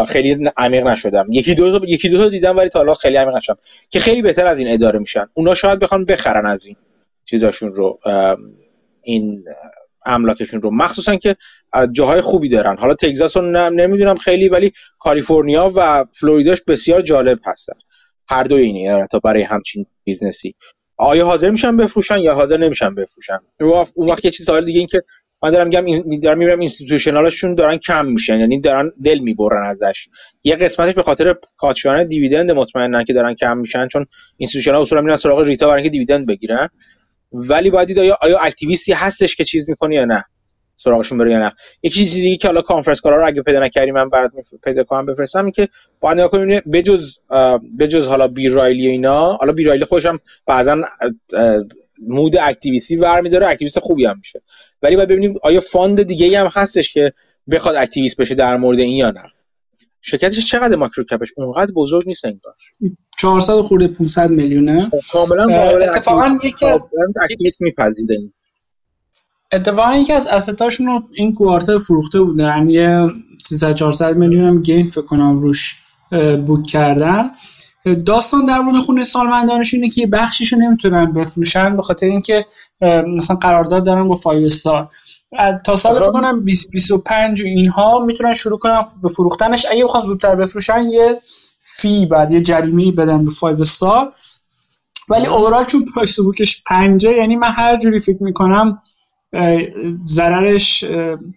خیلی عمیق نشدم. یکی دو تا یکی دو تا دیدم ولی تا حالا خیلی عمیق نشدم. که خیلی بهتر از این اداره میشن. اونا شاید بخوان بخرن از این چیزاشون رو این املاکشون رو. مخصوصا که جاهای خوبی دارن. حالا تگزاس رو نمی‌دونم خیلی ولی کالیفرنیا و فلوریداش بسیار جالب هستن. هر دو این تا برای همچین business ی. آیا حاضر میشن بفروشن یا حاضر نمیشن بفروشن؟ اون وقت یه چیز سوال دیگه این که من دارم میگم این دارم می‌بینم institutional شون دارن کم میشن یعنی دارن دل می‌برن ازش. یه قسمتش به خاطر cut شدن dividend مطمئنا که دارن کم میشن چون institutional اصولا میرن سراغ REIT ا برای اینکه dividend بگیرن. ولی باید دید آیا, آیا activist ی هستش که چیز می‌کنه یا نه؟ سراغشون بره یا نه. یکی چیزی دیگه که حالا conference call ا رو اگه پیدا نکردی من برات پیدا کنم بفرستم این که باید نگاه کنیم بجز بجز حالا بیرایلی اینا حالا بیرایلی خودش هم بعضا mode activist ی برمیداره activist خوبی هم میشه. ولی باید ببینیم آیا fund دیگه هم هستش که بخواد activist بشه در مورد این یا نه. شرکتش چقدر market cap ش؟ اونقدر بزرگ نیست انگار. 400 خورده 500 میلیونه. کاملا اتفاقا یکی از activist میپذیره. اتفاقا یکی از asset اشون رو این quarter فروخته بودن یه 300 400 میلیون هم گین فکر کنم روش بوک کردن. داستان در مورد خونه سالمندانش اینه که بخشیشو نمی‌تونن بفروشن به خاطر اینکه مثلا قرارداد دارن با 5 استار تا سال فکر کنم 2025 و اینها می‌تونن شروع کنن به فروختنش. اگه بخوان زودتر بفروشن یه فی بعد یه جریمه بدن به 5 استار ولی اورال چون پرایس بوکش 5 یعنی من هر جوری فکر می‌کنم ضررش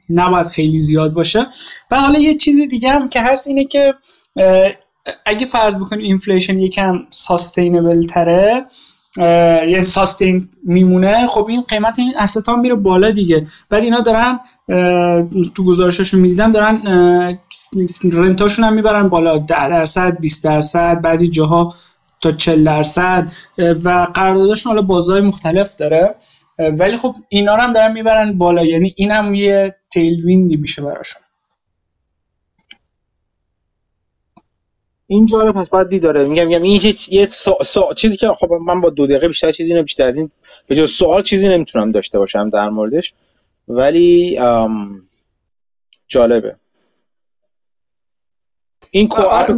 نباید خیلی زیاد باشه. و حالا یه چیز دیگه هم که هست اینه که اگه فرض بکنیم inflation یکم sustainable تره یه sustain میمونه خب این قیمت این asset ا میره بالا دیگه. بعد اینا دارن تو گزارشاشون می‌دیدم دارن rent اشون هم می‌برن بالا. 10 درصد 20 درصد بعضی جاها تا 40 درصد و قراردادشون حالا بازار مختلف داره. ولی خب اینا رو هم دارن می‌برن بالا. یعنی این هم یه تیل ویندی میشه براشون. این جالب پس باید داره میگم میگم این یه چیزی که خب من با دو دقیقه بیشتر چیزی نه بیشتر از این به جز سوال چیزی نمی‌تونم داشته باشم در موردش. ولی جالبه. این کوآپ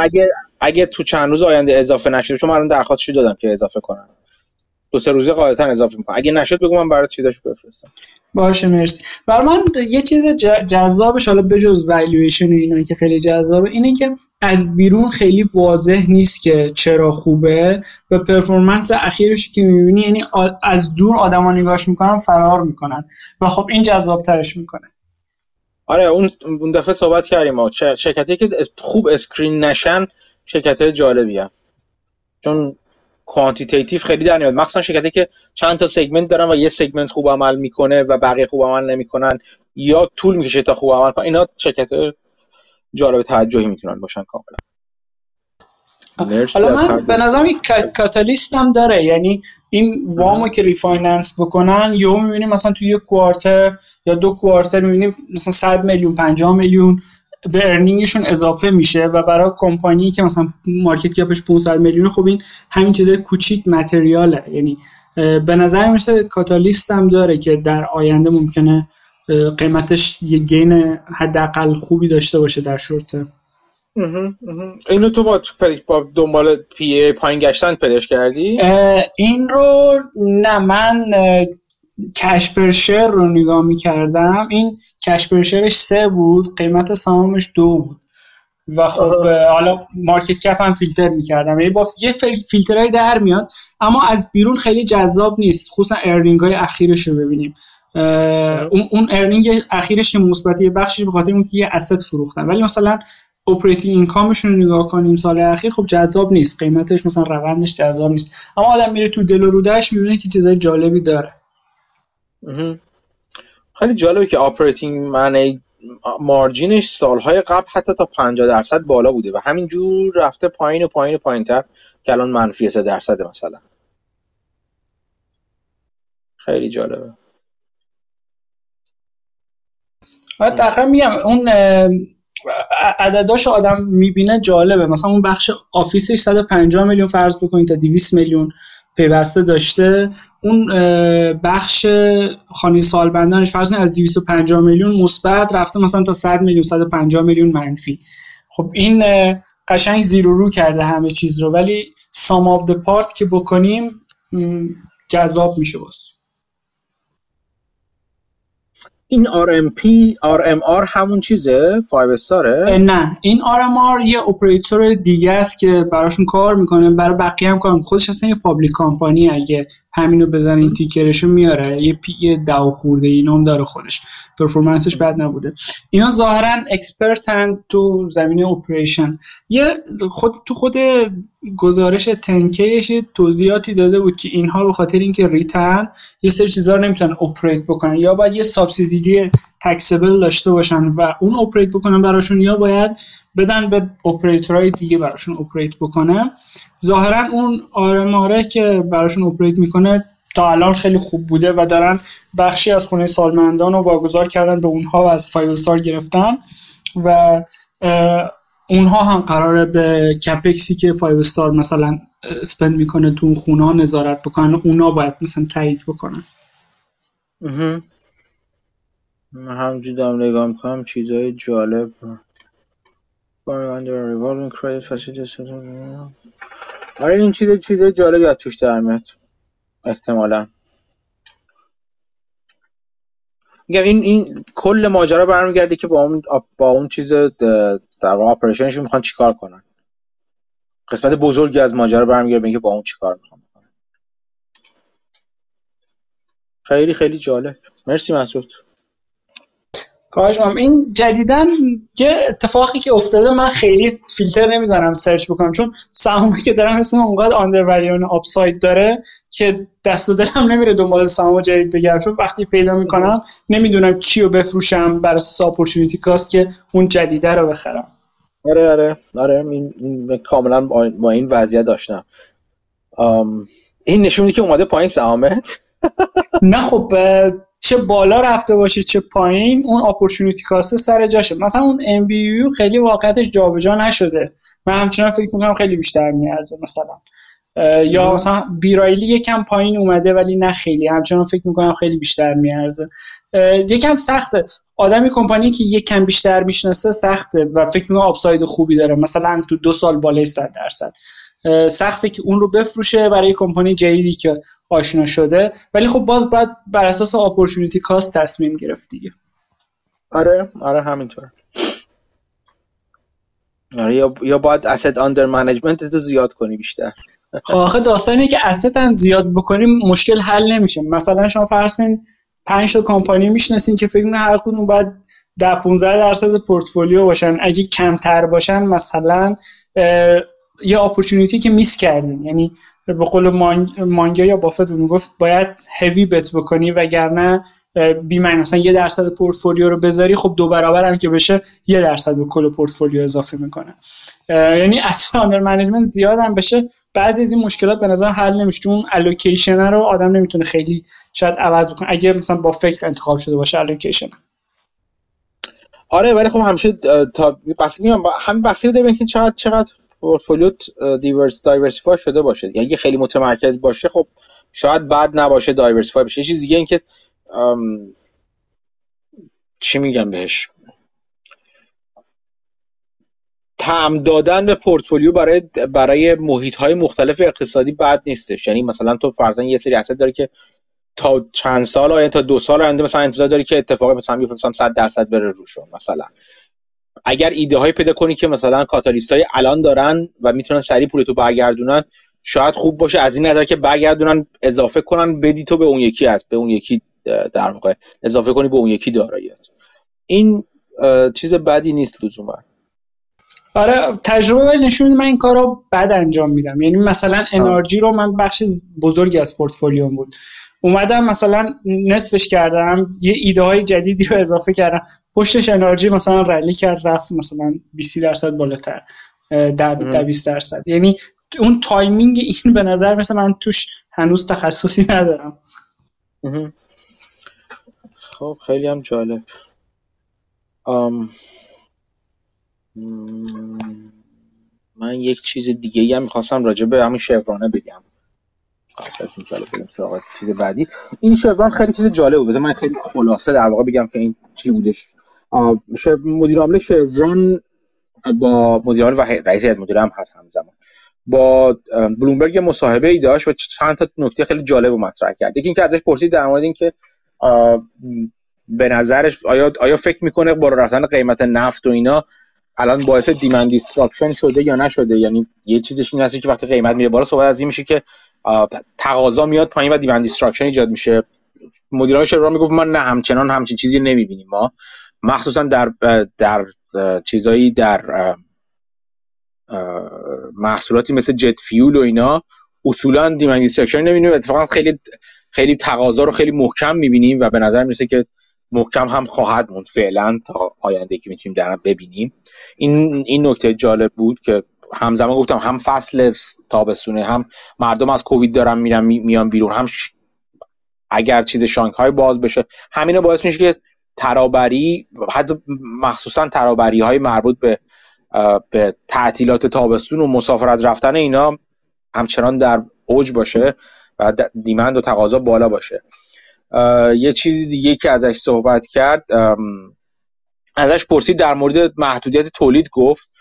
اگه اگه تو چند روز آینده اضافه نشده چون من درخواستش دادم که اضافه کنم. دو سه روزه قاعدتا اضافه می‌کنم. اگه نشد بگو من برات چیزاشو بفرستم. باشه مرسی. برا من یه چیز جذابش حالا بجز والویشن اینا که خیلی جذابه اینه که از بیرون خیلی واضح نیست که چرا خوبه. به performance اخیرش که می‌بینی یعنی از دور آدما نگاهش می‌کنن فرار می‌کنن. و خب این جذاب ترش می‌کنه. آره اون اون دفعه صحبت کردیم. ما شرکتی که خوب screen نشن شرکت جالبی هم. چون quantitative خیلی در میاد. مخصوصا شرکتی که چند تا segment دارن و یه segment خوب عمل می‌کنه و بقیه خوب عمل نمی‌کنن یا طول می‌کشه تا خوب عمل کنن اینا شرکت جالب توجهی می‌تونن باشن کاملا. حالا من به نظرم یک کاتالیست هم داره. یعنی این وامو که refinance بکنن یهو می‌بینیم مثلا توی یک quarter یا دو quarter می‌بینیم مثلا 100 میلیون 50 میلیون به earning شون اضافه میشه و برای کمپانی که مثلا market cap ش 500 میلیون خب این همین چیزای کوچیک material ه. یعنی به نظر می‌رسه کاتالیست هم داره که در آینده ممکنه قیمتش یه gain حداقل خوبی داشته باشه در شورت اینو تو با, با دنبال P/E پایین گشتن پیداش کردی؟ این رو نه من cash per share رو نگاه می‌کردم این cash per share ش سه بود قیمت سهامش دو بود. و خب حالا market cap هم فیلتر می‌کردم. یعنی با یه فیلترهای در میاد اما از بیرون خیلی جذاب نیست. خصوصا earning های اخیرش رو ببینیم. اون اون earning اخیرش مثبت یه بخشش به خاطر اینکه یه asset فروختن ولی مثلا operating income شون رو نگاه کنیم سال اخیر خب جذاب نیست. قیمتش مثلا روندش جذاب نیست. اما آدم میره تو دل و رودش می‌بینه که چیزای جالبی داره. خیلی جالبه که operating معنی margin ش سالهای قبل حتی تا 50 درصد بالا بوده و همینجور رفته پایین و پایین و پایین تر که الان منفی 3 درصد مثلا. خیلی جالبه. آره تقریبا میگم اون عدداش آدم می‌بینه جالبه. مثلا اون بخش office ش 150 میلیون فرض بکنید تا 200 میلیون. positive داشته. اون بخش خانه سالمندانش فرض از 250 میلیون مثبت رفته مثلا تا 100 میلیون 150 میلیون منفی. خب این قشنگ زیرو رو کرده همه چیز رو. ولی sum of part که بکنیم جذاب میشه واسه این RMP RMR همون چیزه؟ Five Star ه نه. این RMR یه اپراتور دیگه است که براشون کار می‌کنه. برای بقیه هم کار خودش اصلا یه public company اگه همینو بزنین ticker شو میاره. یه P/E دو خورده اینم داره خودش. performance ش بد نبوده. اینا ظاهرا expert ن تو زمینه operation یه خود تو خود گزارش تنکیش توضیحاتی داده بود که اینها به خاطر اینکه REIT ن یه سری چیزا رو نمی‌تونن operate بکنن یا باید یه subsidiary taxable داشته باشن و اون operate بکنن براشون یا باید بدن به اپریتورهای دیگه براشون operate بکنه. ظاهرا اون RMR ه که براشون operate می‌کنه تا الان خیلی خوب بوده و دارن بخشی از خونه سالمندان رو واگذار کردن به اونها و از Five Star گرفتن و اونها هم قراره به CapEx ی که Five Star مثلا spend می‌کنه تو اون خونه ها نظارت بکنن. اونا باید مثلا تایید بکنن. همینجوری نگاه می‌کنم چیزهای جالب. آره این چیز چیز جالبی از توش در میاد. احتمالا. میگم این این کل ماجرا برمیگرده که با اون با اون چیز در واقع اپریشنشون می‌خوان چیکار کنن. قسمت بزرگی از ماجرا برمیگرده اینکه با اون چیکار می‌خوان خیلی خیلی جالب. مرسی مسعود. کاش این جدیدن یه اتفاقی که افتاده من خیلی فیلتر نمی‌زنم سرچ بکنم چون سهامی که دارم اسم اونقدر آندرولیون آپساید داره که دست و دلم نمیره دنبال سهام جدید بگردم چون وقتی پیدا می‌کنم نمی‌دونم چی رو بفروشم بر اساس اپورتونتی کاست که اون جدیده رو بخرم. آره آره آره این, این کاملا با این وضعیت داشتم. این نشون که اومده پایین سهامت؟ نه خب چه بالا رفته باشه چه پایین اون اپورتونتی کاسته سر جاشه. مثلا اون ام خیلی واقعیتش جابجا نشده. من همچنان فکر می‌کنم خیلی بیشتر میارزه مثلا. یا مثلا بیرایلی یکم پایین اومده ولی نه خیلی. همچنان فکر می‌کنم خیلی بیشتر میارزه. یکم سخته. آدمی کمپانی که یک کم بیشتر می‌شناسه سخته و فکر می‌کنه آپساید خوبی داره. مثلا تو دو سال بالای 100 درصد. سخته که اون رو بفروشه برای کمپانی جدیدی که آشنا شده. ولی خب باز باید بر اساس اپورتونتی کاست تصمیم گرفت دیگه. آره آره همینطور. آره یا یا باید asset under management تو زیاد کنی بیشتر. خب آخه داستانی که asset هم زیاد بکنیم مشکل حل نمیشه. مثلا شما فرض کنید 5 تا کمپانی می‌شناسین که فکر هر کدوم باید در 15 درصد پورتفولیو باشن. اگه کمتر باشن مثلا یه اپورتونیتی که میس کردین یعنی به قول مانگا یا بافت می‌گفت باید هوی بت بکنی وگرنه بی مثلا یه درصد پورتفولیو رو بذاری خب دو برابر هم که بشه یه درصد به کل پورتفولیو اضافه می‌کنه. یعنی اصلا آندر منیجمنت زیاد هم بشه. بعضی از این مشکلات به نظر حل نمیشه چون الوکیشن رو آدم نمی‌تونه خیلی شاید عوض بکنه. اگه مثلا با فکر انتخاب شده باشه الوکیشن آره ولی خب همیشه تا بس میام هم بسیار داره که چقدر چقدر پورتفولیوت diverse diversify شده باشه. یعنی اگه خیلی متمرکز باشه خب شاید بعد نباشه diversify بشه. چیز دیگه اینکه چی میگم بهش؟ تعم دادن به پورتفولیو برای برای محیط های مختلف اقتصادی بد نیستش. یعنی مثلا تو فرضاً یه سری asset داره که تا چند سال آینده تا دو سال آینده مثلا انتظار داری که اتفاق مثلا مثلا 100 درصد بره روشون مثلا. اگر ایده های پیدا کنی که مثلا کاتالیست های الان دارن و می‌تونن سریع پولتو برگردونن شاید خوب باشه. از این نظر که برگردونن اضافه کنن بدی تو به اون یکی از به اون یکی در واقع اضافه کنی به اون یکی داراییت این چیز بدی نیست لزوما. آره تجربه نشون من این کار رو بد انجام میدم. یعنی مثلا انرژی رو من بخش بزرگی از پورتفولیوم بود. اومدم مثلا نصفش کردم یه ایده های جدیدی رو اضافه کردم. پشتش انرژی مثلا rally کرد رفت مثلا 20 درصد بالاتر در 20 درصد. یعنی اون timing این به نظر مثل من توش هنوز تخصصی ندارم. خب خیلی هم جالب. من یک چیز دیگه هم می‌خواستم راجع به همین Chevron ه بگم. از این جالب بریم سراغ چیز بعدی. این Chevron خیلی چیز جالب بود من خیلی خلاصه در واقع بگم که این چی بودش. مدیر عامل Chevron با مدیر عامل و رئیس هیئت مدیره هم هست همزمان. با بلومبرگ مصاحبه ای داشت و چند تا نکته خیلی جالب و مطرح کرد. یکی اینکه ازش پرسید در مورد اینکه به نظرش آیا آیا فکر می‌کنه بالا رفتن قیمت نفت و اینا الان باعث demand destruction شده یا نشده؟ یعنی یه چیزش این هست که وقتی قیمت میره بالا صحبت از این میشه که تقاضا میاد پایین و demand destruction ایجاد میشه. مدیران شرکت می‌گفت ما نه همچنان همچین چیزی نمی‌بینیم ما. مخصوصا در در چیزایی در محصولاتی مثل jet fuel و اینا اصولا demand destruction نمی‌بینیم. اتفاقا خیلی خیلی تقاضا رو خیلی محکم می‌بینیم و به نظر می‌رسه که محکم هم خواهد موند. فعلا تا آینده که می‌تونیم در ببینیم. این این نکته جالب بود که همزمان گفتم هم فصل تابستونه هم مردم از کووید دارن میرن میان بیرون هم اگر چیز شانگهای باز بشه. همین باعث میشه که ترابری حتی مخصوصا ترابری های مربوط به به تعطیلات تابستون و مسافرت رفتن اینا همچنان در اوج باشه و دیمند و تقاضا بالا باشه. یه چیزی دیگه که ازش صحبت کرد ازش پرسید در مورد محدودیت تولید گفت.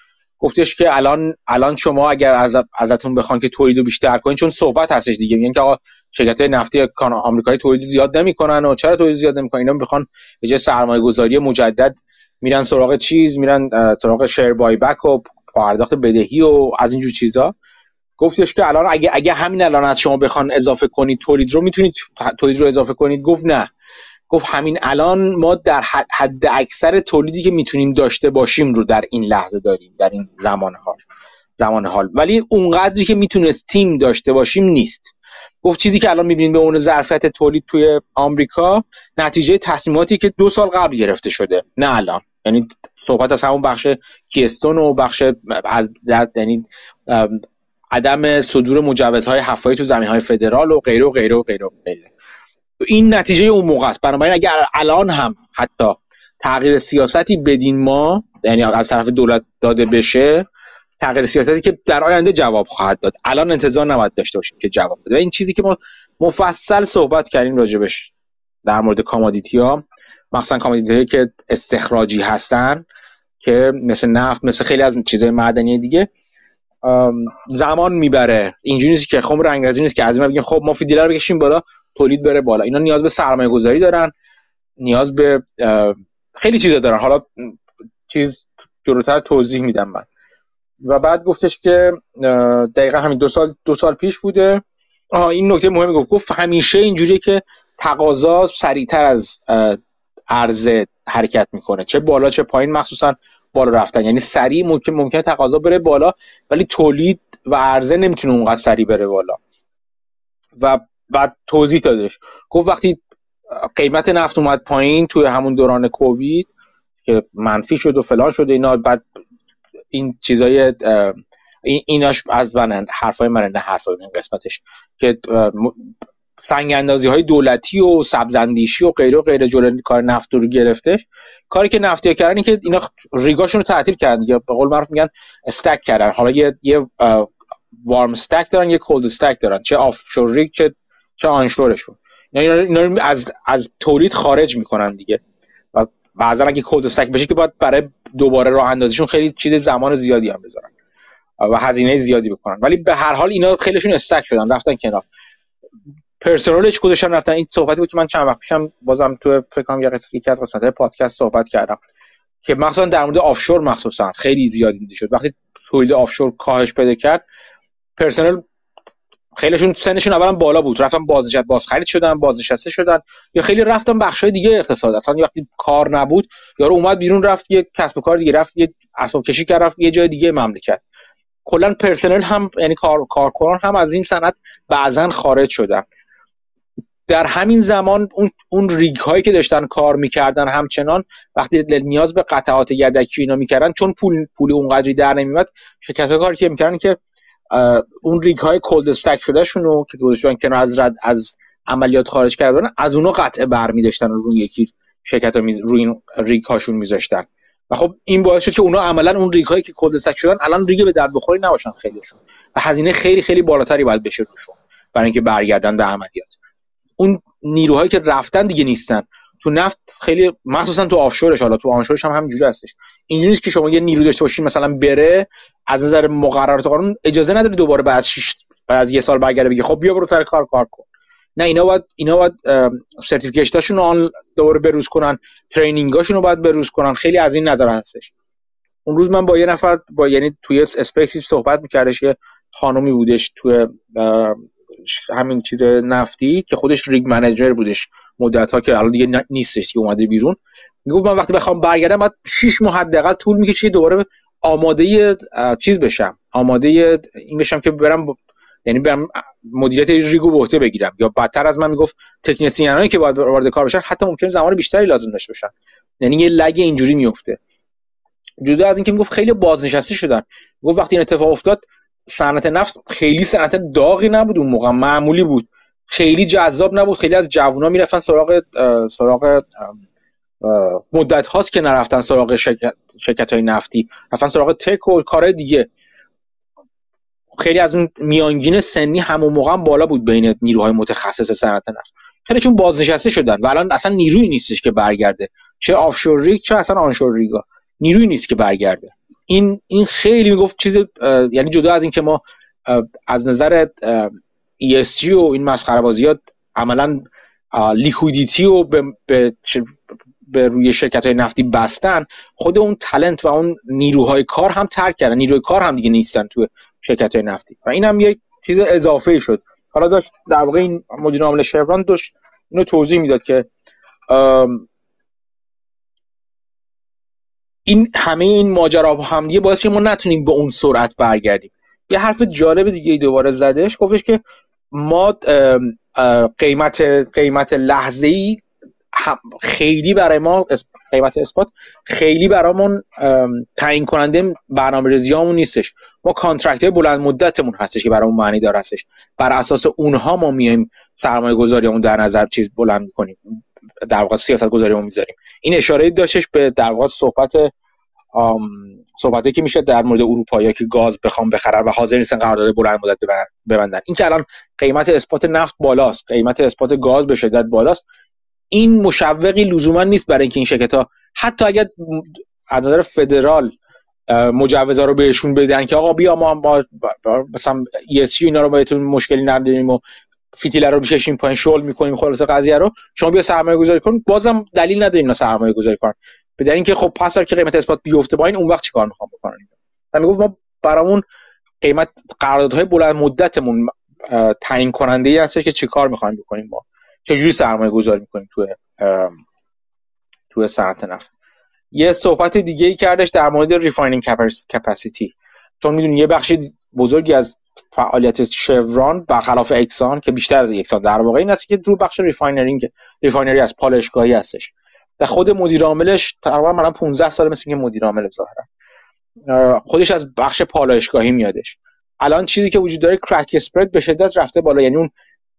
گفتش که الان الان شما اگر از ازتون بخوان که تولید رو بیشتر کنین چون صحبت هستش دیگه میگن که آقا شرکت نفتی آمریکایی تولید زیاد نمی‌کنن و چرا تولید زیاد نمی‌کنن؟ اینا می‌خوان به جای سرمایه گذاری مجدد میرن سراغ چیز میرن سراغ شیر بای بک و پرداخت بدهی و از اینجور چیزا. گفتش که الان اگه اگه همین الان از شما بخوان اضافه کنید تولید رو می‌تونید تولید رو اضافه کنید؟ گفت نه. گفت همین الان ما در حد, اکثر تولیدی که می‌تونیم داشته باشیم رو در این لحظه داریم در این زمان حال زمان حال. ولی اونقدری که می‌تونستیم داشته باشیم نیست. گفت چیزی که الان می‌بینید به اون ظرفیت تولید توی آمریکا نتیجه تصمیماتی که دو سال قبل گرفته شده نه الان. یعنی صحبت از همون بخش گستون و بخش از یعنی عدم صدور مجوزهای حفاری تو زمین های فدرال و غیره و غیره و غیره, و غیره. این نتیجه اون موقع است. بنابراین اگر الان هم حتی تغییر سیاستی بدین ما یعنی از طرف دولت داده بشه تغییر سیاستی که در آینده جواب خواهد داد. الان انتظار نباید داشته باشیم که جواب بده. و این چیزی که ما مفصل صحبت کردیم راجبش در مورد commodity ها مخصوصا commodity که استخراجی هستن که مثل نفت مثل خیلی از چیزهای معدنی دیگه زمان می‌بره. اینجوری نیست که خب رنگرزی نیست که از این بگیم خب ما فیدیلر بکشیم بالا. تولید بره بالا. اینا نیاز به سرمایه گذاری دارن نیاز به خیلی چیزا دارن. حالا چیز جلوتر توضیح میدم من. و بعد گفتش که دقیقا همین دو سال دو سال پیش بوده. آها این نکته مهمی گفت. گفت همیشه اینجوریه که تقاضا سریعتر از عرضه حرکت می‌کنه. چه بالا چه پایین مخصوصا بالا رفتن. یعنی سریع ممکن ممکن تقاضا بره بالا ولی تولید و عرضه نمی‌تونه اونقدر سریع بره بالا. و بعد توضیح دادش. گفت وقتی قیمت نفت اومد پایین توی همون دوران کووید که منفی شد و فلان شد اینا بعد این چیزای ایناش از من حرفای من نه حرفای این قسمتش که سنگ اندازی های دولتی و سبزندیشی و غیره و غیره جلوی کار نفت رو گرفته. کاری که نفتی کردن این که اینا ریگاشون رو تعطیل کردن یا به قول معروف میگن استک کردن. حالا یه یه وارم استک دارن یه کولد استک دارن. چه آفشور ریگ چه چه آنشورشون اینا, اینا از از تولید خارج می‌کنن دیگه. و بعضا اگه کولد استک بشه که باید برای دوباره راه اندازیشون خیلی چیز زمان زیادی هم بذارن و هزینه زیادی بکنن. ولی به هر حال اینا خیلیشون استک شدن رفتن کنار. پرسنلش گذاشتن رفتن. این صحبتی بود که من چند وقت پیشم بازم تو فکر کنم یکی از قسمت پادکست صحبت کردم که مخصوصا در مورد آفشور مخصوصا خیلی زیاد دیده شد. وقتی تولید آفشور کاهش پیدا کرد پرسنل خیلیشون سنشون اولا بالا بود. رفتن بازنشست باز خرید شدن بازنشسته شدن. یا خیلی رفتن بخشای دیگه اقتصاد. اصلا وقتی کار نبود یارو اومد بیرون رفت یه کسب و کار دیگه رفت یه اسباب کشی کرد رفت یه جای دیگه مملکت. کلا پرسنل هم یعنی کار کارکنان هم از این صنعت بعضا خارج شدن. در همین زمان اون, اون rig هایی که داشتن کار می‌کردن همچنان وقتی نیاز به قطعات یدکی اینا می‌کردن چون پول پول اونقدری در نمیومد شرکت کاری که می‌کردن که اون rig های cold stack شده شونو که گذاشتن کنار از رد از عملیات خارج کردن از اونو قطعه بر میداشتن روی یکی شرکت ها روی این rig هاشون میذاشتن. و خب این باعث شد که اونا عملا اون ریگ هایی که کولد استک شدن الان ریگ به درد بخوری نباشن خیلیشون. و هزینه خیلی خیلی بالاتری باید بشه روشون برای اینکه برگردن به عملیات. اون نیروهایی که رفتن دیگه نیستن. تو نفت خیلی مخصوصا تو آفشورش حالا تو آنشورش هم همینجوری هستش. اینجوری نیست که شما یه نیرو داشته باشین مثلا بره از نظر مقررات قانون اجازه نداره دوباره بعد شش بعد از یه سال برگرده بگه خب بیا برو سر کار کار کن. نه اینا باید اینا باید سرتیفیکیشناشون رو دوباره بروز کنن ترینینگاشون رو باید بروز کنن. خیلی از این نظر هستش. اون روز من با یه نفر با یعنی توی اسپیسی صحبت میکردش یه خانومی بودش توی همین چیز نفتی که خودش ریگ منیجر بودش. مدت ها که الان دیگه نیستش که اومده بیرون. می‌گفت من وقتی بخوام برگردم بعد 6 ماه حداقل طول می‌کشه دوباره آماده چیز بشم. آماده این بشم که برم یعنی برم مدیریت ریگو به بگیرم. یا بدتر از من می‌گفت تکنسینایی که باید وارد کار بشن حتی ممکن زمان بیشتری لازم داشته باشن. یعنی یه لگ اینجوری میفته جدا از اینکه می‌گفت خیلی بازنشسته شدن. گفت وقتی این اتفاق افتاد صنعت نفت خیلی صنعت داغی نبود اون موقع. معمولی بود. خیلی جذاب نبود. خیلی از جوونا می‌رفتن سراغ سراغ مدت هاست که نرفتن سراغ شرکت, شرکت های نفتی. رفتن سراغ تک و کارهای دیگه. خیلی از اون میانگین سنی همون موقع هم بالا بود بین نیروهای متخصص صنعت نفت. خیلی چون بازنشسته شدن و الان اصلا نیروی نیستش که برگرده. چه offshore rig چه اصلا onshore rig ا. نیروی نیست که برگرده. این این خیلی می‌گفت چیز یعنی جدا از اینکه ما از نظر ESG و این مسخره بازیات عملا liquidity و به, به, به روی شرکت های نفتی بستن خود اون talent و اون نیروهای کار هم ترک کردن. نیروهای کار هم دیگه نیستن تو شرکت های نفتی. و این هم یک چیز اضافه شد. حالا داشت در واقع این مدیر عامل شفران داشت اینو توضیح می‌داد که این همه این ماجرا با هم دیگه باعث که ما نتونیم به اون سرعت برگردیم. یه حرف جالب دیگه ای دوباره زدش گفتش که ما قیمت قیمت لحظه ای خیلی برای ما قیمت اثبات خیلی برامون تعیین کننده برنامه ریزیامون نیستش. ما contract های بلند مدتمون هستش که برامون معنی دار هستش. بر اساس اونها ما میایم سرمایه گذاریمون در نظر چیز بلند می‌کنیم. در واقع سیاست گذاریمون می‌ذاریم. این اشاره داشتش به در واقع صحبت صحبتی که میشه در مورد اروپایی که گاز بخوام بخرن و حاضر نیستن قرارداد بلند مدت ببندن. این که الان قیمت spot نفت بالاست قیمت spot گاز به شدت بالاست این مشوقی لزوما نیست برای اینکه این شرکت ها حتی اگر از نظر فدرال مجوزا رو بهشون بدن که آقا بیا ما با مثلا ESG اینا رو بهتون مشکلی نداریم و فیتیله رو بششیم پایین شغل می‌کنیم خلاص قضیه رو شما بیا سرمایه گذاری کن. بازم دلیل نداریم اینا سرمایه گذاری کنن. به اینکه خب پس که قیمت اثبات بیفته با این اون وقت چیکار می‌خوام بکنن من میگم ما برامون قیمت قراردادهای بلند مدتمون تعیین کننده ای هستش که چیکار می‌خوایم بکنیم ما؟ چجوری سرمایه گذاری می‌کنیم توی توی صنعت نفت؟ یه صحبت دیگه ای کردش در مورد refining capacity چون می‌دونی یه بخشی بزرگی از فعالیت Chevron برخلاف Exxon که بیشتر از Exxon در واقع این است که رو بخش refining refinery از پالایشگاهی هستش. و خود مدیر عاملش تقریبا من 15 سال مثل که مدیر عامل ظاهرا. خودش از بخش پالایشگاهی میادش. الان چیزی که وجود داره کرک اسپرد به شدت رفته بالا. یعنی اون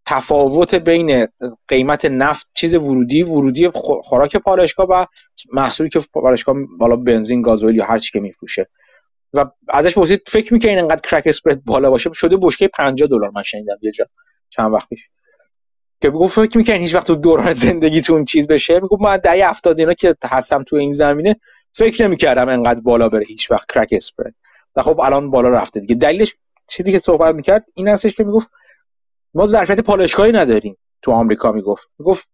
تفاوت بین قیمت نفت چیز ورودی ورودی خوراک پالایشگاه و محصولی که پالایشگاه بالا بنزین گازوئیل یا هر چی که میفروشه. و ازش پرسید فکر می‌کنین انقدر کرک اسپرد بالا باشه؟ شده بشکه 50 دلار. من شنیدم یه جا چند وقت پیش. که گفت فکر می‌کنین هیچ وقت تو دوران زندگیتون چیز بشه. میگم من دهه 70 اینا که هستم تو این زمینه فکر نمی‌کردم انقدر بالا بره هیچ وقت کرک اسپرد و خب الان بالا رفته دیگه. دلیلش چیزی که صحبت می‌کرد این هستش که می‌گفت ما ظرفیت پالایشگاهی نداریم تو آمریکا می‌گفت. می‌گفت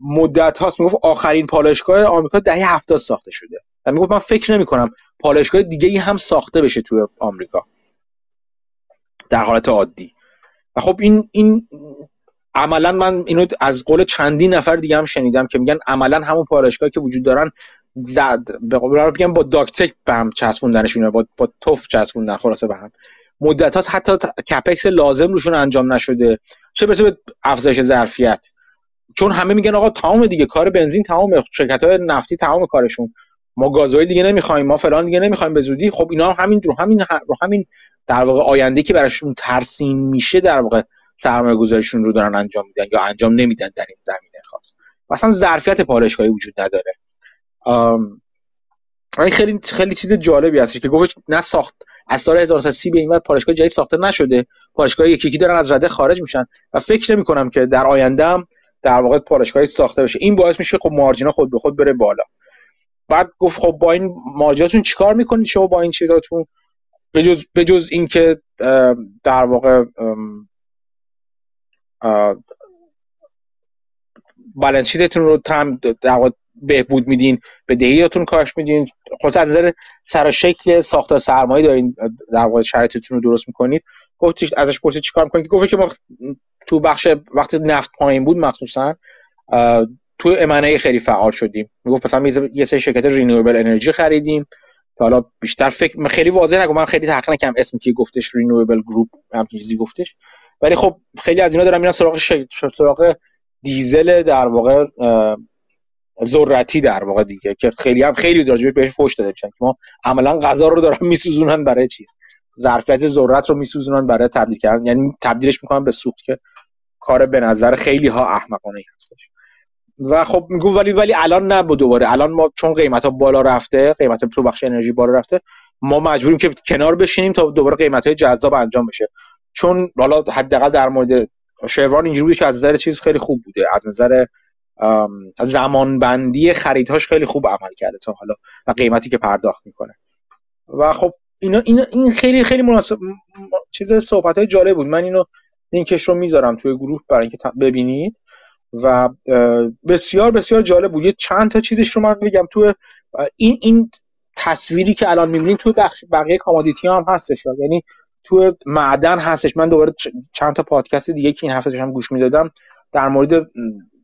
مدت هاست. می‌گفت آخرین پالایشگاه آمریکا دهه 70 ساخته شده. و می‌گفت من فکر نمی کنم پالایشگاه دیگه ای هم ساخته بشه توی آمریکا. در حالت عادی. و خب این این عملا من اینو از قول چندین نفر دیگه هم شنیدم که میگن عملا همون پالایشگاهی که وجود دارن زد. به قول بگم با داکتک به هم چسبوندنشون با با توف چسبوندن خلاصه به هم. مدت هاست حتی کپکس لازم روشون انجام نشده. چه برسه به افزایش ظرفیت. چون همه میگن آقا تمام دیگه کار بنزین تمام شرکت های نفتی تمام کارشون. ما گازوئیل دیگه نمی‌خوایم ما فلان دیگه نمی‌خوایم به زودی. خب اینا همین رو همین رو همین در واقع آینده که براشون ترسیم میشه در واقع سرمایه گذاریشون رو دارن انجام میدن یا انجام نمیدن در این زمینه خاص. مثلا ظرفیت پالایشگاهی وجود نداره. این خیلی خیلی چیز جالبی هستش که گفت نه ساخت. از سال 1930 به این وقت پالایشگاه جدید ساخته نشده. پالایشگاه یکی یکی دارن از رده خارج میشن و فکر نمی کنم که در آینده هم در واقع پالایشگاهی ساخته بشه این باعث میشه خب مارجینا خود به خود بره بالا. بعد گفت خب با این مارجیناتون چیکار می‌کنید شما با این چیزاتون؟ به جز اینکه در واقع بالانس شیتتون رو واقع بهبود میدین به دهیاتون کاش میدین. خلاص از نظر سر شکل ساختار سرمایه دارین در واقع شرایطتون رو درست می‌کنید. گفتش ازش پرسید چیکار می‌کنید؟ گفت که ما تو بخش وقتی نفت پایین بود مخصوصا تو امنه خیلی فعال شدیم. می‌گفت مثلا یه سری شرکت رینیوبل انرژی خریدیم. که حالا بیشتر فکر خیلی واضح نگم من خیلی تحقیق نکردم اسمی که گفتش رینیوبل گروپ هم چیزی گفتش. ولی خب خیلی از اینا دارم میرن سراغ سراغ دیزل در واقع ذرتی در واقع دیگه که خیلی هم خیلی راجع بهش فوش داده میشن که ما عملا غذا رو دارن میسوزونن برای چیز. ظرفیت ذرت رو میسوزونن برای تبدیل کردن. یعنی تبدیلش می‌کنن به سوخت که کار به نظر خیلی ها احمقانه ای هستش. و خب میگو ولی ولی الان نه دوباره. الان ما چون قیمت ها بالا رفته قیمت تو بخش انرژی بالا رفته ما مجبوریم که کنار بشینیم تا دوباره قیمت های جذاب انجام بشه. چون حالا حداقل در مورد شوران اینجوری بود که از نظر چیز خیلی خوب بوده از نظر زمانبندی خریدهاش خیلی خوب عمل کرده تا حالا و قیمتی که پرداخت می‌کنه. و خب اینا, اینا این خیلی خیلی مناسب چیز صحبت های جالب بود. من اینو لینکش رو می‌ذارم توی گروه برای اینکه ببینید. و بسیار بسیار جالب بود. یه چند تا چیزش رو من بگم تو این این تصویری که الان می‌بینید تو بقیه کامادیتی هم هستش. یعنی تو معدن هستش. من دوباره چند تا پادکست دیگه که این هفته هم گوش می‌دادم در مورد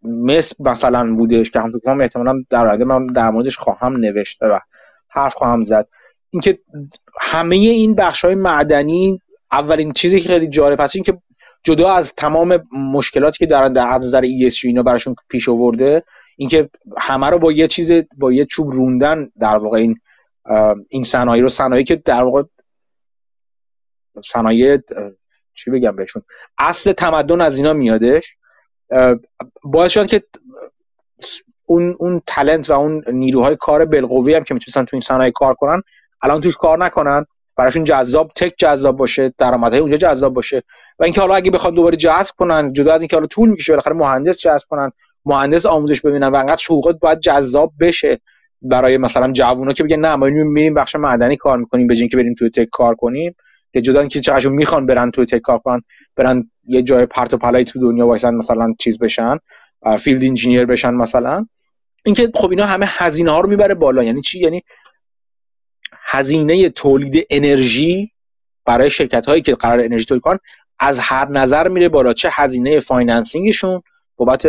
مس مثلا بودش که هم کنم احتمالا در آینده من در موردش خواهم نوشته و حرف خواهم زد. اینکه همه این بخش های معدنی اولین چیزی که خیلی جالب هست این که جدا از تمام مشکلاتی که در در نظر ESG اینا براشون پیش آورده اینکه همه رو با یه چیز با یه چوب روندن در واقع این این صنایع رو صنایعی که در واقع صنایع چی بگم بهشون؟ اصل تمدن از اینا میادش. باعث شد که اون اون تلنت و اون نیروهای کار بالقوه هم که می‌تونستن تو این صنایع کار کنن الان توش کار نکنن. براشون جذاب تک جذاب باشه درآمدهای اونجا جذاب باشه. و اینکه حالا اگه بخواد دوباره جذب کنن جدا از اینکه حالا طول می‌کشه بالاخره مهندس جذب کنن مهندس آموزش ببینن و انقدر حقوقات باید جذاب بشه برای مثلا جوونا که بگن نه ما میریم بخش معدنی کار می‌کنیم به که بریم توی tech کار کنیم. که جدا که چقدر می‌خوان برن توی tech کار کنن برن یه جای پرت و پلای تو دنیا وایسن مثلا چیز بشن field engineer بشن مثلا. اینکه خب اینا همه هزینه ها رو می‌بره بالا. یعنی چی؟ یعنی هزینه تولید انرژی برای شرکت هایی که قرار انرژی تولید کنن از هر نظر میره بالا. چه هزینه financing شون بابت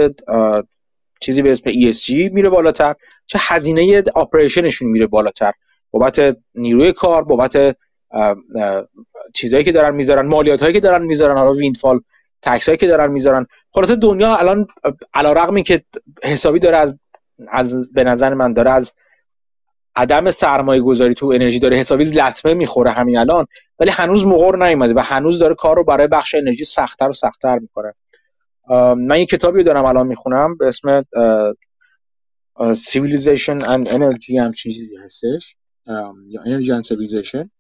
چیزی به اسم ESG میره بالاتر چه هزینه operation شون میره بالاتر بابت نیروی کار بابت چیزهایی که دارن می‌ذارن مالیات هایی که دارن می‌ذارن حالا windfall tax هایی که دارن می‌ذارن. خلاصه دنیا الان علی که حسابی داره از, از به نظر من داره از عدم سرمایه گذاری تو انرژی داره. حسابی لطمه می‌خوره همین الان ولی هنوز مقر نیومده و هنوز داره کار رو برای بخش انرژی سختتر و سختتر می‌کنه. من یه کتابی دارم الان می‌خونم به اسم Civilization and Energy هم چیزی هستش. یا Energy and Civilization.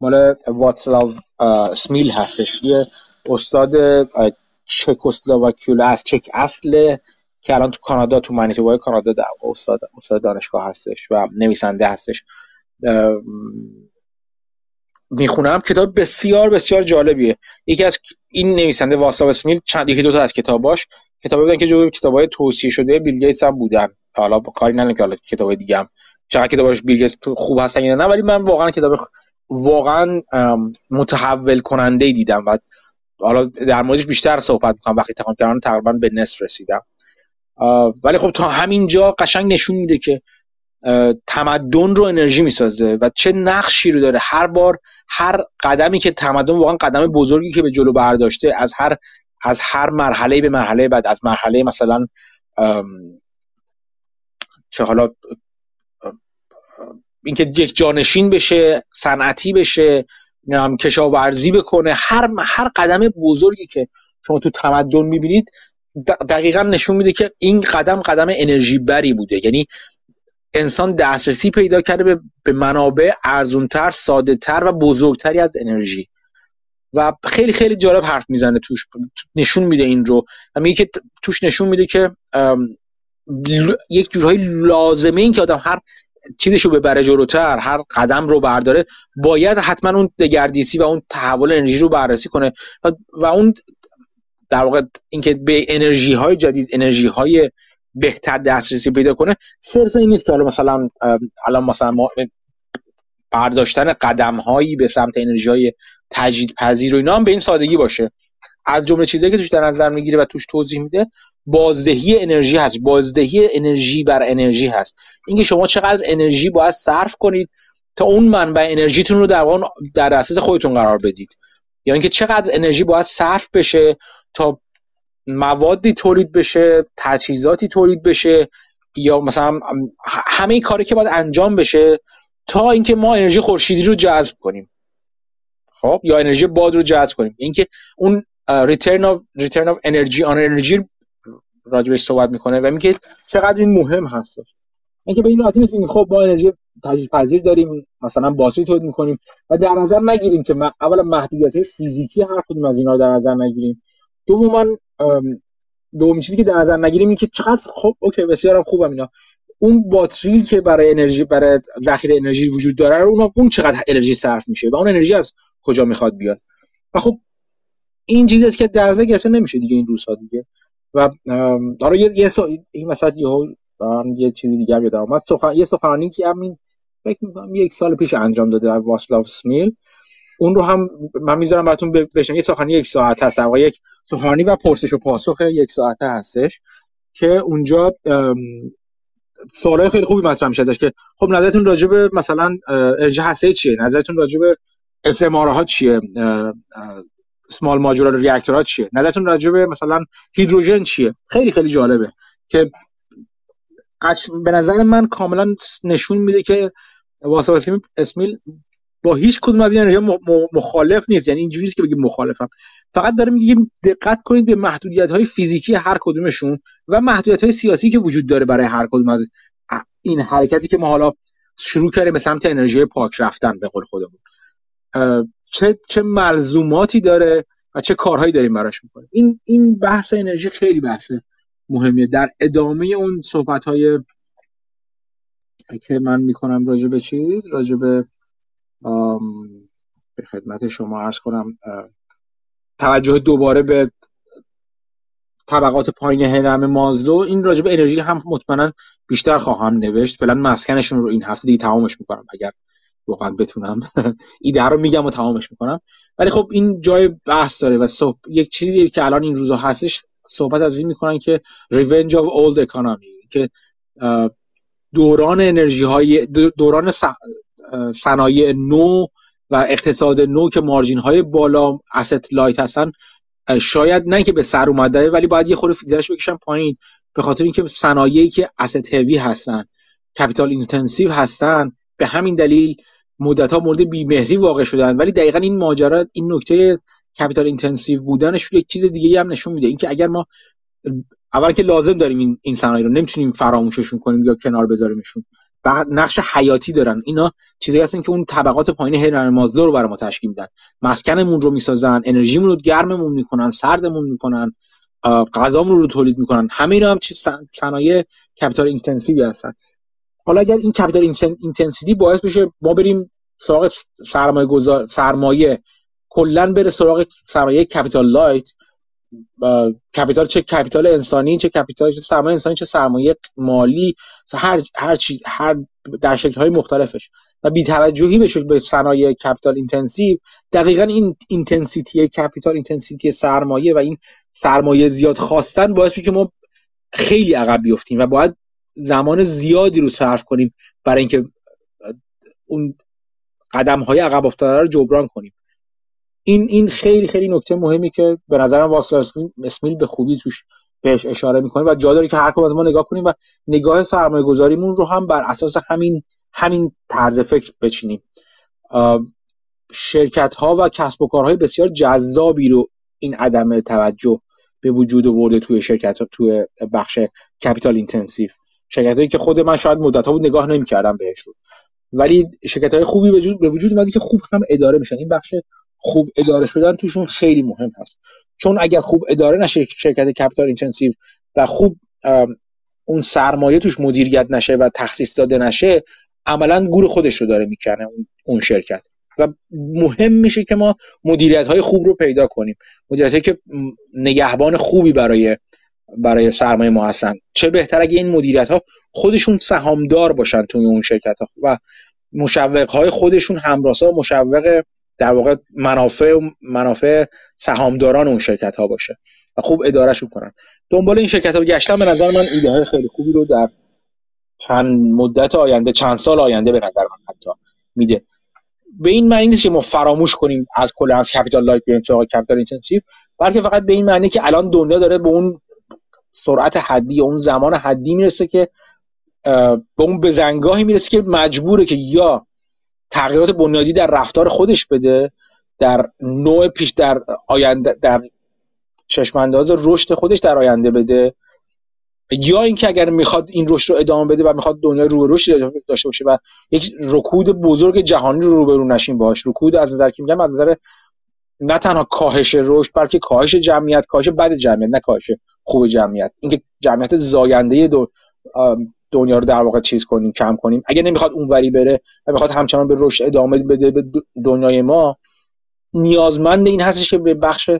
مال واتسلاو سمیل هستش. یه استاد چکسلواکیول از چک اصل که الان تو کانادا تو منیتوبای کانادا در استاد استاد دانشگاه هستش و نویسنده هستش. می‌خونم. کتاب بسیار بسیار جالبیه. یکی از این نویسنده واسلاو اسمیل چند یکی دو تا از کتاباش کتابی بودن که جزو کتابای توصیه شده بیل گیتس هم بودن. حالا با کاری ندارم که حالا کتابای دیگه هم. چقدر کتاباش بیل گیتس خوب هستن نه ولی من واقعا کتاب واقعا متحول کننده دیدم و حالا در موردش بیشتر صحبت می‌کنم وقتی تمام کردن تقریبا به نصف رسیدم. ولی خب تا همینجا قشنگ نشون میده که تمدن رو انرژی می‌سازه و چه نقشی رو داره. هر بار هر قدمی که تمدن واقعا قدم بزرگی که به جلو برداشته از هر از هر مرحله به مرحله بعد از مرحله مثلا چه حالا اینکه یک جانشین بشه صنعتی بشه کشاورزی بکنه هر هر قدم بزرگی که شما تو تمدن می‌بینید دقیقا نشون میده که این قدم قدم انرژی بری بوده. یعنی انسان دسترسی پیدا کرده به, منابع ارزونتر ساده تر و بزرگتری از انرژی. و خیلی خیلی جالب حرف می‌زنه توش نشون میده این رو. و میگه که توش نشون میده که یک جورهای لازمه این که آدم هر چیزش رو ببره جلوتر هر قدم رو برداره باید حتما اون دگردیسی و اون تحول انرژی رو بررسی کنه. و, اون در واقع اینکه به انرژی های جدید انرژی های بهتر دسترسی پیدا کنه صرف این نیست که حالا مثلا الان مثلا ما برداشتن قدم هایی به سمت انرژی های تجدید پذیر و اینا هم به این سادگی باشه. از جمله چیزایی که توش در نظر می‌گیره و توش توضیح میده بازدهی انرژی هست. بازدهی انرژی بر انرژی هست. اینکه شما چقدر انرژی باید صرف کنید تا اون منبع انرژیتون رو در واقع در دسترس خودتون قرار بدید. یا اینکه چقدر انرژی باید صرف بشه تا موادی تولید بشه تجهیزاتی تولید بشه یا مثلا همه کاری که باید انجام بشه تا اینکه ما انرژی خورشیدی رو جذب کنیم. خب؟ یا انرژی باد رو جذب کنیم. اینکه اون return of return of energy on energy راجبش صحبت می‌کنه و میگه چقدر این مهم هست. اینکه به این راحتی نیست خب با انرژی تجدید پذیر داریم مثلا باتری تولید می‌کنیم و در نظر نگیریم که اولا محدودیت فیزیکی هر کدوم از اینا رو در نظر نگیریم. دوما دومین چیزی که در نظر نگیریم این که چقدر خب اوکی بسیار خوبم اینا. اون باتری که برای انرژی برای ذخیره انرژی وجود داره اون اون چقدر انرژی صرف میشه و اون انرژی از کجا می‌خواد بیاد؟ و خب این چیزی که در نظر گرفته نمیشه دیگه این روزها دیگه. و حالا یه یه این مثلا یه یه چیزی دیگه یادم اومد سخن یه سخنرانی که همین فکر می‌کنم یک سال پیش انجام داده از واسلاو سمیل. اون رو هم من می‌ذارم براتون بشن یه سخنرانی یک ساعت هست در یک سخنرانی و پرسش و پاسخ یک ساعته هستش که اونجا سوالای خیلی خوبی مطرح میشه که خب نظرتون راجع به مثلا انرژی هسته چیه؟ نظرتون راجع به ها چیه؟ سمال ماجورال ریاکتورها چیه؟ نظرتون راجع به مثلا هیدروژن چیه؟ خیلی خیلی جالبه که به نظر من کاملا نشون میده که واسه اسمیل با هیچ کدوم از این انرژی مخالف نیست. یعنی اینجوری نیست که بگیم مخالفم. فقط داره میگه دقت کنید به محدودیت های فیزیکی هر کدومشون و محدودیت های سیاسی که وجود داره برای هر کدوم از این حرکتی که ما حالا شروع کردیم به سمت انرژی پاک رفتن به قول خودمون. چه چه ملزوماتی داره و چه کارهایی داریم براش می‌کنیم. این این بحث انرژی خیلی بحث مهمیه. در ادامه اون صحبت های که من می‌کنم راجع به چی؟ راجع به به خدمت شما عرض کنم توجه دوباره به طبقات پایین هرم مازلو. این راجع به انرژی هم مطمئنا بیشتر خواهم نوشت. فعلا مسکنشون رو این هفته دیگه تمامش می‌کنم. اگر واقعا بتونم. ایده رو میگم و تمامش می‌کنم. ولی خب این جای بحث داره و صحب... یک چیزی که الان این روزا هستش صحبت از این می‌کنن که revenge of old economy که دوران انرژی های دوران صنایع نو و اقتصاد نو که مارجین های بالا asset لایت هستن شاید نه که به سر اومده ولی باید یه خورده فیزرش بکشن پایین به خاطر اینکه صنایعی که asset هوی هستن capital intensive هستن به همین دلیل مدت ها مورد بیمهری واقع شدن. ولی دقیقا این ماجرا این نکته capital intensive بودنش یک چیز دیگه هم نشون میده. اینکه اگر ما اول که لازم داریم این این صنایع رو نمی‌تونیم فراموششون کنیم یا کنار بذاریمشون. و نقش حیاتی دارن. اینا چیزایی هستن که اون طبقات پایین هرم مازلو رو برای ما تشکیل میدن. مسکنمون رو می‌سازن انرژیمون رو گرممون می‌کنن سردمون می‌کنن غذامون رو تولید می‌کنن. همه اینا هم چیز صنایع capital intensive هستن. حالا اگر این capital intensity باعث بشه ما بریم سراغ سرمایه گذار سرمایه کلا بره سراغ سرمایه capital light. capital چه capital انسانی چه capital چه سرمایه انسانی چه سرمایه مالی هر هر چی هر در شکل های مختلفش. و بی‌توجهی بشه به صنایع capital intensive دقیقا این intensity capital intensity سرمایه و این سرمایه زیاد خواستن باعث میشه که ما خیلی عقب بیفتیم و باید زمان زیادی رو صرف کنیم برای اینکه اون قدم های عقب افتاده رو جبران کنیم. این این خیلی خیلی نکته مهمی که به نظرم واسلاو اسمیل به خوبی توش بهش اشاره می‌کنه و جا داره که هر کدوم ما نگاه کنیم و نگاه سرمایه گذاریمون رو هم بر اساس همین همین طرز فکر بچینیم. شرکت ها و کسب و کارهای بسیار جذابی رو این عدم توجه به وجود آورده توی شرکت ها توی بخش capital intensive. شرکت هایی که خود من شاید مدت ها بود نگاه نمی‌کردم بهشون. ولی شرکت های خوبی به وجود به وجود اومده که خوب هم اداره میشن. این بخش خوب اداره شدن توشون خیلی مهم هست. چون اگر خوب اداره نشه شرکت capital intensive و خوب اون سرمایه توش مدیریت نشه و تخصیص داده نشه عملا گور خودش رو داره می‌کنه اون شرکت. و مهم میشه که ما مدیریت های خوب رو پیدا کنیم. مدیریت که نگهبان خوبی برای برای سرمایه ما هستن. چه بهتر اگه این مدیریت ها خودشون سهامدار باشن توی اون شرکت ها و مشوق های خودشون همراسا مشوق در واقع منافع منافع سهامداران اون شرکت ها باشه و خوب ادارهشون کنن. دنبال این شرکت ها گشتم به نظر من ایده های خیلی خوبی رو در چند مدت آینده چند سال آینده به نظر من حتی میده. به این معنی نیست که ما فراموش کنیم از کل از capital light بریم سراغ capital intensive بلکه فقط به این معنی که الان دنیا داره به اون سرحدی اون زمان حدی می‌رسه که به اون بزنگاهی می‌رسه که مجبوره که یا تغییرات بنیادی در رفتار خودش بده در نوع پیش در آینده در چشمانداز رشد خودش در آینده بده یا اینکه اگر می‌خواد این رشد رو ادامه بده و می‌خواد دنیا رو رشد داشته باشه و یک رکود بزرگ جهانی رو روبرو نشین باش. رکود از نظر که میگم از نظر نه تنها کاهش رشد بلکه کاهش جمعیت کاهش بد جمعیت نه کاهش خوب جمعیت. اینکه جمعیت زاینده دنیا رو در واقع چیز کنیم کم کنیم. اگه نمی‌خواد اونوری بره و می‌خواد همچنان به رشد ادامه بده به دنیای ما نیازمند این هستش که به بخش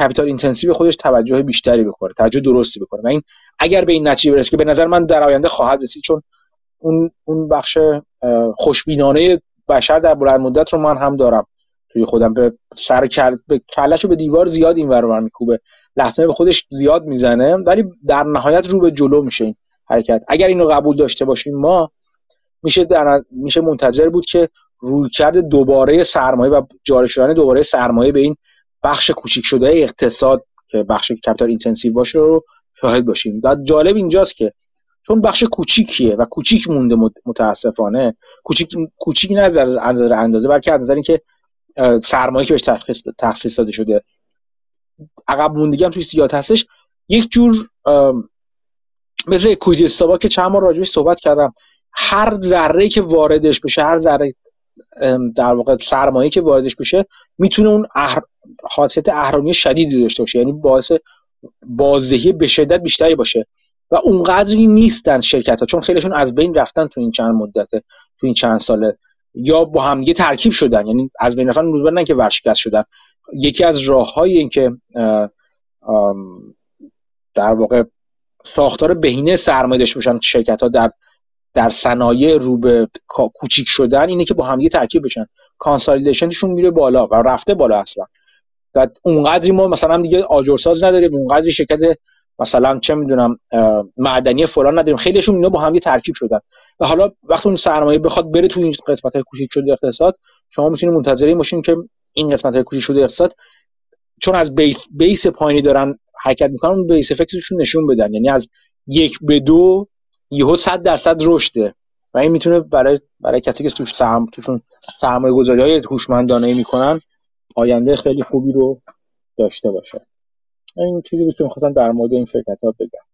capital intensive خودش توجه بیشتری بکنه توجه درستی بکنه و این اگر به این نتیجه برسه که به نظر من در آینده خواهد رسید چون اون اون بخش خوشبینانه بشر در بلند مدت رو من هم دارم توی خودم. به سر کل... به کلش به دیوار زیاد این ور میکوبه. لطمه به خودش زیاد می‌زنه ولی در نهایت رو به جلو میشه این حرکت. اگر اینو قبول داشته باشیم ما میشه در... میشه منتظر بود که رویکرد دوباره سرمایه و جاری شدن دوباره سرمایه به این بخش کوچیک شده اقتصاد که بخش capital intensive باشه رو شاهد باشیم. و جالب اینجاست که چون بخش کوچیکیه و کوچیک مونده متاسفانه کوچیک کوچیک از اندازه بلکه از نظر اینکه سرمایه که بهش تخصیص داده شده. عقب موندگی هم توی زیاد هستش. یک جور مثل کویزیستابا که چند بار راجبش صحبت کردم هر ذره که واردش بشه هر ذره در واقع سرمایه که واردش بشه می‌تونه اون احر... حادثه اهرامی شدیدی داشته باشه. یعنی باعث بازدهی به شدت بیشتری باشه. و اونقدری نیستن شرکت ها چون خیلیشون از بین رفتن تو این چند مدته تو این چند ساله. یا با همدیگه ترکیب شدن. یعنی از بین رفتن نه که ورشکست شدن. یکی از راه های این که در واقع ساختار بهینه سرمایه داشته باشن شرکت ها در در صنایع رو به کوچیک شدن اینه که با همدیگه ترکیب بشن. کانسالیدیشنشون میره بالا و رفته بالا اصلا. و اونقدری ما مثلا دیگه آجرساز نداریم اونقدری شرکت مثلا چه می‌دونم معدنی فلان نداریم. خیلیشون اینا با هم ترکیب شدن. و حالا وقتی اون سرمایه بخواد بره تو این قسمت کوچیک شده اقتصاد شما می‌تونید منتظر باشین که این قسمت های کوچیک شده اقتصاد چون از بیس بیس پایینی دارن حرکت می‌کنن بیس افکتشون نشون بدن. یعنی از یک به دو یهو 100 درصد رشده. و این می‌تونه برای برای کسی که توش سهم توشون سرمایه گذاری های هوشمندانه می‌کنن آینده خیلی خوبی رو داشته باشه. این چیزی بود که می‌خواستم در مورد این شرکت ها بگم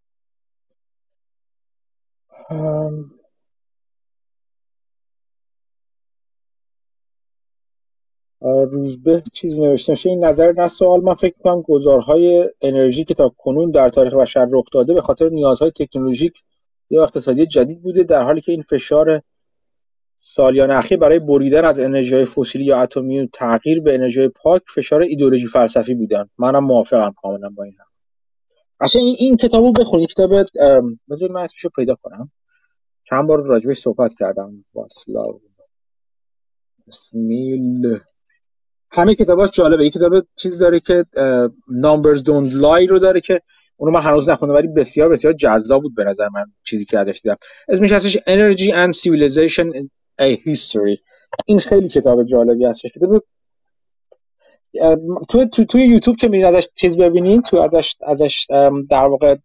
روزبه چیز نوشته این نظر نه سوال. من فکر کنم گذارهای انرژی که تا کنون در تاریخ بشر رخ داده به خاطر نیازهای تکنولوژیک یا اقتصادی جدید بوده در حالی که این فشار سالیان اخیر برای بریدن از انرژی فسیلی یا اتمی و تغییر به انرژی پاک فشار ایدئولوژی فلسفی بودن. منم موافقم کاملا با این اصلا این, این کتابو بخونید. کتاب بذار من اسمشو پیدا کنم. چند بار راجبش صحبت کردم. واسلاو. اسمیل همه کتاباش جالبه. این کتاب چیز داره که نامبرز دونت لای رو داره که اونو من هنوز نخوندم ولی بسیار بسیار جذاب بود به نظر من چیزی که ازش دیدم. اسمش هستش Energy and Civilization a History. این خیلی کتاب جالبی هستش تو تو توی یوتیوب که میرین ازش چیز ببینین تو ازش ازش در واقع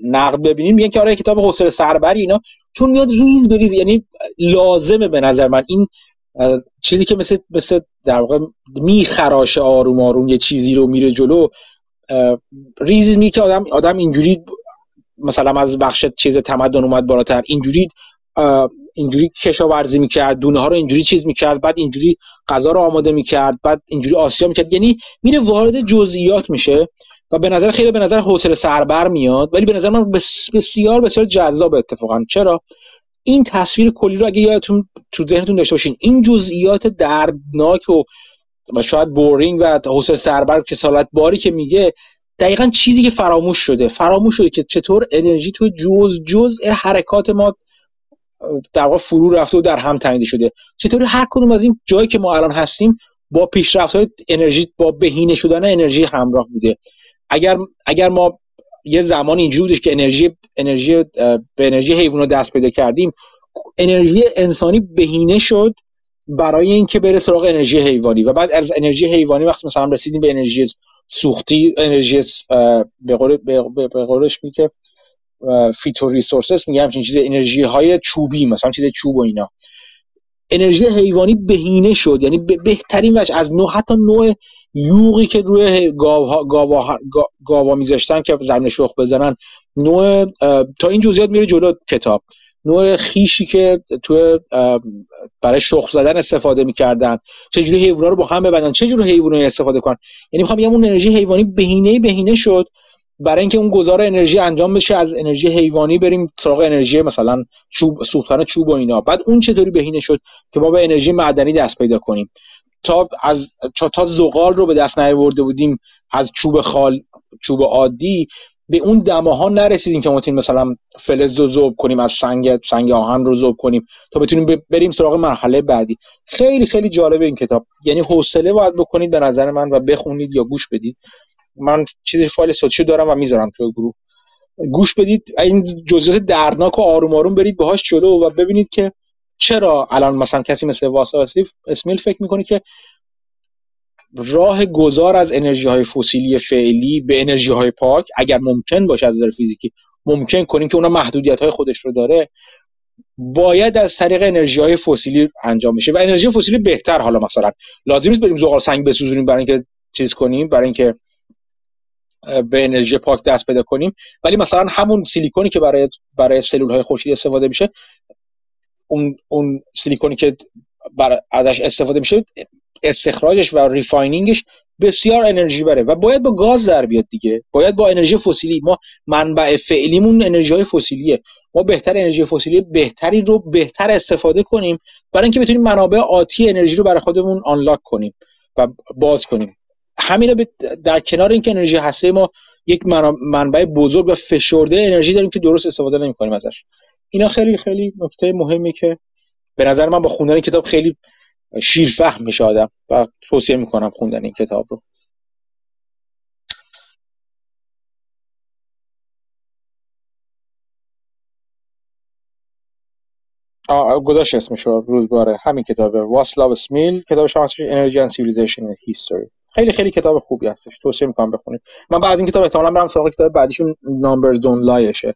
نقد ببینین میگن که آره کتاب حوصله سربری اینا. چون میاد ریز بریز یعنی لازمه به نظر من. این چیزی که مثل مثل در واقع میخراشه آروم آروم یه چیزی رو میره جلو ریز می که آدم آدم اینجوری مثلا از بخش چیز تمدن اومد بالاتر اینجوری اینجوری کشاورزی می‌کرد دونه ها رو اینجوری چیز می‌کرد بعد اینجوری غذا رو آماده می‌کرد بعد اینجوری آسیا می‌کرد. یعنی میره وارد جزئیات میشه و به نظر خیلی به نظر حوصله سربر میاد ولی به نظر من بسیار بسیار جذاب اتفاقا. چرا؟ این تصویر کلی رو اگه یادتون تو ذهنتون داشته باشین این جزئیات دردناک و و شاید بورینگ و حوصله سربر کسالت باری که میگه دقیقا چیزی که فراموش شده. فراموش شده که چطور انرژی تو جز جز حرکات ما در واقع فرو رفته و در هم تنیده شده. چطور هر کدوم از این جایی که ما الان هستیم با پیشرفت های انرژی با بهینه شدن انرژی همراه بوده. اگر اگر ما یه زمان اینجوری بودش که انرژی انرژی به انرژی حیوانات دست پیدا کردیم. انرژی انسانی بهینه شد برای اینکه بره سراغ انرژی حیوانی و بعد از انرژی حیوانی وقتی مثلا رسیدیم به انرژی سوختی انرژی به قول به قولش میگه فیتو ریسورسز میگه همچین چیز انرژی های چوبی مثلا چیز چوب و اینا. انرژی حیوانی بهینه شد یعنی بهترین وجه از نوع حتی نوع یوغی که روی گاوا گاوا گاوا میذاشتن که زمین شخ بزنن نوع تا این جزئیات میره جلو کتاب. نوع خیشی که تو برای شخ زدن استفاده می‌کردن. چجوری حیونا رو با هم ببندن چجوری حیونا استفاده کنن. یعنی می‌خوام بگم اون انرژی حیوانی بهینه بهینه شد. برای اینکه اون گذار انرژی انجام بشه از انرژی حیوانی بریم سراغ انرژی مثلا چوب سوختن چوب و اینا. بعد اون چطوری بهینه شد که ما به انرژی معدنی دست پیدا کنیم. تا از تا زغال رو به دست نیاورده بودیم از چوب خال چوب عادی به اون دماها نرسیدیم که ما مثلا فلز رو ذوب کنیم از سنگ سنگ آهن رو ذوب کنیم تا بتونیم بریم سراغ مرحله بعدی. خیلی خیلی جالبه این کتاب. یعنی حوصله باید بکنید به نظر من و بخونید یا گوش بدید. من چیزی فایل صوتیشو دارم و می‌ذارم تو گروه. گوش بدید. این جزئیات دردناک و آروم آروم برید باهاش جلو و ببینید که چرا الان مثلا کسی مثل واسا اسمیل فکر می‌کنه که راه گذار از انرژی های فسیلی فعلی به انرژی های پاک اگر ممکن باشه از نظر فیزیکی ممکن کنیم که اونا محدودیت های خودش رو داره باید از طریق انرژی های فسیلی انجام بشه. و انرژی فسیلی بهتر حالا مثلا. لازم نیست بریم زغال سنگ بسوزونیم برای اینکه چیز کنیم برای اینکه به انرژی پاک دست پیدا کنیم. ولی مثلا همون سیلیکونی که برای برای سلول های خورشیدی استفاده میشه اون اون سیلیکونی که بر ازش استفاده میشه استخراجش و refining ش بسیار انرژی بره و باید با گاز در بیاد دیگه. باید با انرژی فسیلی. ما منبع فعلیمون انرژی های فسیلیه. ما بهتر انرژی فسیلی بهتری رو بهتر استفاده کنیم برای اینکه بتونیم منابع آتی انرژی رو برای خودمون آنلاک کنیم و باز کنیم. همین در کنار اینکه انرژی هسته ما یک منبع بزرگ و فشرده انرژی داریم که درست استفاده نمی‌کنیم ازش. اینا خیلی خیلی نکته مهمی که به نظر من با خوندن کتاب خیلی شیرفهم میشه آدم و توصیه می‌کنم خوندن این کتاب رو. گذاشت اسمش رو روزگاره. همین کتابه واسلاو سمیل کتاب شانس Energy and Civilization: A History خیلی خیلی کتاب خوبی هستش. توصیه می‌کنم بخونید. من بعد از این کتاب احتمالاً برم سراغ کتاب بعدیشون Numbers Don't Lie ئه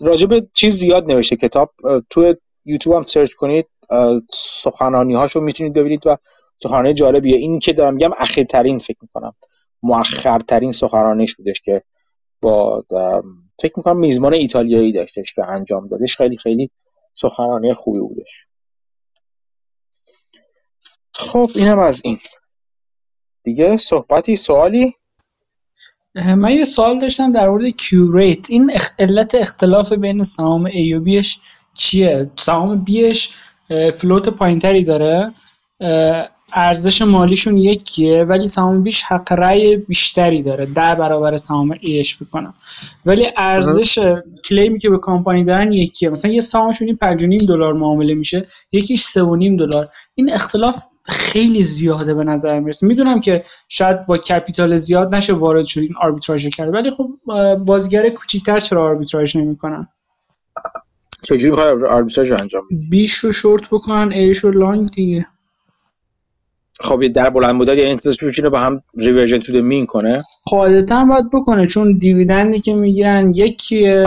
راجب چیز زیاد نوشته. کتاب تو یوتیوب هم search کنید سخنرانی هاشو می‌تونید ببینید و سخنرانی جالبیه. این که دارم میگم اخیرترین فکر می‌کنم مؤخرترین سخنرانیش بودش که با فکر می‌کنم میزبان ایتالیایی داشتش که انجام دادش. خیلی خیلی سخنرانی خوبی بودش. خب اینم از این. دیگه صحبتی سوالی؟ من یه سوال داشتم در مورد کیوریت این علت اختلاف بین سهام A و Bش چیه؟ سهام بیش فلوت پایینتری داره. ارزش مالیشون یکیه ولی سهام بیش حق رأی بیشتری داره. ده برابر سهام ایش فکر کنم. ولی ارزش claim ی که به کمپانی دارن یکیه. مثلا یه سهامشون این 5.5 دلار معامله میشه یکیش 3.5 دلار. این اختلاف خیلی زیاده به نظر می‌رسه. می‌دونم که شاید با capital زیاد نشه وارد شد این arbitrage کرد ولی خب بازیگر کوچیک‌تر چرا arbitrage نمی‌کنن؟ چجوری می‌خوای arbitrage انجام بدی؟ B ش رو شورت بکنن A ش رو long دیگه. خب در بلند مدت یا انتظارش می‌شینه با هم reversion to mean کنه؟ قاعدتا باید بکنه چون دیویدندی که می‌گیرن یکی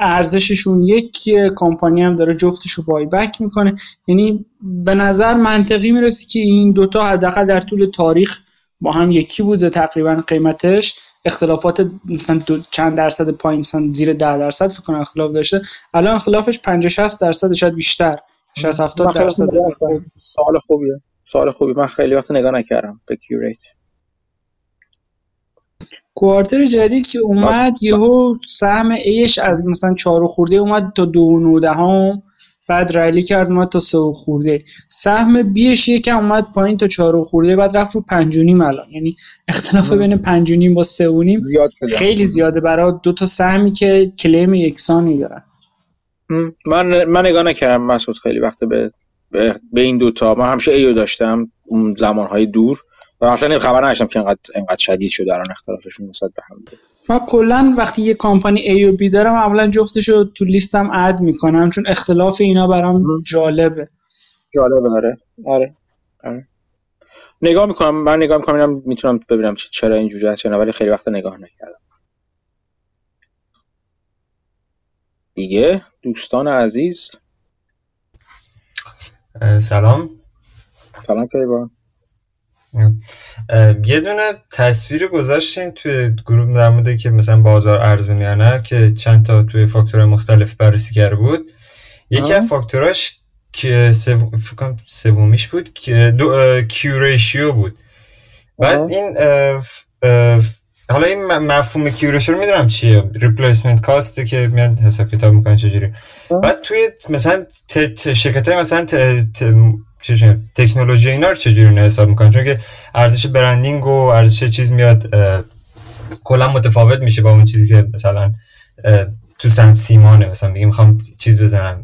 ارزششون یکی کمپانی هم داره جفتشو بای بک می‌کنه. یعنی به نظر منطقی می‌رسه که این دوتا حداقل در طول تاریخ با هم یکی بوده تقریبا قیمتش. اختلافات مثلا چند درصد پایین مثلا زیر 10 درصد فکر کنم اختلاف داشته. الان اختلافش 50 60 درصد شاید بیشتر. 60 70 درصد. سوال خوبیه. سوال خوبی. من خیلی وقت نگاه نکردم. به کیوریت کوارتر جدید که اومد یهو سهم ایش از مثلا 4 خورده اومد تا 2 هم بعد ریلی کرد اومد تا 3 خورده. سهم بیش یکم اومد پایین تا 4 خورده بعد رفت رو 5 الان. یعنی اختلاف بین 5 با 3 خیلی زیاده برای دو تا سهمی که کلیم یکسانی دارن. من من نگاه نکردم مسعود خیلی وقت به به این دوتا من همیشه ایو داشتم. اون زمانهای دور. و اصلا خبر نداشتم که انقدر انقدر شدید شده الان اختلافشون نسبت به هم من کلا وقتی یه کمپانی ای و بی دارم اولا جفتشو تو لیستم اد می‌کنم چون اختلاف اینا برام جالبه. جالبه آره. آره, آره. نگاه می‌کنم من نگاه می‌کنم می‌تونم ببینم چرا اینجوری هست ولی خیلی وقت نگاه نکردم. دیگه دوستان عزیز. سلام. سلام کیوان. یه دونه تصویر گذاشتین توی گروه در مورد که مثلا بازار ارزون یا نه که چند تا توی فاکتورهای مختلف بررسی کرده بود. یکی از فاکتوراش که سومیش بود که دو کیو بود. بعد این حالا این مفهوم کیورش رو می‌دونم چیه. ریپلیسمنت کاسته که میاد حساب کتاب می‌کنن چجوری. بعد توی مثلا شرکت های مثلا تکنولوژی اینا رو چجوری حساب می‌کنن؟ چون که ارزش برندینگ و ارزش چیز میاد کلا متفاوت میشه با اون چیزی که مثلا تو سنت سیمانه. مثلا میگم می‌خوام چیز بزنم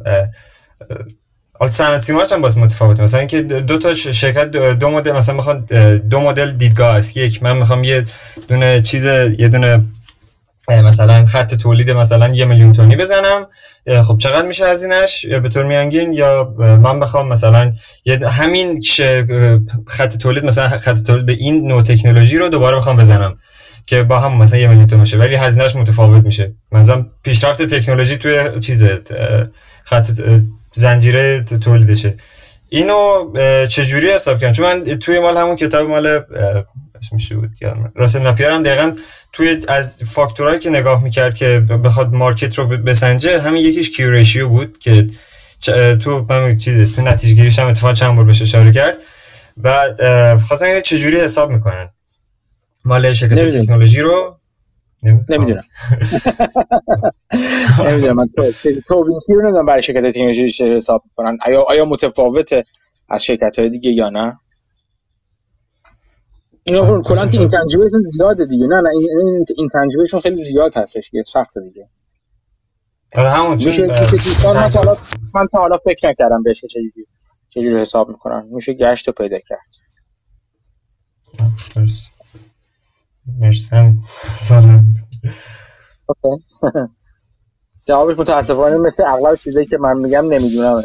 حالا صنعت سیماش هم باز متفاوته. مثلا اینکه دو تا شرکت دو مدل مثلا می‌خوان دو مدل دیدگاه است. یک من می‌خوام یه دونه چیز یه دونه مثلا خط تولید مثلا یه میلیون تونی بزنم. خب چقدر میشه هزینهش به طور میانگین یا من بخوام مثلا همین خط تولید مثلا خط تولید به این نوع تکنولوژی رو دوباره بخوام بزنم که با هم مثلا یه میلیون تون باشه. ولی هزینهش متفاوت میشه. مثلا پیشرفت تکنولوژی توی چیز خط زنجیره تولیدشه. اینو چجوری حساب کردن؟ چون من توی مال همون کتاب مال میشه بود راسل ناپیر هم دقیقا توی از فاکتورهایی که نگاه می‌کرد که بخواد مارکت رو بسنجه همین یکیش کیو بود که تو من چیز تو نتیجه گیریش هم اتفاق چند بار بهش اشاره کرد. و خواستم چجوری حساب می‌کنن؟ مال شرکت تکنولوژی رو؟ نمی‌دونم. نمی‌دونم. من توبینسی رو نمی‌دونم برای شرکت تکنولوژی حساب می‌کنن. آیا آیا متفاوته از شرکت های دیگه یا نه؟ اینا کلا این تنجیبشون زیاده دیگه. نه نه این این تنجیبشون خیلی زیاد هستش که سخت دیگه. آره همون چون من تا حالا فکر نکردم بهش چجوری چجوری حساب می‌کنن. میشه گشت رو پیدا کرد. مرسی همین. جوابش متاسفانه مثل اغلب چیزایی که من میگم نمی‌دونم.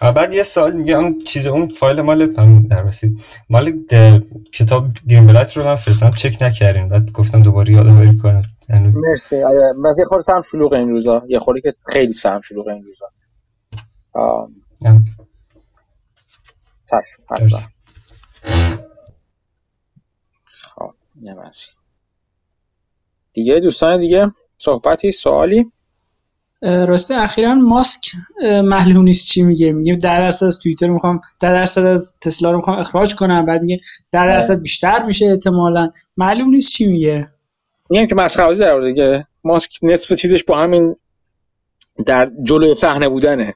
بعد یه سوال میگه اون چیز اون فایل مال هم در رسید مال کتاب گرین بلایت رو من فرستم چک نکردین. بعد گفتم دوباره یادآوری کنم. یعنی مرسی. آره من یه خورده سم شلوغ این روزا. یه خورده که خیلی سم شلوغ این روزا. خب دیگه دوستان دیگه؟ صحبتی؟ سوالی؟ راسته اخیرا ماسک معلوم نیست چی میگه. میگه در درصد از توییتر می‌خوام در درصد از تسلا رو می‌خوام اخراج کنم. بعد میگه در آره. درصد بیشتر میشه احتمالا. معلوم نیست چی میگه. میگم که مسخره در دیگه. ماسک نصف چیزش با همین در جلوی صحنه بودنه.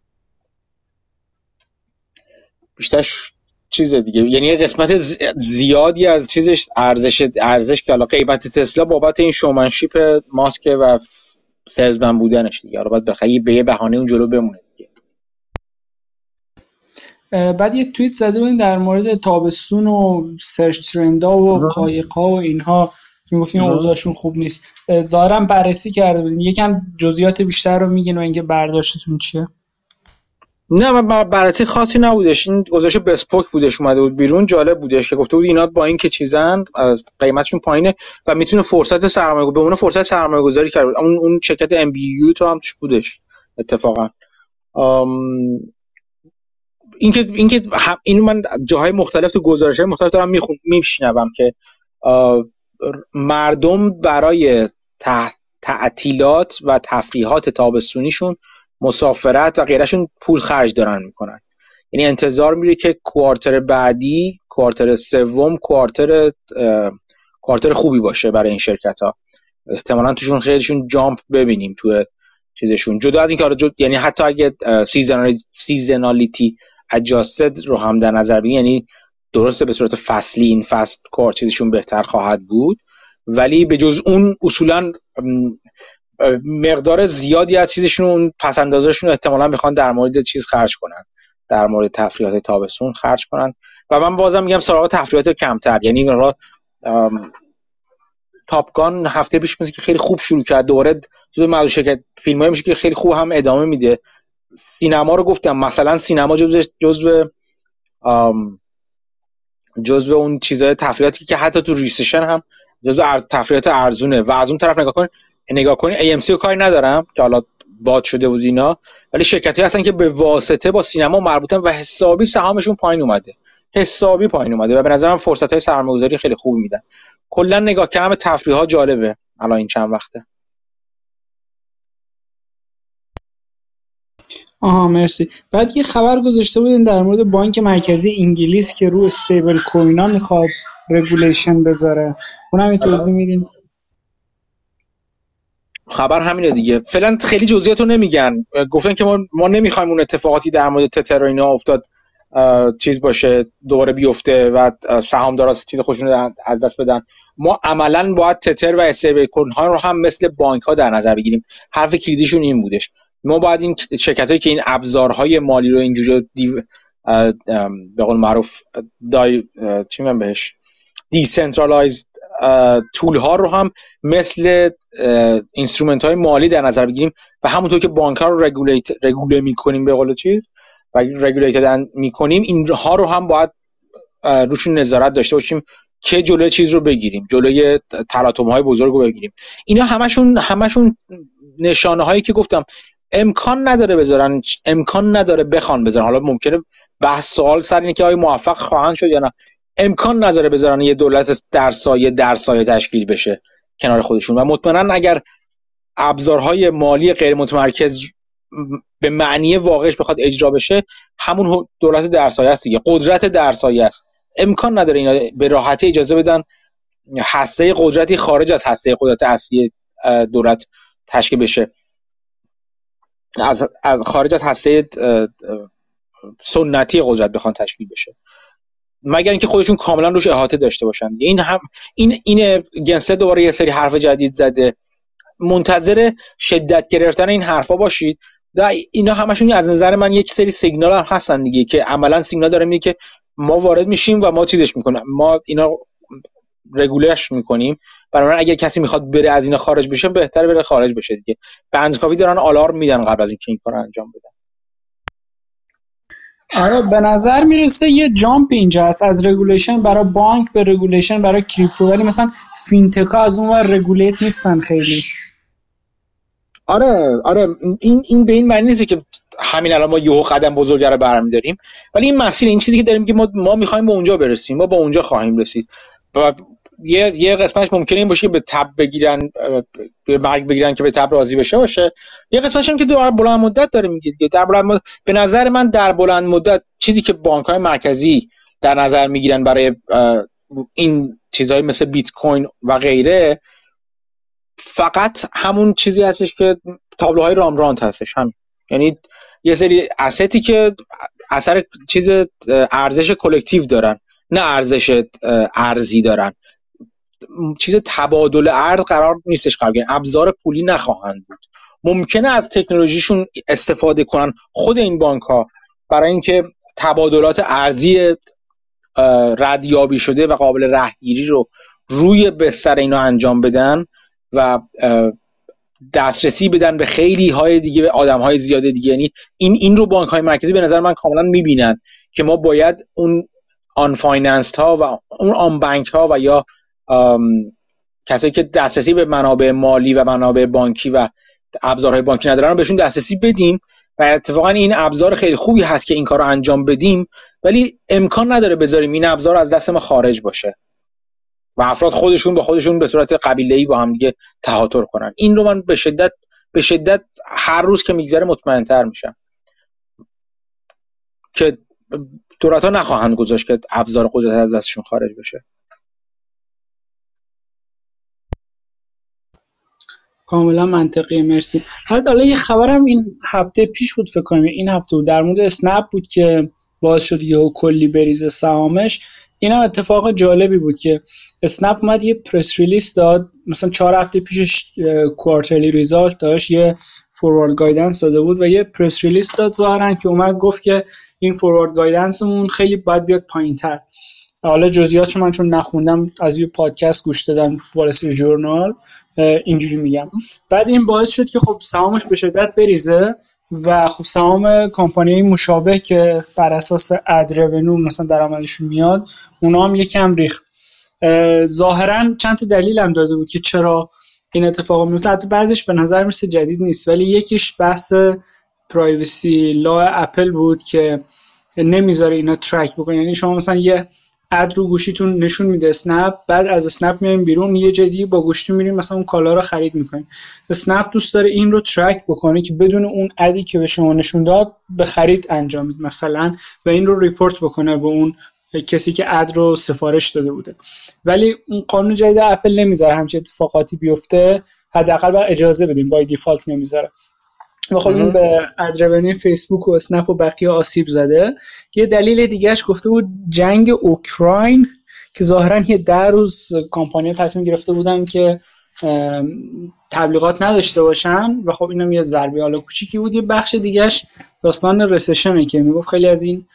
بیشترش چیز دیگه. یعنی قسمت زیادی از چیزش ارزش ارزش که حالا قیمت تسلا بابت این شومنشیپ ماسک و حزبم بودنش دیگه. حالا باید بخری به یه بهانه اون جلو بمونه دیگه. بعد یه توییت زده بودیم در مورد تابستون و سرچ ترندا و قایقا و اینها. که گفتیم اوضاعشون خوب نیست. ظاهرا بررسی کرده بودیم. یکم جزئیات بیشتر رو میگین و اینکه برداشتتون چیه؟ نه من بررسی خاصی نبودش. این گزارش بسپوک بودش اومده بود بیرون جالب بودش که گفته بود اینا با اینکه چیزن قیمتشون پایینه و می‌تونه فرصت سرمایه به اون فرصت سرمایه گذاری کرد. اون اون شرکت ام بی یو تو هم توش بودش اتفاقا. اینکه اینکه اینو من جاهای مختلف تو گزارش های مختلف دارم میشنوم که مردم برای تعطیلات و تفریحات تابستونیشون مسافرت و غیرشون پول خرج دارن می‌کنن. یعنی انتظار میره که quarter بعدی quarter سوم quarter quarter خوبی باشه برای این شرکت ها احتمالا توشون خیلیشون jump ببینیم تو چیزشون. جدا از اینکه جد... یعنی حتی اگه seasonality adjusted رو هم در نظر بگیریم یعنی درسته به صورت فصلی این فصل کار چیزشون بهتر خواهد بود ولی به جز اون اصولا مقدار زیادی از چیزشون پس اندازشون احتمالا می‌خوان در مورد چیز خرج کنن. در مورد تفریحات تابستون خرج کنن. و من بازم میگم سراغ تفریحات کمتر. یعنی تاپگان هفته پیش که خیلی خوب شروع کرد. دوباره جزو معدود شرکت فیلم میشه که خیلی خوب هم ادامه میده. سینما رو گفتم. مثلا سینما جزو جزو جزو اون چیزای تفریحاتی که حتی تو ریسشن هم جزو تفریحات ارزونه. و از اون طرف نگاه کن نگاه کنی AMC رو کاری ندارم که حالا باد شده بود اینا ولی شرکتی هستن که به واسطه با سینما مربوطن و حسابی سهامشون پایین اومده. حسابی پایین اومده و به نظرم فرصت های سرمایه‌گذاری خیلی خوبی میدن. کلا نگاه کردن تفریح ها جالبه الان این چند وقته. آها مرسی. بعد یه خبر گذاشته بودین در مورد بانک مرکزی انگلیس که رو استیبل کوینا می‌خواد regulation بذاره. اونم یه توضیح میدین. خبر همینه دیگه. فعلا خیلی جزئیات رو نمیگن. گفتن که ما ما نمی‌خوایم اون اتفاقاتی در مورد تتر و اینا افتاد چیز باشه دوباره بیفته و سهامدارا چیز خودشون از دست بدن. ما عملا باید تتر و stable ها رو هم مثل بانک ها در نظر بگیریم. حرف کلیدیشون این بودش ما باید این شرکت هایی که این ابزارهای مالی رو اینجوری به قول معروف DeFi چی بهش؟ decentralized tool ها رو هم مثل instrument های مالی در نظر بگیریم و همونطور که بانک ها رو regulate رگوله می‌کنیم به قول چیز و regulated می‌کنیم اینها رو هم باید روشون نظارت داشته باشیم که جلوی چیز رو بگیریم جلوی تلاطم های بزرگ رو بگیریم. اینا همشون همشون نشانه هایی که گفتم امکان نداره بذارن امکان نداره بخوان بذارن. حالا ممکنه بحث سوال سر اینه که آیا موفق خواهند شد یا نه. امکان نداره بذارن یه دولت در سایه در سایه تشکیل بشه کنار خودشون. و مطمئنا اگر ابزارهای مالی غیر متمرکز به معنی واقعش بخواد اجرا بشه همون دولت در سایه است دیگه. قدرت در سایه است. امکان نداره اینا به راحتی اجازه بدن هسته قدرتی خارج از هسته قدرت اصلی دولت تشکیل بشه. از, از خارج از هسته سنتی قدرت بخوان تشکیل بشه. مگر اینکه خودشون کاملا روش احاطه داشته باشن. این هم این این گنسه دوباره یه سری حرف جدید زده. منتظر شدت گرفتن این حرفا باشید. و اینا همشون از نظر من یک سری سیگنال هم هستن دیگه که عملا سیگنال داره میگه که ما وارد میشیم و ما چیزش می‌کنیم. ما اینا رگولش می‌کنیم. برای اگر کسی می‌خواد بره از اینا خارج بشه بهتره بره خارج بشه دیگه. به کافی دارن آلارم میدن قبل از اینکه این کار انجام بدن. آره به نظر می‌رسه یه jump اینجا هست. از regulation برای بانک به regulation برای crypto ولی مثلا fintech ا از اون ور regulate نیستن خیلی. آره آره. این این به این معنی نیست که همین الان ما یهو قدم بزرگ رو برمیداریم. ولی این مسیر این چیزی که داریم که ما ما می‌خوایم به اونجا برسیم. ما با اونجا خواهیم رسید. یه یه قسمتش ممکنه این باشه که به تب بگیرن به مرگ بگیرن که به تب راضی بشه باشه. یه قسمتش هم که در بلند مدت داره میگه در بلند مدت به نظر من در بلند مدت چیزی که بانک های مرکزی در نظر می‌گیرن برای این چیزهای مثل بیت کوین و غیره فقط همون چیزی هستش که تابلوهای رامرانت هستش. همین. یعنی یه سری استی که اثر چیز ارزش کلکتیو دارن نه ارزش ارزی دارن. چیز تبادل ارز قرار نیستش قرار ابزار پولی نخواهند بود. ممکنه از تکنولوژیشون استفاده کنن خود این بانک ها برای اینکه تبادلات ارزی ردیابی شده و قابل رهگیری رو روی بستر اینا انجام بدن و دسترسی بدن به خیلی های دیگه به آدم های زیاده دیگه. یعنی این این رو بانک های مرکزی به نظر من کاملا می‌بینن که ما باید اون آن finance ها و اون آن بانک ها و یا کسایی که دسترسی به منابع مالی و منابع بانکی و ابزارهای بانکی ندارن رو بهشون دسترسی بدیم و اتفاقا این ابزار خیلی خوبی هست که این کار رو انجام بدیم ولی امکان نداره بذاریم این ابزار از دست ما خارج باشه و افراد خودشون به خودشون به صورت قبیله با هم دیگه تهاتر کنن. این رو من به شدت به شدت هر روز که میگذره مطمئنتر میشم. که دولت نخواهند گذاشت که ابزار قدرت از دستشون خارج بشه. کاملا منطقی مرسی. حالا یه خبرم این هفته پیش بود فکر کنم این هفته بود. در مورد اسنپ بود که باز شد یهو کلی بریز سهامش. این هم اتفاق جالبی بود که اسنپ اومد یه پرس ریلیس داد. مثلا چهار هفته پیشش کوارترلی ریزالت داشت. یه فوروارد گایدنس داده بود و یه پرس ریلیس داد ظاهرا که اومد گفت که این فوروارد گایدنسمون خیلی باید بیاد پایین تر حالا جزئیاتش من چون نخوندم از یه پادکست گوش دادم والسی جورنال اینجوری میگم. بعد این باعث شد که خب سهامش به شدت بریزه و خب سهام کمپانی مشابه که بر اساس ad revenue مثلا درآمدشون میاد اونا هم یکم ریخت. ظاهرا چند تا دلیل هم داده بود که چرا این اتفاق میفته. حتی بعضیش به نظر مثل جدید نیست ولی یکیش بحث privacy law اپل بود که نمی‌ذاره اینا track بکنه یعنی شما مثلا یه ad رو گوشیتون نشون میده اسنپ بعد از اسنپ میایم بیرون یه جدی با گوشی میریم مثلا اون کالا رو خرید می‌کنیم. اسنپ دوست داره این رو track بکنه که بدون اون ad ی که به شما نشون داد به خرید انجامید مثلا و این رو report بکنه به اون کسی که ad رو سفارش داده بوده. ولی اون قانون جدید اپل نمی‌ذاره همچین اتفاقاتی بیفته حداقل با اجازه بدیم by default نمی‌ذاره. و خب این به ad revenue ی فیسبوک و اسنپ و بقیه آسیب زده. یه دلیل دیگهش گفته بود جنگ اوکراین که ظاهرا یه ده روز کمپانی تصمیم گرفته بودن که تبلیغات نداشته باشن و خب اینم یه ضربه حالا کوچیکی بود. یه بخش دیگهش داستان رسشنه که می‌گفت خیلی از این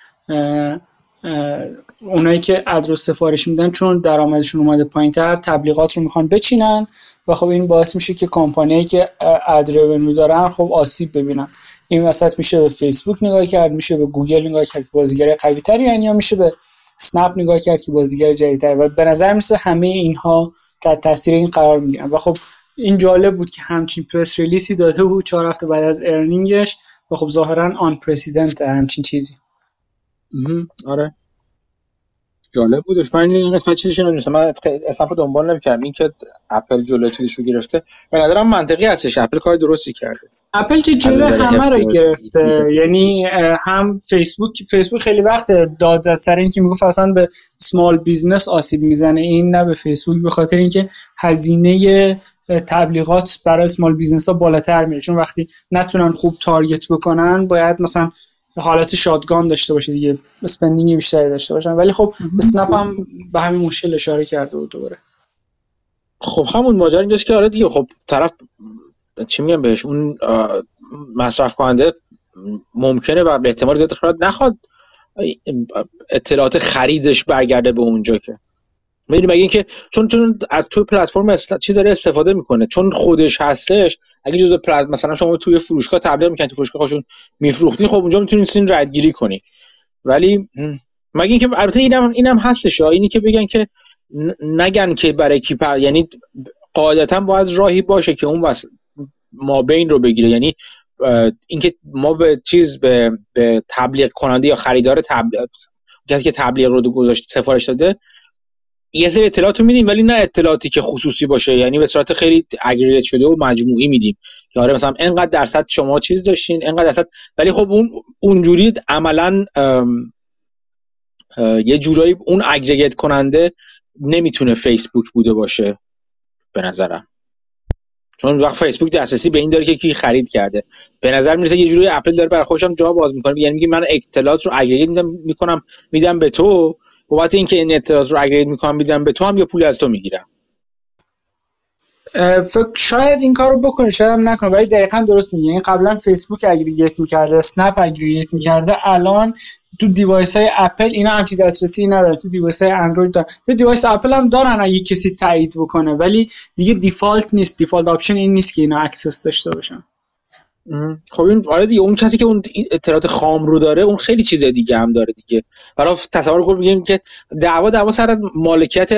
اونایی که ادرو سفارش میدن چون درآمدشون اومده پایینتر تبلیغات رو می‌خوان بچینن و خب این باعث میشه که کمپانیایی که اد دارن خب آسیب ببینن. این وسط میشه به فیسبوک نگاه کرد میشه به گوگل نگاه کرد که بازیگر قوی تری یعنی یا میشه به سنپ نگاه کرد که بازیگر جدیدتر. و به نظر میسه همه اینها تحت تاثیر این قرار می‌گیرن. و خب این جالب بود که همچین press release ی داده بود چهار هفته بعد از earning ش و خب ظاهرا آن پرسیدنت همچین چیزی. آره. جالب بودش. من این قسمت چیزش نمی‌دونستم. من اصلا دنبال نمی‌کردم. این که اپل جلو چیزش رو گرفته. به نظرم منطقی هستش. اپل کار درستی کرده. اپل که جلو همه رو گرفته. یعنی هم فیسبوک. فیسبوک خیلی وقت داد زد سر اینکه می‌گفت اصلا به small business آسیب می‌زنه. این نه به فیسبوک. به خاطر اینکه هزینه تبلیغات برای small business ها بالاتر میره. چون وقتی نتونن خوب target بکنن باید مثلا حالت shotgun داشته باشه دیگه. spending بیشتری داشته باشن. ولی خب اسنپ هم به همین مشکل اشاره کرده بود دوباره. خب همون ماجرا اینجاست که آره دیگه. خب طرف چی میگم بهش؟ اون مصرف کننده ممکنه و به احتمال زیاد نخواد. اطلاعات خریدش برگرده به اونجا که. می‌دونی مگه اینکه چون چون از توی پلتفرم چیز داره استفاده می‌کنه. چون خودش هستش اگه جزء پلت مثلا شما توی فروشگاه تبلیغ می‌کنید تو فروشگاه خودشون میفروختین خب اونجا می‌تونید ردگیری کنی. ولی مگه اینکه البته اینم اینم هستش اینی که بگن که نگن که برای کی پر... یعنی قاعدتا باید راهی باشه که اون وس... ما بین رو بگیره. یعنی اینکه ما به چیز به, به تبلیغ کننده یا خریدار تبلیغ کسی که تبلیغ رو گذاشت سفارش داده یه سری اطلاعات رو میدیم ولی نه اطلاعاتی که خصوصی باشه. یعنی به صورت خیلی اگریگیت شده و مجموعی میدیم. که آره مثلا انقدر درصد شما چیز داشتین انقدر درصد. ولی خب اون اونجوری عملا یه جورایی اون اگریگیت کننده نمی‌تونه فیسبوک بوده باشه. به نظرم. چون وقت فیسبوک دسترسی به این داره که کی خرید کرده. به نظر می‌رسه یه جوری اپل داره برای خودش جا باز می‌کنه. یعنی میگه من اطلاعات رو aggregate می‌کنم میدم به تو. بابت اینکه این اطلاعات رو aggregate می‌کنم میدم به تو هم یه پولی از تو می‌گیرم؟ فکر شاید این کارو بکنه شاید هم نکنه ولی دقیقا درست میگه یعنی قبلا فیسبوک aggregate می‌کرده اسنپ aggregate می‌کرده الان تو device های اپل اینا همچی دسترسی نداره. تو device های اندروید دارن تو device اپل هم دارن اگه کسی تایید بکنه ولی دیگه default نیست. default option این نیست که اینا access داشته باشن. خب این آره دیگه اون کسی که اون اطلاعات خام رو داره اون خیلی چیز دیگه هم داره دیگه. برای تصور کنیم بگیم که دعوا دعوا سر مالکیت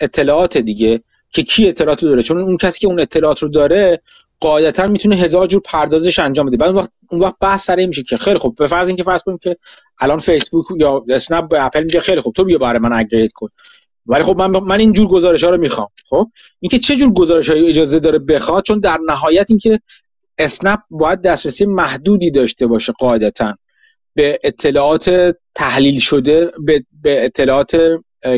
اطلاعات دیگه که کی اطلاعات رو داره. چون اون کسی که اون اطلاعات رو داره قاعدتا می‌تونه هزار جور پردازش انجام بده. بعد اون وقت اون وقت بحث سر میشه که خیلی خوب به فرض اینکه فرض کنیم که الان فیسبوک یا اسنپ اپل میگه خیلی خوب تو بیا برای من aggregate کن. ولی خب من من این جور گزارش ها رو می‌خوام. خب؟ اینکه چه جور گزارش هایی اجازه داره بخواد چون در نهایت اینکه اسنپ باید دسترسی محدودی داشته باشه قاعدتا. به اطلاعات تحلیل شده به, به اطلاعات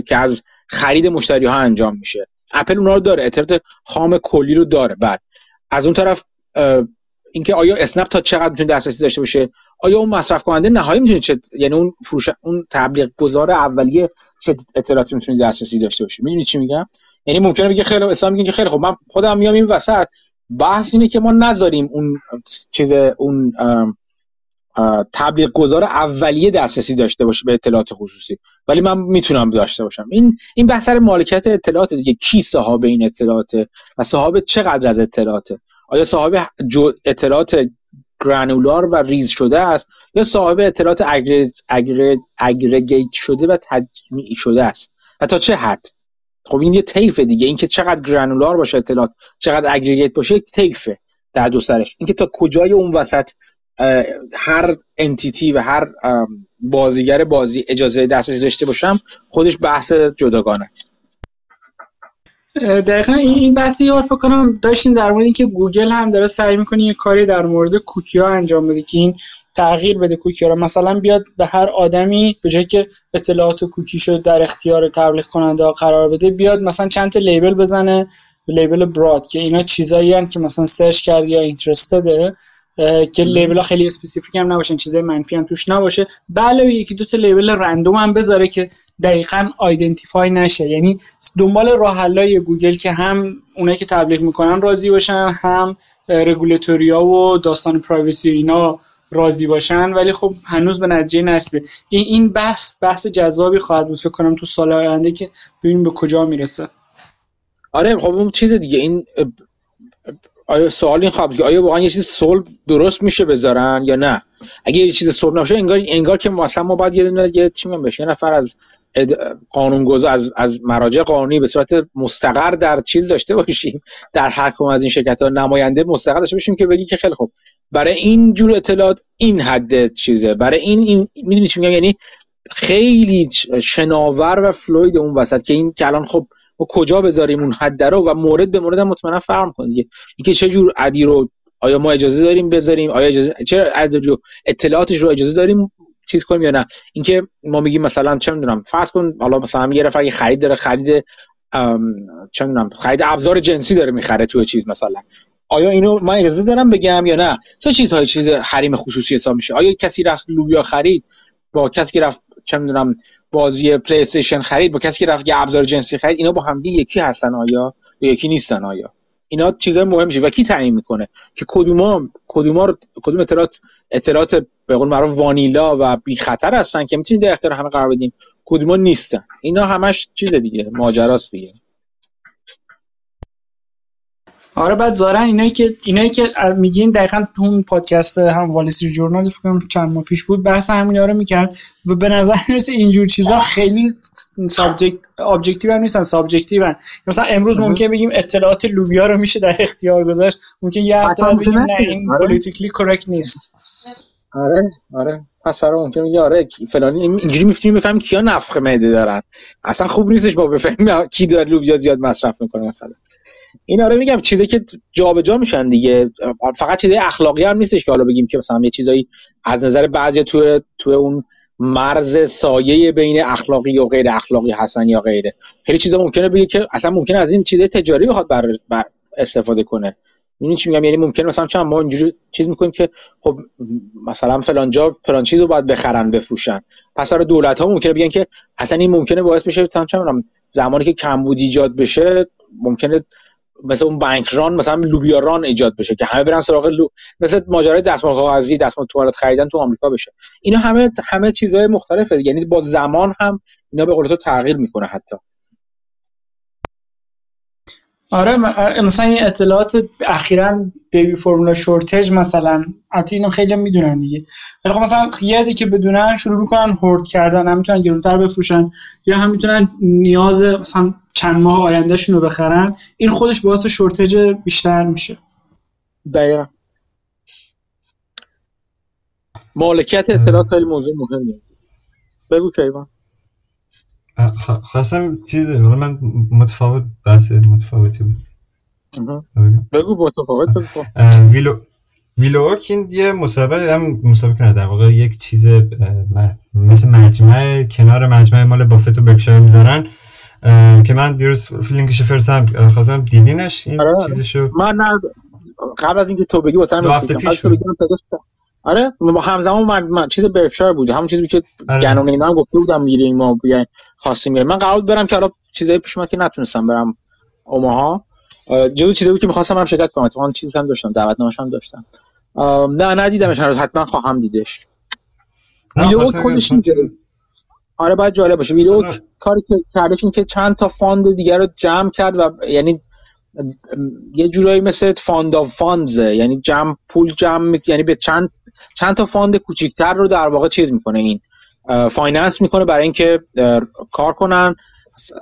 که از خرید مشتری ها انجام میشه. اپل اونها رو داره اطلاعات خام کلی رو داره. بعد از اون طرف اینکه آیا اسنپ تا چقدر می‌تونه دسترسی داشته باشه؟ آیا اون مصرف کننده نهایی می‌تونه چه یعنی اون فروش اون تبلیغ گذار اولیه چه اطلاعاتی می‌تونه دسترسی داشته باشه؟ می‌دونی چی میگم؟ یعنی ممکنه بگه خیلی اسلام میگه خیلی خب من خودم میام این وسط بحث اینه که ما نذاریم اون چیز اون تبلیغ گذار اولیه دسترسی داشته باشه به اطلاعات خصوصی. ولی من می‌تونم داشته باشم. این این بحث مالکیت اطلاعات دیگه. کی صاحب این اطلاعاته و صاحب چقدر از اطلاعاته؟ آیا صاحب اطلاعات گرانولار و ریز شده است یا صاحب اطلاعات aggregate شده و تجمیع شده است؟ و تا چه حد؟ خب این یه طیفه دیگه. اینکه چقدر granular باشه اطلاعات چقدر aggregate باشه یک طیفه در دو سرش. اینکه تا کجای اون وسط هر entity و هر بازیگر بازی اجازه دسترسی داشته باشم خودش بحث جداگانه. دقیقا این بحثی یاد فکر کنم داشتیم در مورد اینکه گوگل هم داره سعی می‌کنه یه کاری در مورد کوکی ها انجام بده که این تغییر بده کوکی رو. مثلا بیاد به هر آدمی به جایی که اطلاعات کوکی شد در اختیار تبلیغ کننده ها قرار بده بیاد مثلا چند تا label بزنه label broad که اینا چیزایی که مثلا search کرد یا interested ه که label ها خیلی specific هم نباشن چیزای منفی هم توش نباشه. بله یکی دو تا label random هم بذاره که دقیقا identify نشه. یعنی دنبال راه گوگل که هم اونایی که تبلیغ می‌کنن راضی باشن هم رگولاتوریا و داستان پرایوسی اینا راضی باشن ولی خب هنوز به نتیجه نرسیده. این این بحث بحث جذابی خواهد بود فکر کنم تو سال آینده که ببینیم به کجا می‌رسه. آره خب اون چیز دیگه این آیا سوال این خواهد آیا واقعا یه چیز صلح درست میشه بذارن یا نه؟ اگه یه چیز صلح نشه انگار انگار که مثلا ما باید یه یه چی بشه یه نفر از قانونگذار از از مراجع قانونی به صورت مستقر در چیز داشته باشیم در هر از این شرکت ها نماینده مستقر داشته باشیم که بگی که خیلی خوب. برای این جور اطلاعات این حد چیزه. برای این این می‌دونی چی میگم؟ یعنی خیلی شناور و فلوید اون وسط که این که الان خب ما کجا بذاریم اون حد رو و مورد به مورد مطمئنا فرق کنه دیگه. اینکه چه جور عدی رو آیا ما اجازه داریم بذاریم؟ آیا اجازه چرا اطلاعاتش رو اجازه داریم چیز کنیم یا نه؟ اینکه ما میگیم مثلا چه می‌دونم فرض کن حالا مثلا یه نفر خرید داره خرید چه می‌دونم خرید ابزار جنسی داره می‌خره توی چیز مثلا. آیا اینو من اجازه دارم بگم یا نه؟ چه چیزهای چیز حریم خصوصی حساب میشه. آیا کسی رفت لوبیا خرید؟ با کسی که رفت چه می‌دونم بازی پلی استیشن خرید با کسی که رفت یه ابزار جنسی خرید اینا با هم یکی هستن آیا؟ یا یکی نیستن آیا؟ اینا چیزای مهمه و کی تعیین می‌کنه؟ که کدوما کدوما کدوم اطلاعات اطلاعات به قول معروف وانیلا و بی خطر هستن که می‌تونید در اختیار همه قرار بدیم. کدوما نیستن. اینا همش چیز دیگه ماجراست دیگه. آره بعد زارن اینایی که اینایی که میگین دقیقا تو اون پادکست هم Wall Street Journal فکر چند ماه پیش بود بحث همینا رو می‌کرد و به نظر می‌رسه اینجور چیزا خیلی subject objective هم نیستن subjective هم. مثلا امروز ممکن بگیم اطلاعات لوبیا رو میشه در اختیار گذاشت ممکن یه هفته بعد بگیم نه این politically correct نیست. آره آره. پس فرا ممکن میگه آره فلانی اینجوری می‌تونیم بفهمیم کیا نفخ معده دارن. اصلا خوب نیستش با بفهمیم کی داره لوبیا زیاد مصرف می‌کنه مثلا این آره میگم چیزی که جابجا میشن دیگه. فقط چیزای اخلاقی هم نیستش که حالا بگیم که مثلا یه چیزایی از نظر بعضی تو تو اون مرز سایه بین اخلاقی و غیر اخلاقی هستن یا غیره خیلی چیزا ممکنه بگه که اصلا ممکنه از این چیزای تجاری بخواد بر, بر استفاده کنه. این چی میگم؟ یعنی ممکنه مثلا چند ما اینجوری چیز می‌کنیم که خب مثلا فلان جا فلان چیزو باید بخرن بفروشن. پس برای دولت ها ممکنه بگن که اصلا این ممکنه باعث بشه تا زمانی که کمبود ایجاد بشه ممکنه مثل اون بانک ران مثلا لوبیا ران ایجاد بشه که همه برن سراغ لو... مثل ماجرای دستمال کاغذی دستمال توالت خریدن تو آمریکا بشه. اینا همه همه چیزهای مختلفه. یعنی با زمان هم اینا به قول تو تغییر می‌کنه حتی. آره مثلا این اطلاعات اخیرا بیبی فرمولا شورتج مثلا البته اینو خیلی می‌دونن دیگه. ولی خب مثلا یه که بدونن شروع می‌کنن هورد کردن هم می‌تونن گرونتر بفروشن یا هم می‌تونن نیاز مثلا چند ماه آیندهشون رو بخرن این خودش باعث شورتج بیشتر میشه. دقیقا. مالکیت اطلاعات خیلی موضوع مهمه بگو کیوان. خواستم چیزی من متفاوت بحث متفاوتی بود. بگو. متفاوت ویلو ویلوورک یه مسابقه هم مسابقه در واقع یک چیز مثل مجمع کنار مجمع مال بافت و برکشایر می‌ذارن. که من دیروز فیلینگش فرستم خواستم دیدینش این آره. چیزشو. من نه قبل از اینکه تو بگی واسه دو هفته پیش آره همزمان من, من چیز برکشایر بود. همون چیزی که آره. گنون اینا هم گفته بودم میریم ما بیاین خواستیم بیاین. من قرار برم که حالا چیزای پیش که نتونستم برم اوماها. جدو چیزی بود که می‌خواستم هم شرکت کنم. اتفاقا چیزی هم داشتم دعوتنامه‌اش هم داشتم. نه ندیدمش هنوز. حتما خواهم دیدش. ویدیو خودش آره باید جالب باشه. ویدیو کاری که کردش این که چند تا فاند دیگر رو جمع کرد و یعنی یه جورایی مثل فاند آف فاندزه. یعنی جمع پول جمع یعنی به چند چند تا fund کوچیکتر رو در واقع چیز می‌کنه. این finance می‌کنه برای اینکه کار کنن.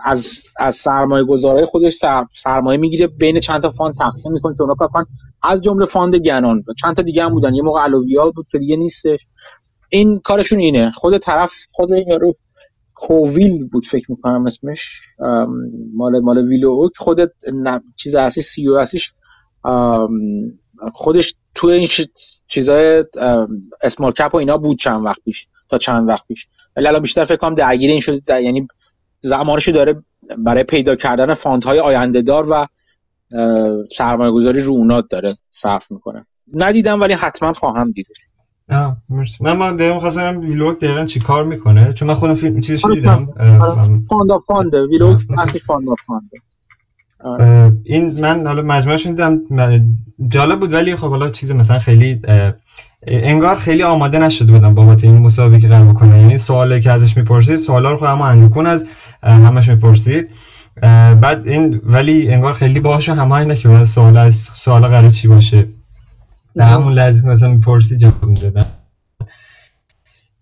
از از سرمایه گذاره خودش سرمایه می‌گیره بین چند تا fund تقسیم می‌کنه که اونا کار از جمله fund گنان چند تا دیگه هم بودن. یه موقع علویا بود که دیگه نیستش. این کارشون اینه. خود طرف خود این یارو کوویل بود فکر می‌کنم اسمش. مال مال ویلو. خود چیز اصلی CEO خودش تو این چیزای small cap و اینا بود چند وقت پیش تا چند وقت پیش. ولی الان بیشتر فکر کنم درگیر این شده یعنی زمانشو داره برای پیدا کردن fund های آینده دار و سرمایه گذاری رو اونا داره صرف می‌کنه. ندیدم ولی حتما خواهم دید. مرسی. من من دقیقا خواستم ویلوگ دقیقا چی کار می‌کنه چون من خودم فیلم چیزشو دیدم. fund of fund ویلوگ fund of فاند این من حالا مجموعه دیدم جالب بود ولی خب حالا چیز مثلا خیلی انگار خیلی آماده نشده بودم بابت این مسابقه که قرار بکنه. یعنی سوالی که ازش می‌پرسید سوالا رو خود اما اندکون از همش می‌پرسید. بعد این ولی انگار خیلی باهاشون هماهنگه که سوال از سوال قرار چی باشه؟ به همون لحظه مثلا می‌پرسی جواب می‌دادن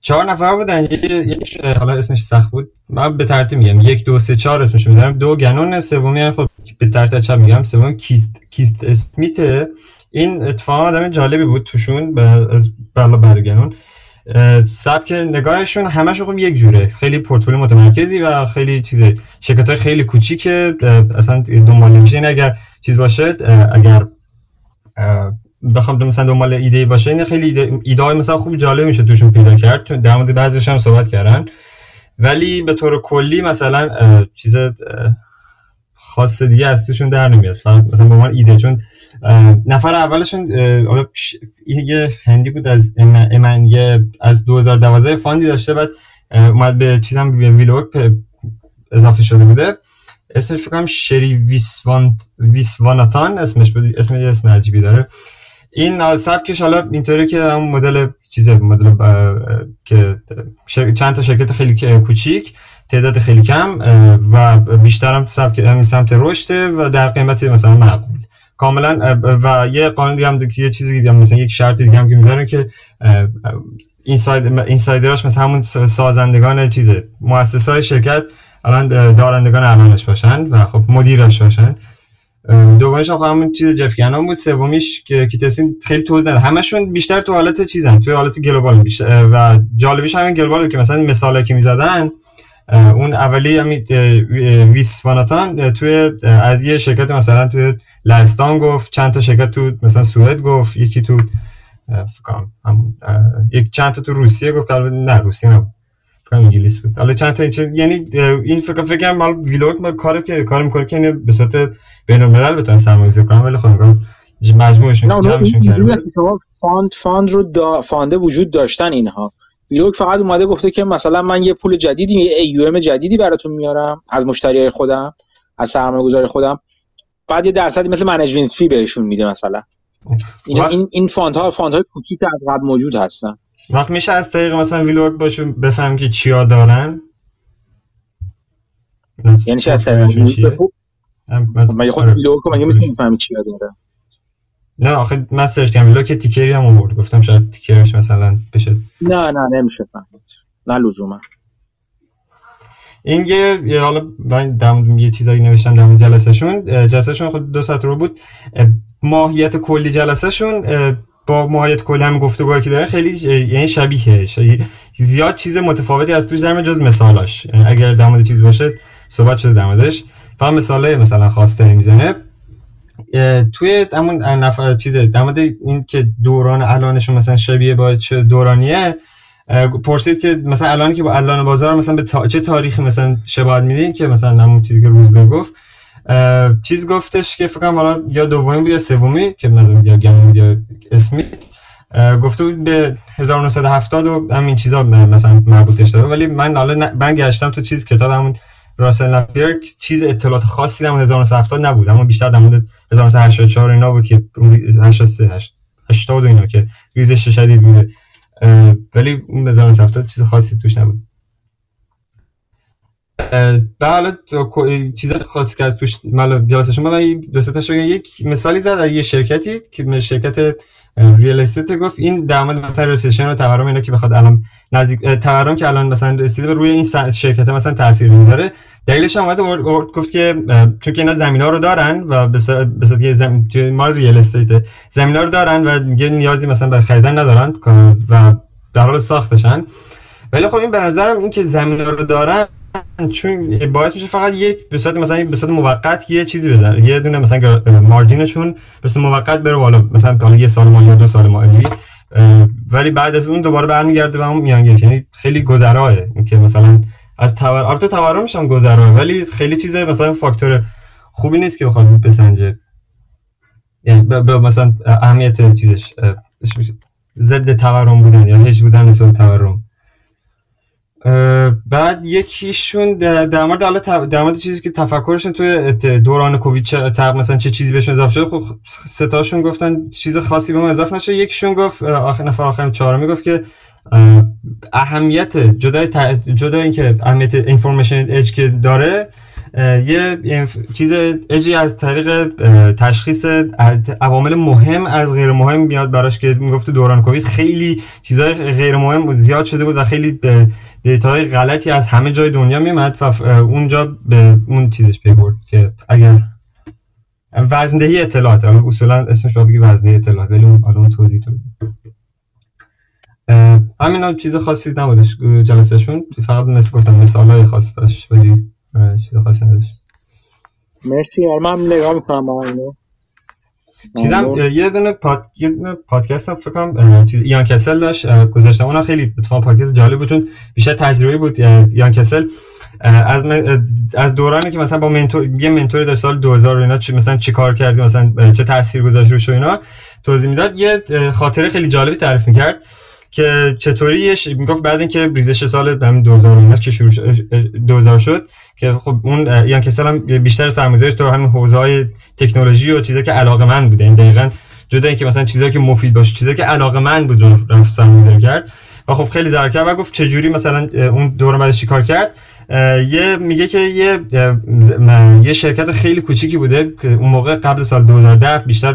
چهار نفر بودن. یک حالا اسمش سخت بود. من به ترتیب میگم. یک دو سه چهار اسمش می‌ذارم. دو گنون سومی یعنی خب به ترتیب چپ میگم. سوم کیست کیست اسمیت. این اتفاق آدم جالبی بود توشون از بالا بعد گنون. سبک نگاهشون همش خب یک جوره. خیلی پورتفولیو متمرکزی و خیلی چیز شرکت های خیلی کوچیکه. اصلا دنبال میشه اگر چیز باشه اگر بخوام مثلا دنبال ایده باشه این خیلی ایده, ایده مثلا خوب جالب میشه توشون پیدا کرد چون در مورد بعضیش هم صحبت کردن. ولی به طور کلی مثلا چیز خاص دیگه از توشون در نمیاد. مثلا به من ایده چون نفر اولشون یه هندی بود از امن از 2012 فاندی داشته بعد اومد به چیزم ویلوگ اضافه شده بوده. اسمش فکر کنم شری ویسوان اسمش بود اسم یه اسم عجیبی داره. این سبکش حالا اینطوری که هم مدل چیز مدل که چند تا شرکت خیلی کوچیک تعداد خیلی کم و بیشتر هم سبک هم سمت رشد و در قیمت مثلا معقول. کاملا و یه قانون دیگه هم یه چیزی دیگه مثلا یک شرط دیگه هم که می‌ذاره که inside insider اش مثلا همون سازندگان چیزه مؤسسای شرکت الان دارندگان الانش باشن و خب مدیرش باشن. دومیش هم همون چیز جف گنام بود سومیش که کی تصمیم خیلی توضیح نده همشون بیشتر تو حالت چیزن توی حالت global بیشتر و جالبیش همین global که مثلا مثالی که می‌زدن اون اولی همین ویسواناتان توی از یه شرکت مثلا توی لهستان گفت چند تا شرکت تو مثلا سوئد گفت یکی تو فکرم یک چند تا تو روسیه گفت نه روسیه نبود. انگلیس بود. حالا چند تا یعنی این فکر فکرم مال ویلوگ ما کاری که کار می‌کنه که به صورت بین الملل بتونن سرمایه‌گذاری کنن ولی خب مجموعشون جمعشون کرده فاند فاند رو دا فانده وجود داشتن اینها. ویلوگ فقط اومده گفته که مثلا من یه پول جدیدی یه AUM جدیدی براتون میارم از مشتری خودم از سرمایه‌گذار خودم. بعد یه درصدی مثل management fee بهشون میده مثلا. این این این fund ها fund های کوچیک از قبل موجود هستن. وقت میشه از طریق مثلا ویلوگ باشون بفهم که چیا دارن؟ یعنی چه از طریق من خود ویلوگ رو مگه می‌تونم بفهمی چیا داره؟ نه آخه من سرچ کردم. ویلوگ که تیکری هم آورد. گفتم شاید تیکرش مثلا بشه. نه نه نمیشه فهمید. نه لزوما. این یه حالا من دم یه چیزایی نوشتم در جلسهشون. جلسهشون خود دو ساعت رو بود. ماهیت کلی جلسهشون با ماهیت کلی هم گفتگوهایی که داره خیلی یعنی شبیه زیاد چیز متفاوتی از توش در جز مثالاش. یعنی اگر در مورد چیز باشه صحبت شده در موردش. فقط مثاله مثلا خواسته می‌زنه. توی همون نفر چیز در این که دوران الانشون مثلا شبیه با چه دورانیه پرسید که مثلا الان که با الان بازار مثلا به تا... چه تاریخی مثلا شباهت میدین که مثلا همون چیزی که روز بگفت چیز گفتش که فکر حالا یا دومی بود یا سومی که مثلا یا گم یا اسمی گفته بود به 1970 و همین چیزا مثلا مربوطش داره. ولی من حالا من گشتم تو چیز کتاب همون راسل لپیر چیز اطلاعات خاصی در 1970 نبود. اما بیشتر در مورد 1984 اینا بود که 83 80 اینا که ریزش شدید بوده. ولی اون 1970 چیز خاصی توش نبود. بله چیز خاصی که از توش مال جلسه من دو سه یک مثالی زد یه شرکتی که شرکت ریال استیت گفت این در مورد مثلا رسیشن و تورم اینا که بخواد الان نزدیک تورم که الان مثلا رسیده به روی این شرکت مثلا تاثیر می‌ذاره. دلیلش هم اومد گفت که چون که اینا زمینا رو دارن و به صورت زم... مال ریال استیت زمینا رو دارن و دیگه نیازی مثلا برای خریدن ندارن و در حال ساختشن. ولی خب این به نظرم این که زمینا رو دارن چون باعث میشه فقط یک به صورت مثلا به صورت موقت یه چیزی بزنه. یه دونه مثلا مارجینشون به صورت موقت بره بالا. مثلا حالا یه سال مالی یا دو سال مالی. ولی بعد از اون دوباره برمیگرده به اون میانگین. یعنی خیلی گذراه. که مثلا از تور البته تورمش هم گذراه ولی خیلی چیزه مثلا فاکتور خوبی نیست که بخواد بسنجه. یعنی به مثلا اهمیت چیزش ضد تورم بودن یا هیچ بودن نسبت تورم. بعد یکیشون در مورد حالا در مورد چیزی که تفکرشون توی دوران کووید چه مثلا چه چیزی بهشون اضافه شده خب ستاشون گفتن چیز خاصی به ما اضافه نشه یکیشون گفت آخر نفر آخر چهارمی گفت که اهمیت جدای جدا اینکه اهمیت اینفورمیشن اج که داره یه چیز اجی از طریق تشخیص عوامل مهم از غیر مهم میاد براش که می‌گفت دوران کووید. خیلی چیزای غیر مهم زیاد شده بود و خیلی دیتاهای غلطی از همه جای دنیا میمد و اونجا به اون چیزش پیبرد که اگر وزندهی اطلاعات اصولا اسمش بگی وزندهی اطلاعات ولی اون توضیح تو همین چیز خاصی نبودش جلسهشون؟ فقط مثل گفتم مثال های خاص داشت چیز خاصی نداشت. مرسی من نگاه می‌کنم با اینو. چیزم یه دونه پاد یه دونه پادکست هم فکر کنم یان کسل داشت گذاشتم. اونم خیلی اتفاقا پادکست جالب بود چون بیشتر تجربه بود یان کسل. از از دورانی که مثلا با منتور یه منتوری در سال 2000 اینا چی مثلا چی کار کردی مثلا چه تاثیر گذاشت روش و اینا توضیح می‌داد. یه خاطره خیلی جالبی تعریف می‌کرد. که چطوری می‌گفت بعد اینکه ریزش سال همین 2000 که شروع 2000 شد که خب اون یان کسل هم بیشتر سرمایه‌گذاریش تو همین حوزه های تکنولوژی و چیزایی که علاقه من بوده. این دقیقاً جدا اینکه مثلا چیزایی که مفید باشه چیزایی که علاقه من بود رفت سرمایه‌گذاری کرد. و خب خیلی ضرر کرد و گفت چه جوری مثلا اون دور بعدش چیکار کرد؟ یه میگه که یه یه شرکت خیلی کوچیکی بوده که اون موقع قبل سال 2010 بیشتر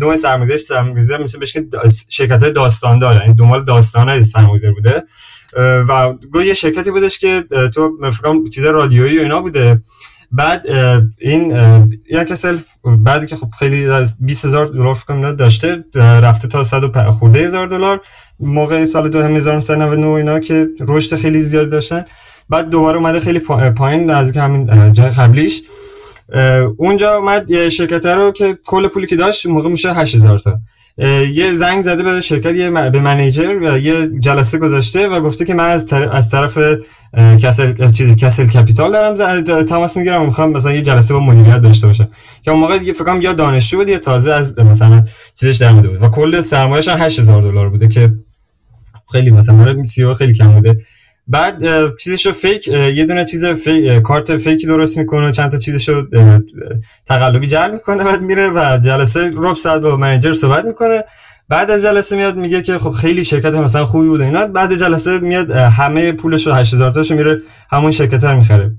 دو سرمایه‌گذاری سرمایه‌گذاری مثل بشه شرکت های داستان داره. این یعنی دنبال داستان های سرمایه‌گذاری بوده و گویا یه شرکتی بودش که تو فکر چیز رادیویی و اینا بوده. بعد این یا کسل بعد که خب خیلی از 20 هزار دلار فکر داشته رفته تا 100 خورده هزار دلار. موقع سال 2099 اینا که رشد خیلی زیاد داشتن. بعد دوباره اومده خیلی پایین نزدیک همین جای قبلیش. اونجا اومد یه شرکت رو که کل پولی که داشت موقع میشه 8000 تا. یه زنگ زده به شرکت یه به منیجر و یه جلسه گذاشته و گفته که من از طرف از طرف کسل چیزی کسل کپیتال دارم تماس می‌گیرم می‌خوام مثلا یه جلسه با مدیریت داشته باشم. که اون موقع یه فکرم یا دانشجو بود یا تازه از مثلا چیزش در بود. و کل سرمایه‌اش 8000 دلار بوده که خیلی مثلا برای سی خیلی کم بوده. بعد چیزشو فیک یه دونه چیز فیک کارت فیکی درست می‌کنه چند تا چیزشو تقلبی جل می‌کنه بعد میره و جلسه رب ساعت با منیجر صحبت می‌کنه. بعد از جلسه میاد میگه که خب خیلی شرکت مثلا خوبی بوده اینا. بعد جلسه میاد همه پولش رو 8000 تاشو میره همون شرکت رو می‌خره.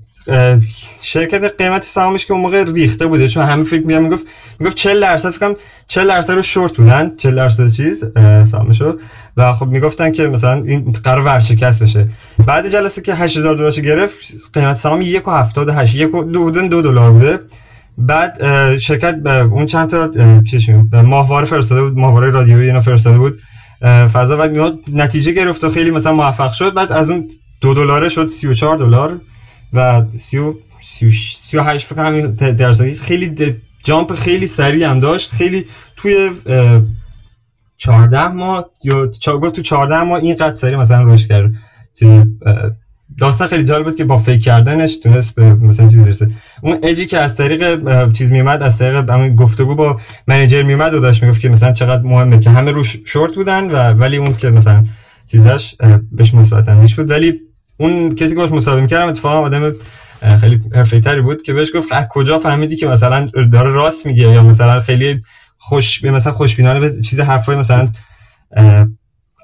شرکت قیمت سهامش که اون موقع ریخته بوده. چون همه فکر میگم می‌گفت می‌گفت 40 درصد فکر کنم 40 درصد رو شورت بودن 40 درصد چیز سهامشو و خب می‌گفتن که مثلا این قرار ورشکست بشه. بعد جلسه که 8000 دلارش گرفت قیمت سهام 1.78 یک دو دو دلار بوده. بعد شرکت اون چند تا چیش ماهواره فرستاده بود. ماهواره رادیویی اینا فرستاده بود. فضا و نتیجه گرفت و خیلی مثلا موفق شد. بعد از اون دو دلاره شد 34 دلار. و 38 فکر کنم درصدی خیلی جامپ خیلی سریع هم داشت. خیلی توی 14 ماه یا گفت تو 14 ماه اینقدر سریع مثلا رشد کرد. داستان خیلی جالب بود که با فیک کردنش تونست به مثلا چیز برسه. اون اجی که از طریق چیز میومد از طریق همین گفتگو با منیجر میومد و داشت می‌گفت که مثلا چقدر مهمه که همه روش شورت بودن و ولی اون که مثلا چیزاش بهش مثبت بود. ولی اون کسی که باش مصاحبه می‌کردم اتفاقا آدم خیلی حرفه‌ای‌تری بود که بهش گفت از کجا فهمیدی که مثلا داره راست میگه یا مثلا خیلی خوش مثلا خوشبینانه به چیز حرفای مثلا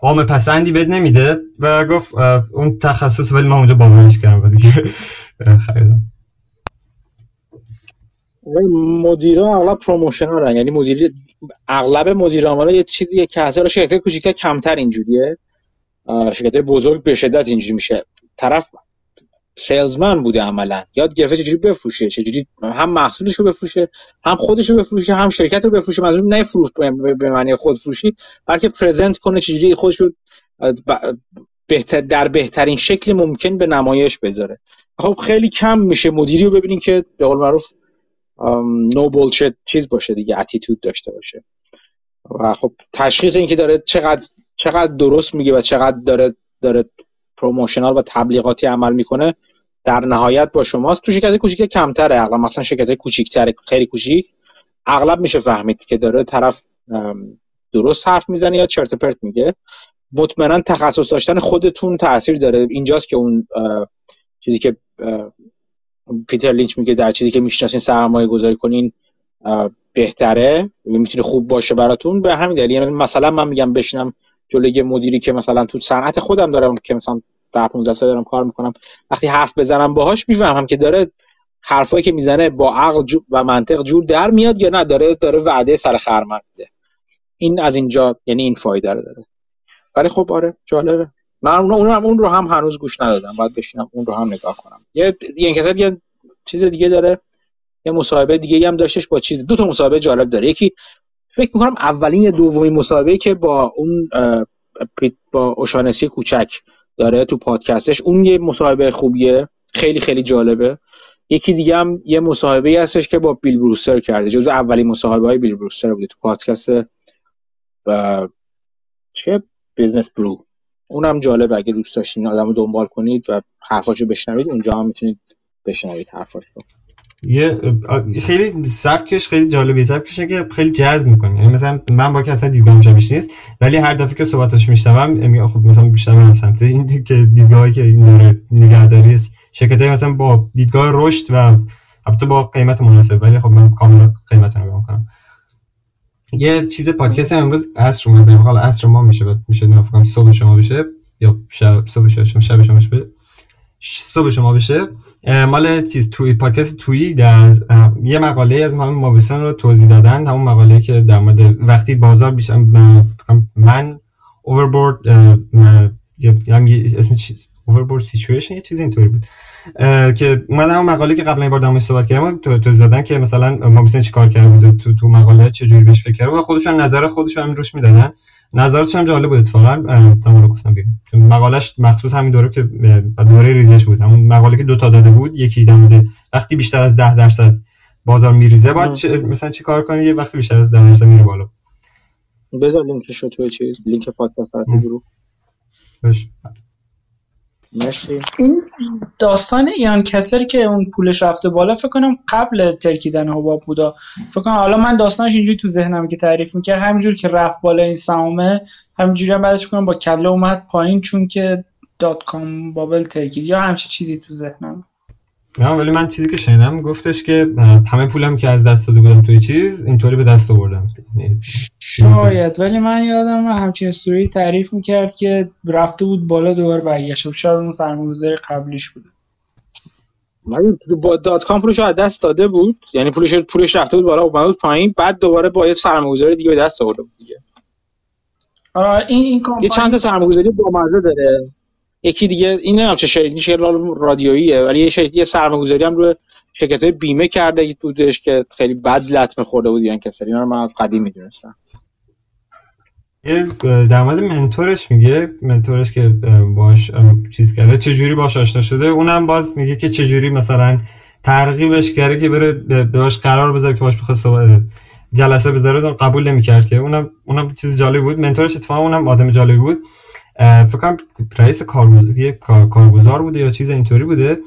عام پسندی بد نمیده؟ و گفت اون تخصص ولی ما اونجا باورش کردم. دیگه خریدم. مدیران اغلب پروموشنال یعنی مدیر اغلب مدیر عامل یه چیزی که هزار شرکت کوچیک‌تر کمتر اینجوریه شرکت بزرگ به شدت اینجوری میشه. طرف سیلزمن بوده عملا. یاد گرفته چجوری بفروشه چجوری هم محصولش رو بفروشه هم خودش رو بفروشه هم شرکت رو بفروشه. منظور نه فروش به معنی خود فروشی بلکه پرزنت کنه چجوری خودش رو بهتر در بهترین شکل ممکن به نمایش بذاره. خب خیلی کم میشه مدیری رو ببینین که به قول معروف نو بولشت چیز باشه دیگه اتیتود داشته باشه. و خب تشخیص اینکه داره چقدر چقدر درست میگه و چقدر داره داره پروموشنال و تبلیغاتی عمل می‌کنه در نهایت با شماست. تو شرکت کوچیک کمتره. اغلب مثلا شرکت کوچیکتر خیلی کوچیک اغلب میشه فهمید که داره طرف درست حرف می‌زنه یا چرت پرت میگه. مطمئنا تخصص داشتن خودتون تاثیر داره. اینجاست که اون چیزی که پیتر لینچ میگه در چیزی که می‌شناسین سرمایه گذاری کنین بهتره. می‌تونه خوب باشه براتون. به همین دلیل یعنی مثلا من میگم بشینم جلوی مدیری که مثلا تو صنعت خودم دارم که مثلا در 15 سال دارم کار می‌کنم وقتی حرف بزنم باهاش می‌فهمم که داره حرفایی که می‌زنه با عقل و منطق جور در میاد یا نه داره داره وعده سر خرمن میده. این از اینجا یعنی این فایده داره. ولی خب آره جالبه. من اون رو هم اون رو هم هنوز گوش ندادم. باید بشینم اون رو هم نگاه کنم. یه یه یه چیز دیگه داره. یه مصاحبه دیگه هم داشتش با چیز دو تا مصاحبه جالب داره. یکی فکر می‌کنم اولین یا دومین مصاحبه که با اون با اوشانسی کوچک داره تو پادکستش اون یه مصاحبه خوبیه خیلی خیلی جالبه. یکی دیگه هم یه مصاحبه هستش که با بیل بروستر کرده جز اولین مصاحبه های بیل بروستر بوده تو پادکست و چه Business Brew. اونم جالب اگه دوست داشتین آدم رو دنبال کنید و حرفاشو بشنوید اونجا هم می‌تونید بشنوید حرفاشو. یه خیلی سبکش خیلی جالبی سبکش که خیلی جذب می‌کنه یعنی مثلا من با که اصلا دیدگاهم شبیش نیست ولی هر دفعه که صحبتاش میشنوم میگم خب مثلا بیشتر هم سمت این که دیدگاهی که این داره نگهداری شرکت مثلا با دیدگاه رشد و البته با قیمت مناسب ولی خب من کاملا قیمت رو نگاه کنم. یه چیز پادکست امروز عصر اومده. حالا عصر ما میشه میشه نفکرم صبح شما بشه یا شب صبح شما شب شما بشه. صبح شما بشه. مال چیز توی پادکست توی در یه مقاله از همون مابسون رو توضیح دادن. همون مقاله که در مورد وقتی بازار بیشتر من اووربورد اسم چیز اووربورد سیچویشن یه چیزی اینطوری بود. که اومدن همون مقاله که قبلا یه بار دامش صحبت کردم تو, تو زدن که مثلا مابسون چیکار کرده بود تو تو مقاله چه بهش فکر کرده و خودشون نظر خودشون هم روش می‌دادن. نظرش هم جالب بود اتفاقا؟ من رو گفتم بیرون. مقالش مخصوص همین دوره که دوره ریزش بود. همون مقاله که دو تا داده بود یکی در وقتی بیشتر از 10 درصد بازار میریزه باید چه، مثلا چی کار کنی یه وقتی بیشتر از 10 درصد میره بالا. بذار لینکش رو توی چیز لینک پادکست رو گروه این داستان ایان کسر که اون پولش رفته بالا فکر کنم قبل ترکیدن حباب بودا. فکر کنم حالا من داستانش اینجوری تو ذهنم که تعریف می‌کرد. همینجور که رفت بالا این سهامه همینجوری هم بعدش کنم با کله اومد پایین چون که دات کام بابل ترکید یا همچی چیزی تو ذهنم. نه ولی من چیزی که شنیدم گفته که همه پولم که از دست داده بودم توی چیز اینطوری به دست آوردم. یعنی شاید ولی من یادم همچین استوری تعریف می‌کرد که رفته بود بالا دوباره برگشت. شاید اون سرمایه‌گذاری قبلیش بوده با دات کام پولش از دست داده بود. یعنی پولش پولش رفته بود بالا و بود پایین بعد دوباره با یه سرمایه‌گذاری دیگه به دست آورده بود دیگه. آره این این یه چند تا سرمایه‌گذاری بامزه داره. یکی دیگه این هم چه شکل رادیوییه ولی یه یه سرمایه‌گذاری هم روی شرکت بیمه کرده بودش که خیلی بد لطمه خورده بود یعنی کسر اینا رو من از قدیم می‌دونستم. در مورد منتورش میگه منتورش که باش چیز کرده چه جوری باش آشنا شده اونم باز میگه که چه جوری مثلا ترغیبش کرده که بره باش قرار بذاره که باش بخواد صحبت جلسه بذاره قبول نمی‌کرد که. اونم اونم چیز جالب بود. منتورش اتفاقا اونم آدم جالبی بود. فکر کنم رئیس کارگزار بوده یا چیز اینطوری بوده.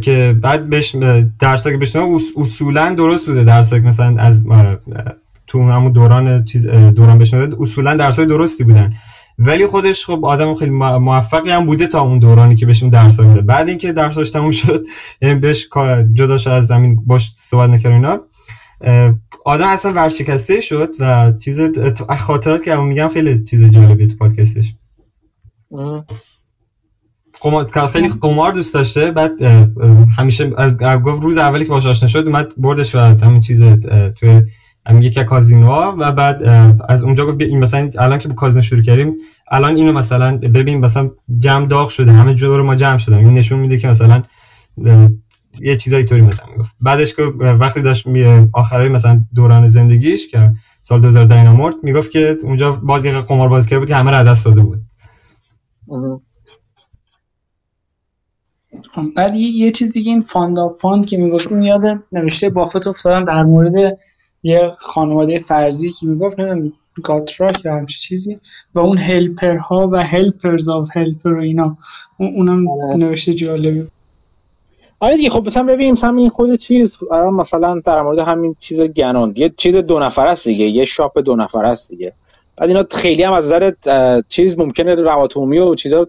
که بعد بهش درس که بشنوه اصولا درست بوده. درس مثلا از تو همون دوران چیز دوران بشنوه اصولا درسای درستی بودن. ولی خودش خب آدم خیلی موفقی هم بوده تا اون دورانی که بهش اون درس بوده. بعد اینکه درساش تموم شد یعنی بهش جداش از زمین باش صحبت نکرد اینا آدم اصلا ورشکسته شد و چیز خاطرات که میگم خیلی چیز جالبیه تو پادکستش. قمار خیلی قمار دوست داشته بعد همیشه گفت روز اولی که باش آشنا شد اومد بردش و همین چیز توی یکی از کازینوها و بعد از اونجا گفت این مثلا الان که با کازینو شروع کردیم الان اینو مثلا ببین مثلا جمع داغ شده همه جور ما جمع شدن این نشون میده که مثلا یه چیزایی طوری مثلا می‌گفت. بعدش که وقتی داشت آخرای مثلا دوران زندگیش که سال 2010 مرد می‌گفت که اونجا بازی قمار بازی کرده بود که همه را دست داده بود. بعد یه چیزی دیگه این fund fund که می‌گفتیم یاد نوشته بافت افتادم در مورد یه خانواده فرضی که می‌گفت نمی‌دونم گاتراک یا همچی چیزی. و اون helper ها و helpers of helper و اینا. اونم آره. نوشته جالبی. آره دیگه خب مثلا ببینیم مثلا این خود چیز مثلا در مورد همین چیز گنون. یه چیز دو نفر است دیگه یه shop دو نفر است دیگه. بعد اینا خیلی هم از نظر چیز ممکنه رواتومی و چیزا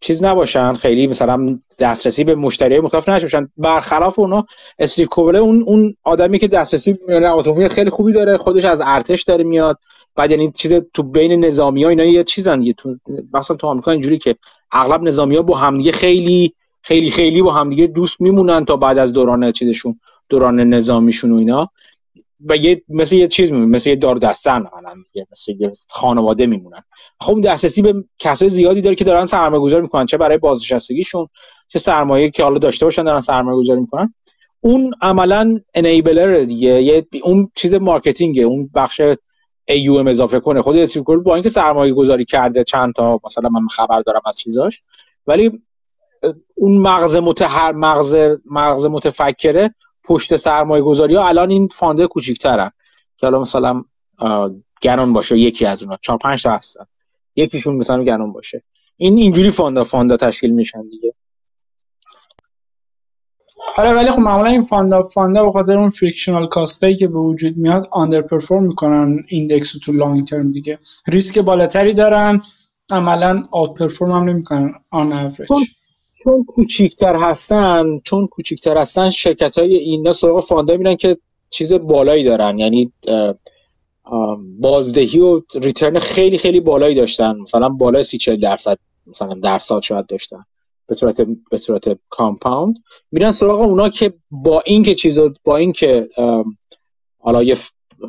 چیز نباشن. خیلی مثلا دسترسی به مشتری مختلف نشوشن برخلاف اونا استیو کوبله اون اون آدمی که دسترسی به خیلی خوبی داره خودش از ارتش داره میاد. بعد یعنی چیز تو بین نظامی ها اینا یه چیزن. یه تو مثلا تو آمریکا اینجوری که اغلب نظامی ها با همدیگه خیلی خیلی خیلی با همدیگه دوست میمونن تا بعد از دوران چیزشون دوران نظامیشون و اینا. و یه مثل یه چیز میمونه مثل یه دار دستن مثل یه خانواده میمونن. خب دسترسی به کسای زیادی داره که دارن سرمایه گذاری می‌کنن چه برای بازنشستگیشون چه سرمایه که حالا داشته باشن دارن سرمایه گذاری می‌کنن. اون عملا انیبلر دیگه یه اون چیز مارکتینگه اون بخش ام اضافه کنه. خود اسیف با اینکه سرمایه گذاری کرده چند تا مثلا من خبر دارم از چیزاش ولی اون مغز متحر مغز مغز متفکره پشت سرمایه گذاری ها الان این فانده کوچیک‌ترن که الان مثلا گنون باشه یکی از اونها چهار پنج تا هستن. یکیشون مثلا گنون باشه. این اینجوری fund of fund تشکیل میشن دیگه. آره ولی خب معمولا این fund of fund به خاطر اون frictional cost ایی که به وجود میاد underperform می‌کنن index تو long term دیگه. ریسک بالاتری دارن عملا outperform هم نمی‌کنن on average چون کوچیکتر هستن چون کوچیکتر هستن شرکت های اینا سراغ fund ا میرن که چیز بالایی دارن. یعنی بازدهی و return خیلی خیلی بالایی داشتن. مثلا بالای سی چل درصد مثلا درصد شاید داشتن. به صورت به صورت compound. میرن سراغ اونا که با اینکه چیزا با اینکه حالا یه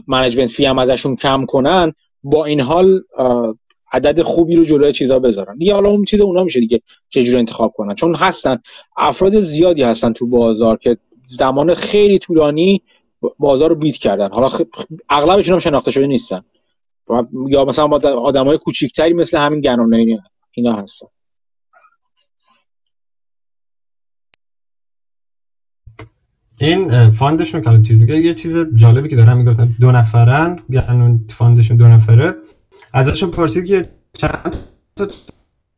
management fee هم ازشون کم کنن با این حال عدد خوبی رو جلوی چیزا بذارن. دیگه حالا اون چیز اونا میشه دیگه چجوری انتخاب کنن. چون هستن. افراد زیادی هستن تو بازار که زمان خیلی طولانی بازار رو beat کردن. حالا خ... اغلبشون هم شناخته شده نیستن. یا مثلا با آدمای کوچیکتری مثل همین گنون اینا هستن. این fund شون که چیز میگه یه چیز جالبی که دارن می‌گفتن. دو نفرن. یعنی fund شون دو نفره. ازشون پرسید که چند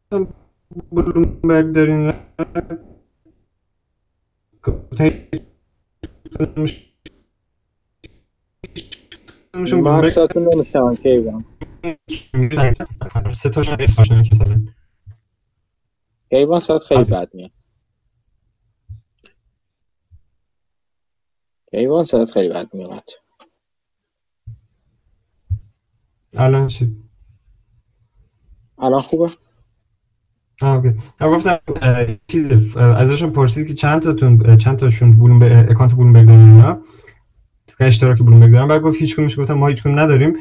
تا بلومبرگ دارین؟ من کیوان سه کسالن کیوان سات خیلی بد میاد. کیوان سات خیلی بد میاد. الان چی؟ الان خوبه؟ OK. گفتم چیز ازشون پرسید که چند تاتون چند تاشون Bloomberg یه account Bloomberg بگیرن اینا اشتراک بولون دارن. بعد گفت هیچ گفتم ما هیچ نداریم.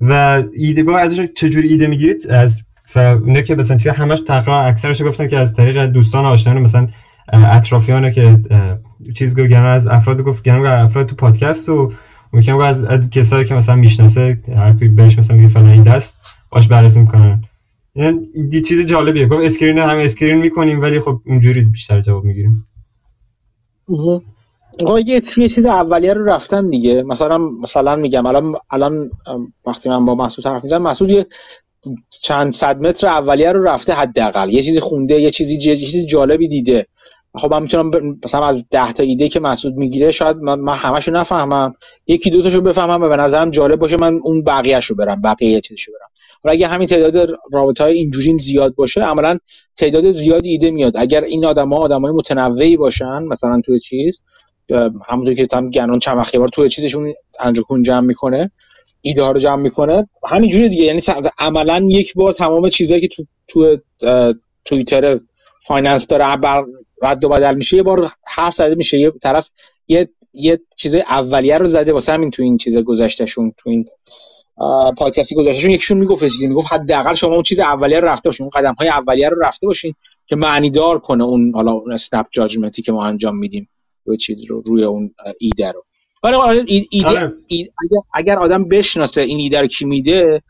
و ایده گفت ازش چجوری ایده می‌گیرید؟ از اونا که مثلا چیز همش تقریبا اکثرش گفتن که از طریق دوستان آشنایان مثلا اطرافیانه که چیز گفتن از افراد گفت گفتن افراد تو پادکست و میگم از, از کسایی که مثلا می‌شناسه هر کی بهش مثلا میگه فلان ایده است باش بررسی می‌کنن. یعنی چیز جالبیه. گفت screen هم screen می‌کنیم ولی خب اونجوری بیشتر جواب می‌گیریم. آقا یه یه چیز اولیه رو رفتن دیگه. مثلا مثلا میگم الان الان وقتی من با مسعود حرف می‌زنم مسعود یه چند صد متر اولیه رو رفته حداقل. یه چیزی خونده یه چیزی یه چیزی جالبی دیده. خب من می‌تونم مثلا از 10 تا ایده که مسعود می‌گیره شاید من, من همشو نفهمم. یکی دو تاشو بفهمم و به نظرم جالب باشه من اون بقیه‌شو برم بقیه چیزشو برم. ولی اگه همین تعداد رابطه های اینجوری زیاد باشه عملا تعداد زیادی ایده میاد. اگر این آدما آدمای متنوعی باشن مثلا توی چیز همونطور که تام گنون چند بار توی چیزشون انجکون جمع می‌کنه ایده ها رو جمع می‌کنه همینجوری دیگه. یعنی عملا یک بار تمام چیزایی که تو تو Twitter finance داره بر رد و بدل میشه یه بار حرف زده میشه. یه طرف یه یه چیز اولیه رو زده واسه همین تو این چیز گذشتهشون تو این پادکستی گذشتهشون یکیشون می‌گفت چیزی می‌گفت حداقل شما اون چیز اولیه رو رفته باشین اون قدم های اولیه رو رفته باشین که معنی دار کنه اون حالا اون snap judgment ی که ما انجام میدیم روی چیز رو روی اون ایده رو ولی ایده, آره. ایده اگر آدم بشناسه این ایده رو کی میده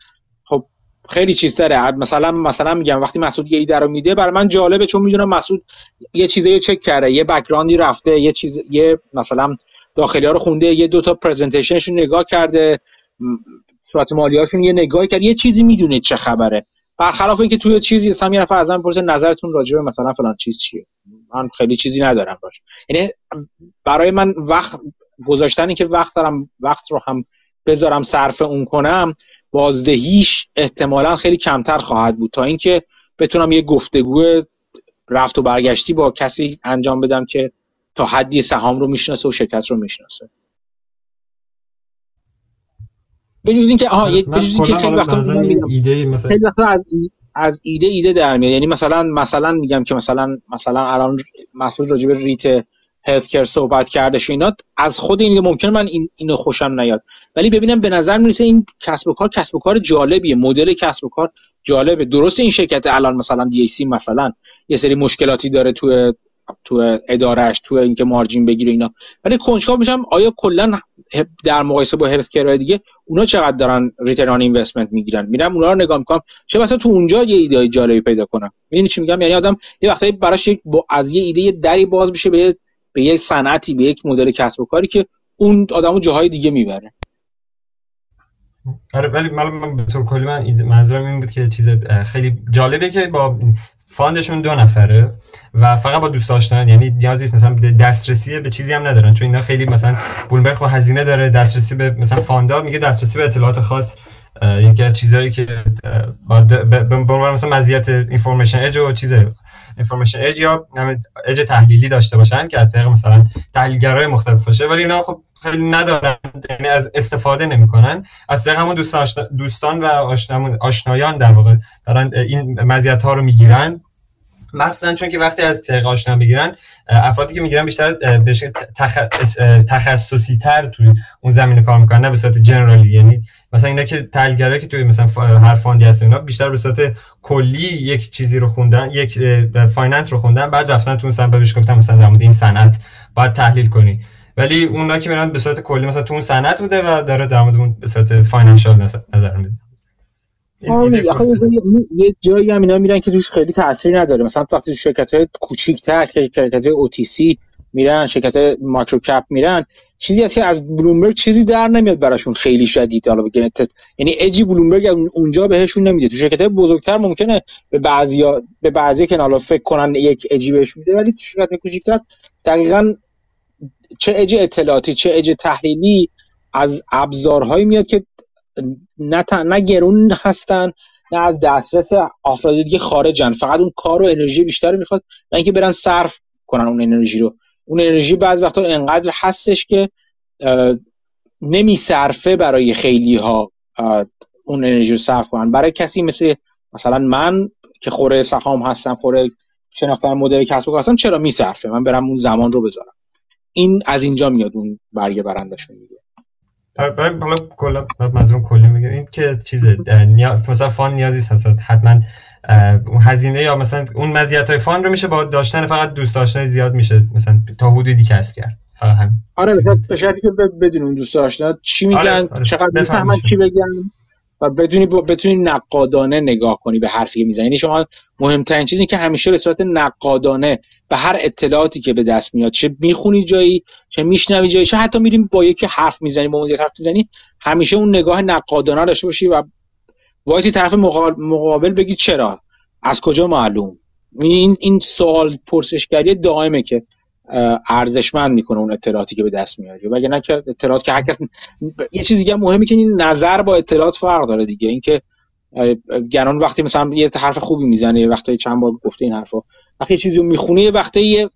خب خیلی چیز داره مثلا مثلا میگم وقتی مسعود یه ایده رو میده برای من جالبه چون می‌دونم مسعود یه چیزی چک کرده یه بک‌گراندی رفته یه چیز یه مثلا داخلی ها رو خونده یه دو تا پرزنتیشنشون نگاه کرده صورت مالی هاشون یه نگاهی کرد. یه چیزی می‌دونه چه خبره. برخلاف اینکه توی چیزی اصلا یه نفر ازم پرسه نظرتون راجع به مثلا فلان چیز چیه. من خیلی چیزی ندارم باش یعنی برای من وقت گذاشتنی که وقت دارم وقت رو هم بذارم صرف اون کنم بازدهیش احتمالا خیلی کمتر خواهد بود. تا اینکه بتونم یه گفتگو رفت و برگشتی با کسی انجام بدم که تا حدی سهام رو می‌شناسه و شرکت رو می‌شناسه. بجز اینکه آها یه بجز اینکه خیلی وقتا ایده مثلا خیلی وقتا از از ایده ایده در میاد. یعنی مثلا مثلا میگم که مثلا مثلا الان مسعود راجع به ریت هلت صحبت کرده اینا از خود این ممکنه من این اینو خوشم نیاد. ولی ببینم به نظر می‌رسه این کسب و کار کسب و کار جالبیه. مدل کسب و کار جالبه. درست این شرکت الان مثلا دی سی مثلا یه سری مشکلاتی داره توی تو ادارهش تو اینکه مارجین بگیره اینا. ولی کنجکاو میشم آیا کلا در مقایسه با هلت دیگه اونا چقدر دارن ریترن آن اینوستمنت می‌گیرن؟ میرم اونا رو نگاه می‌کنم. چه مثلا تو اونجا یه ایده جالبی پیدا کنم. می‌دونی چی میگم؟ یعنی آدم یه وقتایی براش با از یه ایده دری باز میشه به به یک صنعتی به یک مدل کسب و کاری که اون آدمو جاهای دیگه می‌بره. آره ولی من به طور کلی من منظورم این بود که چیز خیلی جالبه که با fund شون دو نفره و فقط با دوست داشتن یعنی نیازی مثلا دسترسی به چیزی هم ندارن چون اینا خیلی مثلا بولمرگ خب هزینه داره دسترسی به مثلا fund ا میگه دسترسی به اطلاعات خاص یکی از چیزایی که به مثلا مزیت information edge و چیز اینفورمیشن اج یا اج تحلیلی داشته باشن که از طریق مثلا تحلیلگرای مختلف باشه. ولی اینا خب خیلی ندارن یعنی از استفاده نمی‌کنن. از طریق همون دوستان دوستان و آشنایان در واقع دارن این مزیت ها رو می‌گیرن. مخصوصا چون که وقتی از طریق آشنا بگیرن افرادی که می‌گیرن بیشتر بهش تخ... تخصصی تر توی اون زمینه کار می‌کنن نه به صورت جنرالی. یعنی مثلا اینا که تحلیلگرایی که توی مثلا هر fund ی هست اینا بیشتر به صورت کلی یک چیزی رو خوندن یک finance رو خوندن بعد رفتن تو مثلا بهش گفتم مثلا در مورد این صنعت باید تحلیل کنی. ولی اونا که میرن به صورت کلی مثلا تو اون صنعت بوده و داره در مورد اون به صورت financial نظر میده. یه جایی هم اینا میرن که توش خیلی تاثیر نداره. مثلا وقتی تو شرکت های کوچیک‌تر شرکت های OTC میرن شرکت های micro cap میرن چیزی هست که از بلومبرگ چیزی در نمیاد براشون خیلی شدید. حالا یعنی اجی بلومبرگ اونجا بهشون نمیده. تو شرکت بزرگتر ممکنه به بعضیا به بعضی که حالا فکر کنن یک اجی بهش میده ولی تو شرکت کوچیک‌تر دقیقاً چه اج اطلاعاتی چه اج تحلیلی از ابزارهایی میاد که نه, نه گرون هستن نه از دسترس افراد دیگه خارجن. فقط اون کار و انرژی بیشتر می‌خواد نه اینکه برن صرف کنن اون انرژی رو. اون انرژی بعض وقتا انقدر هستش که نمیصرفه برای خیلی ها اون انرژی رو صرف کنن. برای کسی مثل مثلا من که خوره سهام هستم خوره شناختن مدل کسب و هستم چرا میصرفه؟ من برم اون زمان رو بذارم. این از اینجا میاد اون برگه برندشون حالا کلا منظورم کلی میگه این که چیزه مثلا فان نیازی هست حتما اون هزینه یا مثلا اون مزیت های فان رو میشه با داشتن فقط دوست داشتن زیاد میشه مثلا تا حدودی کسب کرد. فقط همین. آره مثلا به که بدون اون دوست داشتن چی میگن آره، آره. چقدر می‌فهمن چی بگن. و بدونی بتونی نقادانه نگاه کنی به حرفی که می‌زنی. یعنی شما مهمترین چیزی که همیشه به صورت نقادانه به هر اطلاعاتی که به دست میاد چه می‌خونی جایی چه میشنوی جایی چه حتی میریم با یکی حرف می‌زنی با اون حرف می‌زنی همیشه اون نگاه نقادانه داشته باشی و وایسی طرف مقابل بگی چرا از کجا معلوم؟ این این سوال پرسشگری دائمه که ارزشمند می‌کنه اون اطلاعاتی که به دست میاری. وگه نه که اطلاعات که هر کس یه چیز دیگه مهمه که این نظر با اطلاعات فرق داره دیگه. اینکه گران وقتی مثلا یه حرف خوبی می‌زنه وقتی چند بار گفته این حرفو وقتی یه چیزی رو می‌خونه یه وقتی یه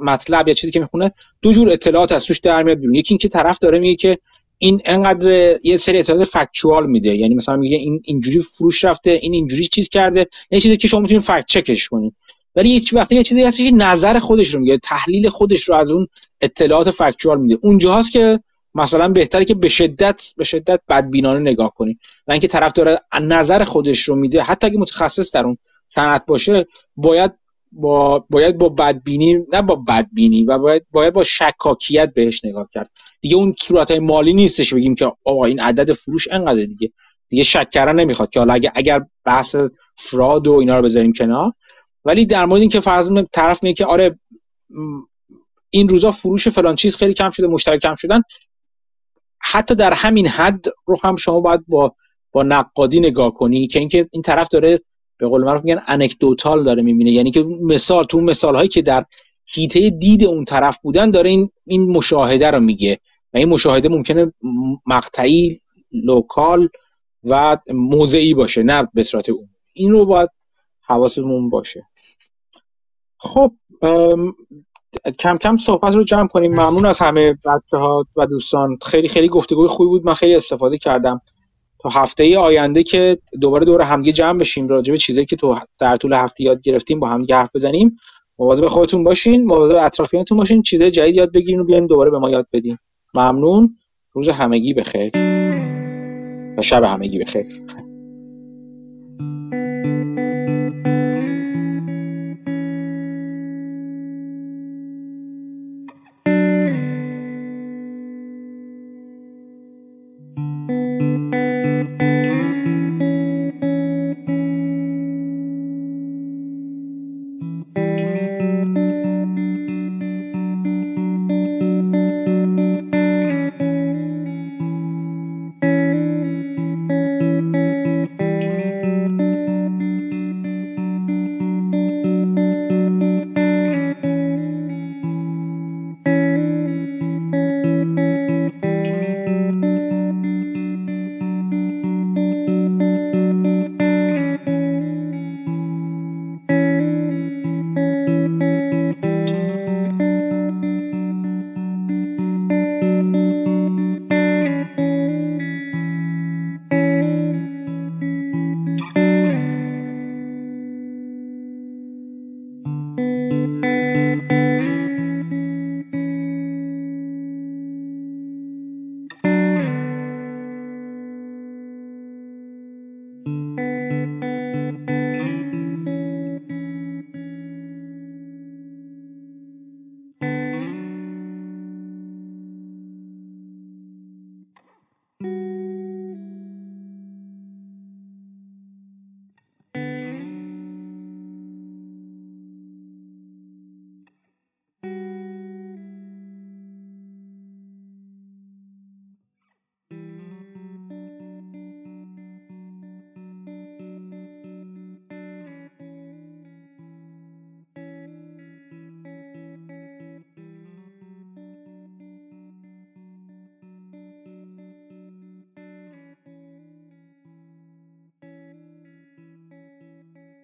مطلب یا چیزی که می‌خونه دو جور اطلاعات از توش در میاد بیرون. یکی اینکه طرف داره میگه که این انقدر یه سری اطلاعات فکتوال میده. یعنی مثلا میگه این اینجوری فروش رفته این اینجوری چیز کرده. یه چیزی که شما می‌تونید فکت چکش کنید. ولی یک وقتی یه چیزی هستش نظر خودش رو میگه تحلیل خودش رو از اون اطلاعات فکتوال میده. اونجاست که مثلا بهتره که به شدت به شدت بدبینانه نگاه کنی. و اینکه طرف داره نظر خودش رو میده حتی اگه متخصص در اون صنعت باشه باید با باید با بدبینی نه با بدبینی و باید باید با شکاکیت بهش نگاه کرد. دیگه اون صورت های مالی نیستش بگیم که آقا این عدد فروش انقدر دیگه. دیگه شک کردن نمی‌خواد که حالا اگر اگر بحث فراد و اینا رو بذاریم کنار ولی در مورد اینکه فرض طرف میگه که آره این روزا فروش فلان چیز خیلی کم شده مشتری کم شدن حتی در همین حد رو هم شما باید با با نقادی نگاه کنی که اینکه این طرف داره به قول معروف میگن انکدوتال داره می‌بینه. یعنی که مثال تو مثال هایی که در حیطه دید اون طرف بودن داره این این مشاهده رو میگه. و این مشاهده ممکنه مقطعی لوکال و موضعی باشه نه به صورت اون این رو باید حواسمون باشه. خب کم کم صحبت رو جمع کنیم. ممنون از همه بچه ها و دوستان. خیلی خیلی گفتگوی خوبی بود. من خیلی استفاده کردم. تا هفته آینده که دوباره دور همگی جمع بشیم راجع به چیزایی که تو در طول هفته یاد گرفتیم با هم حرف بزنیم. مواظب خودتون باشین. مواظب اطرافیانتون باشین. چیزای جدید یاد بگیرین و بیاین دوباره به ما یاد بدین. ممنون. روز همگی بخیر. و شب همگی بخیر.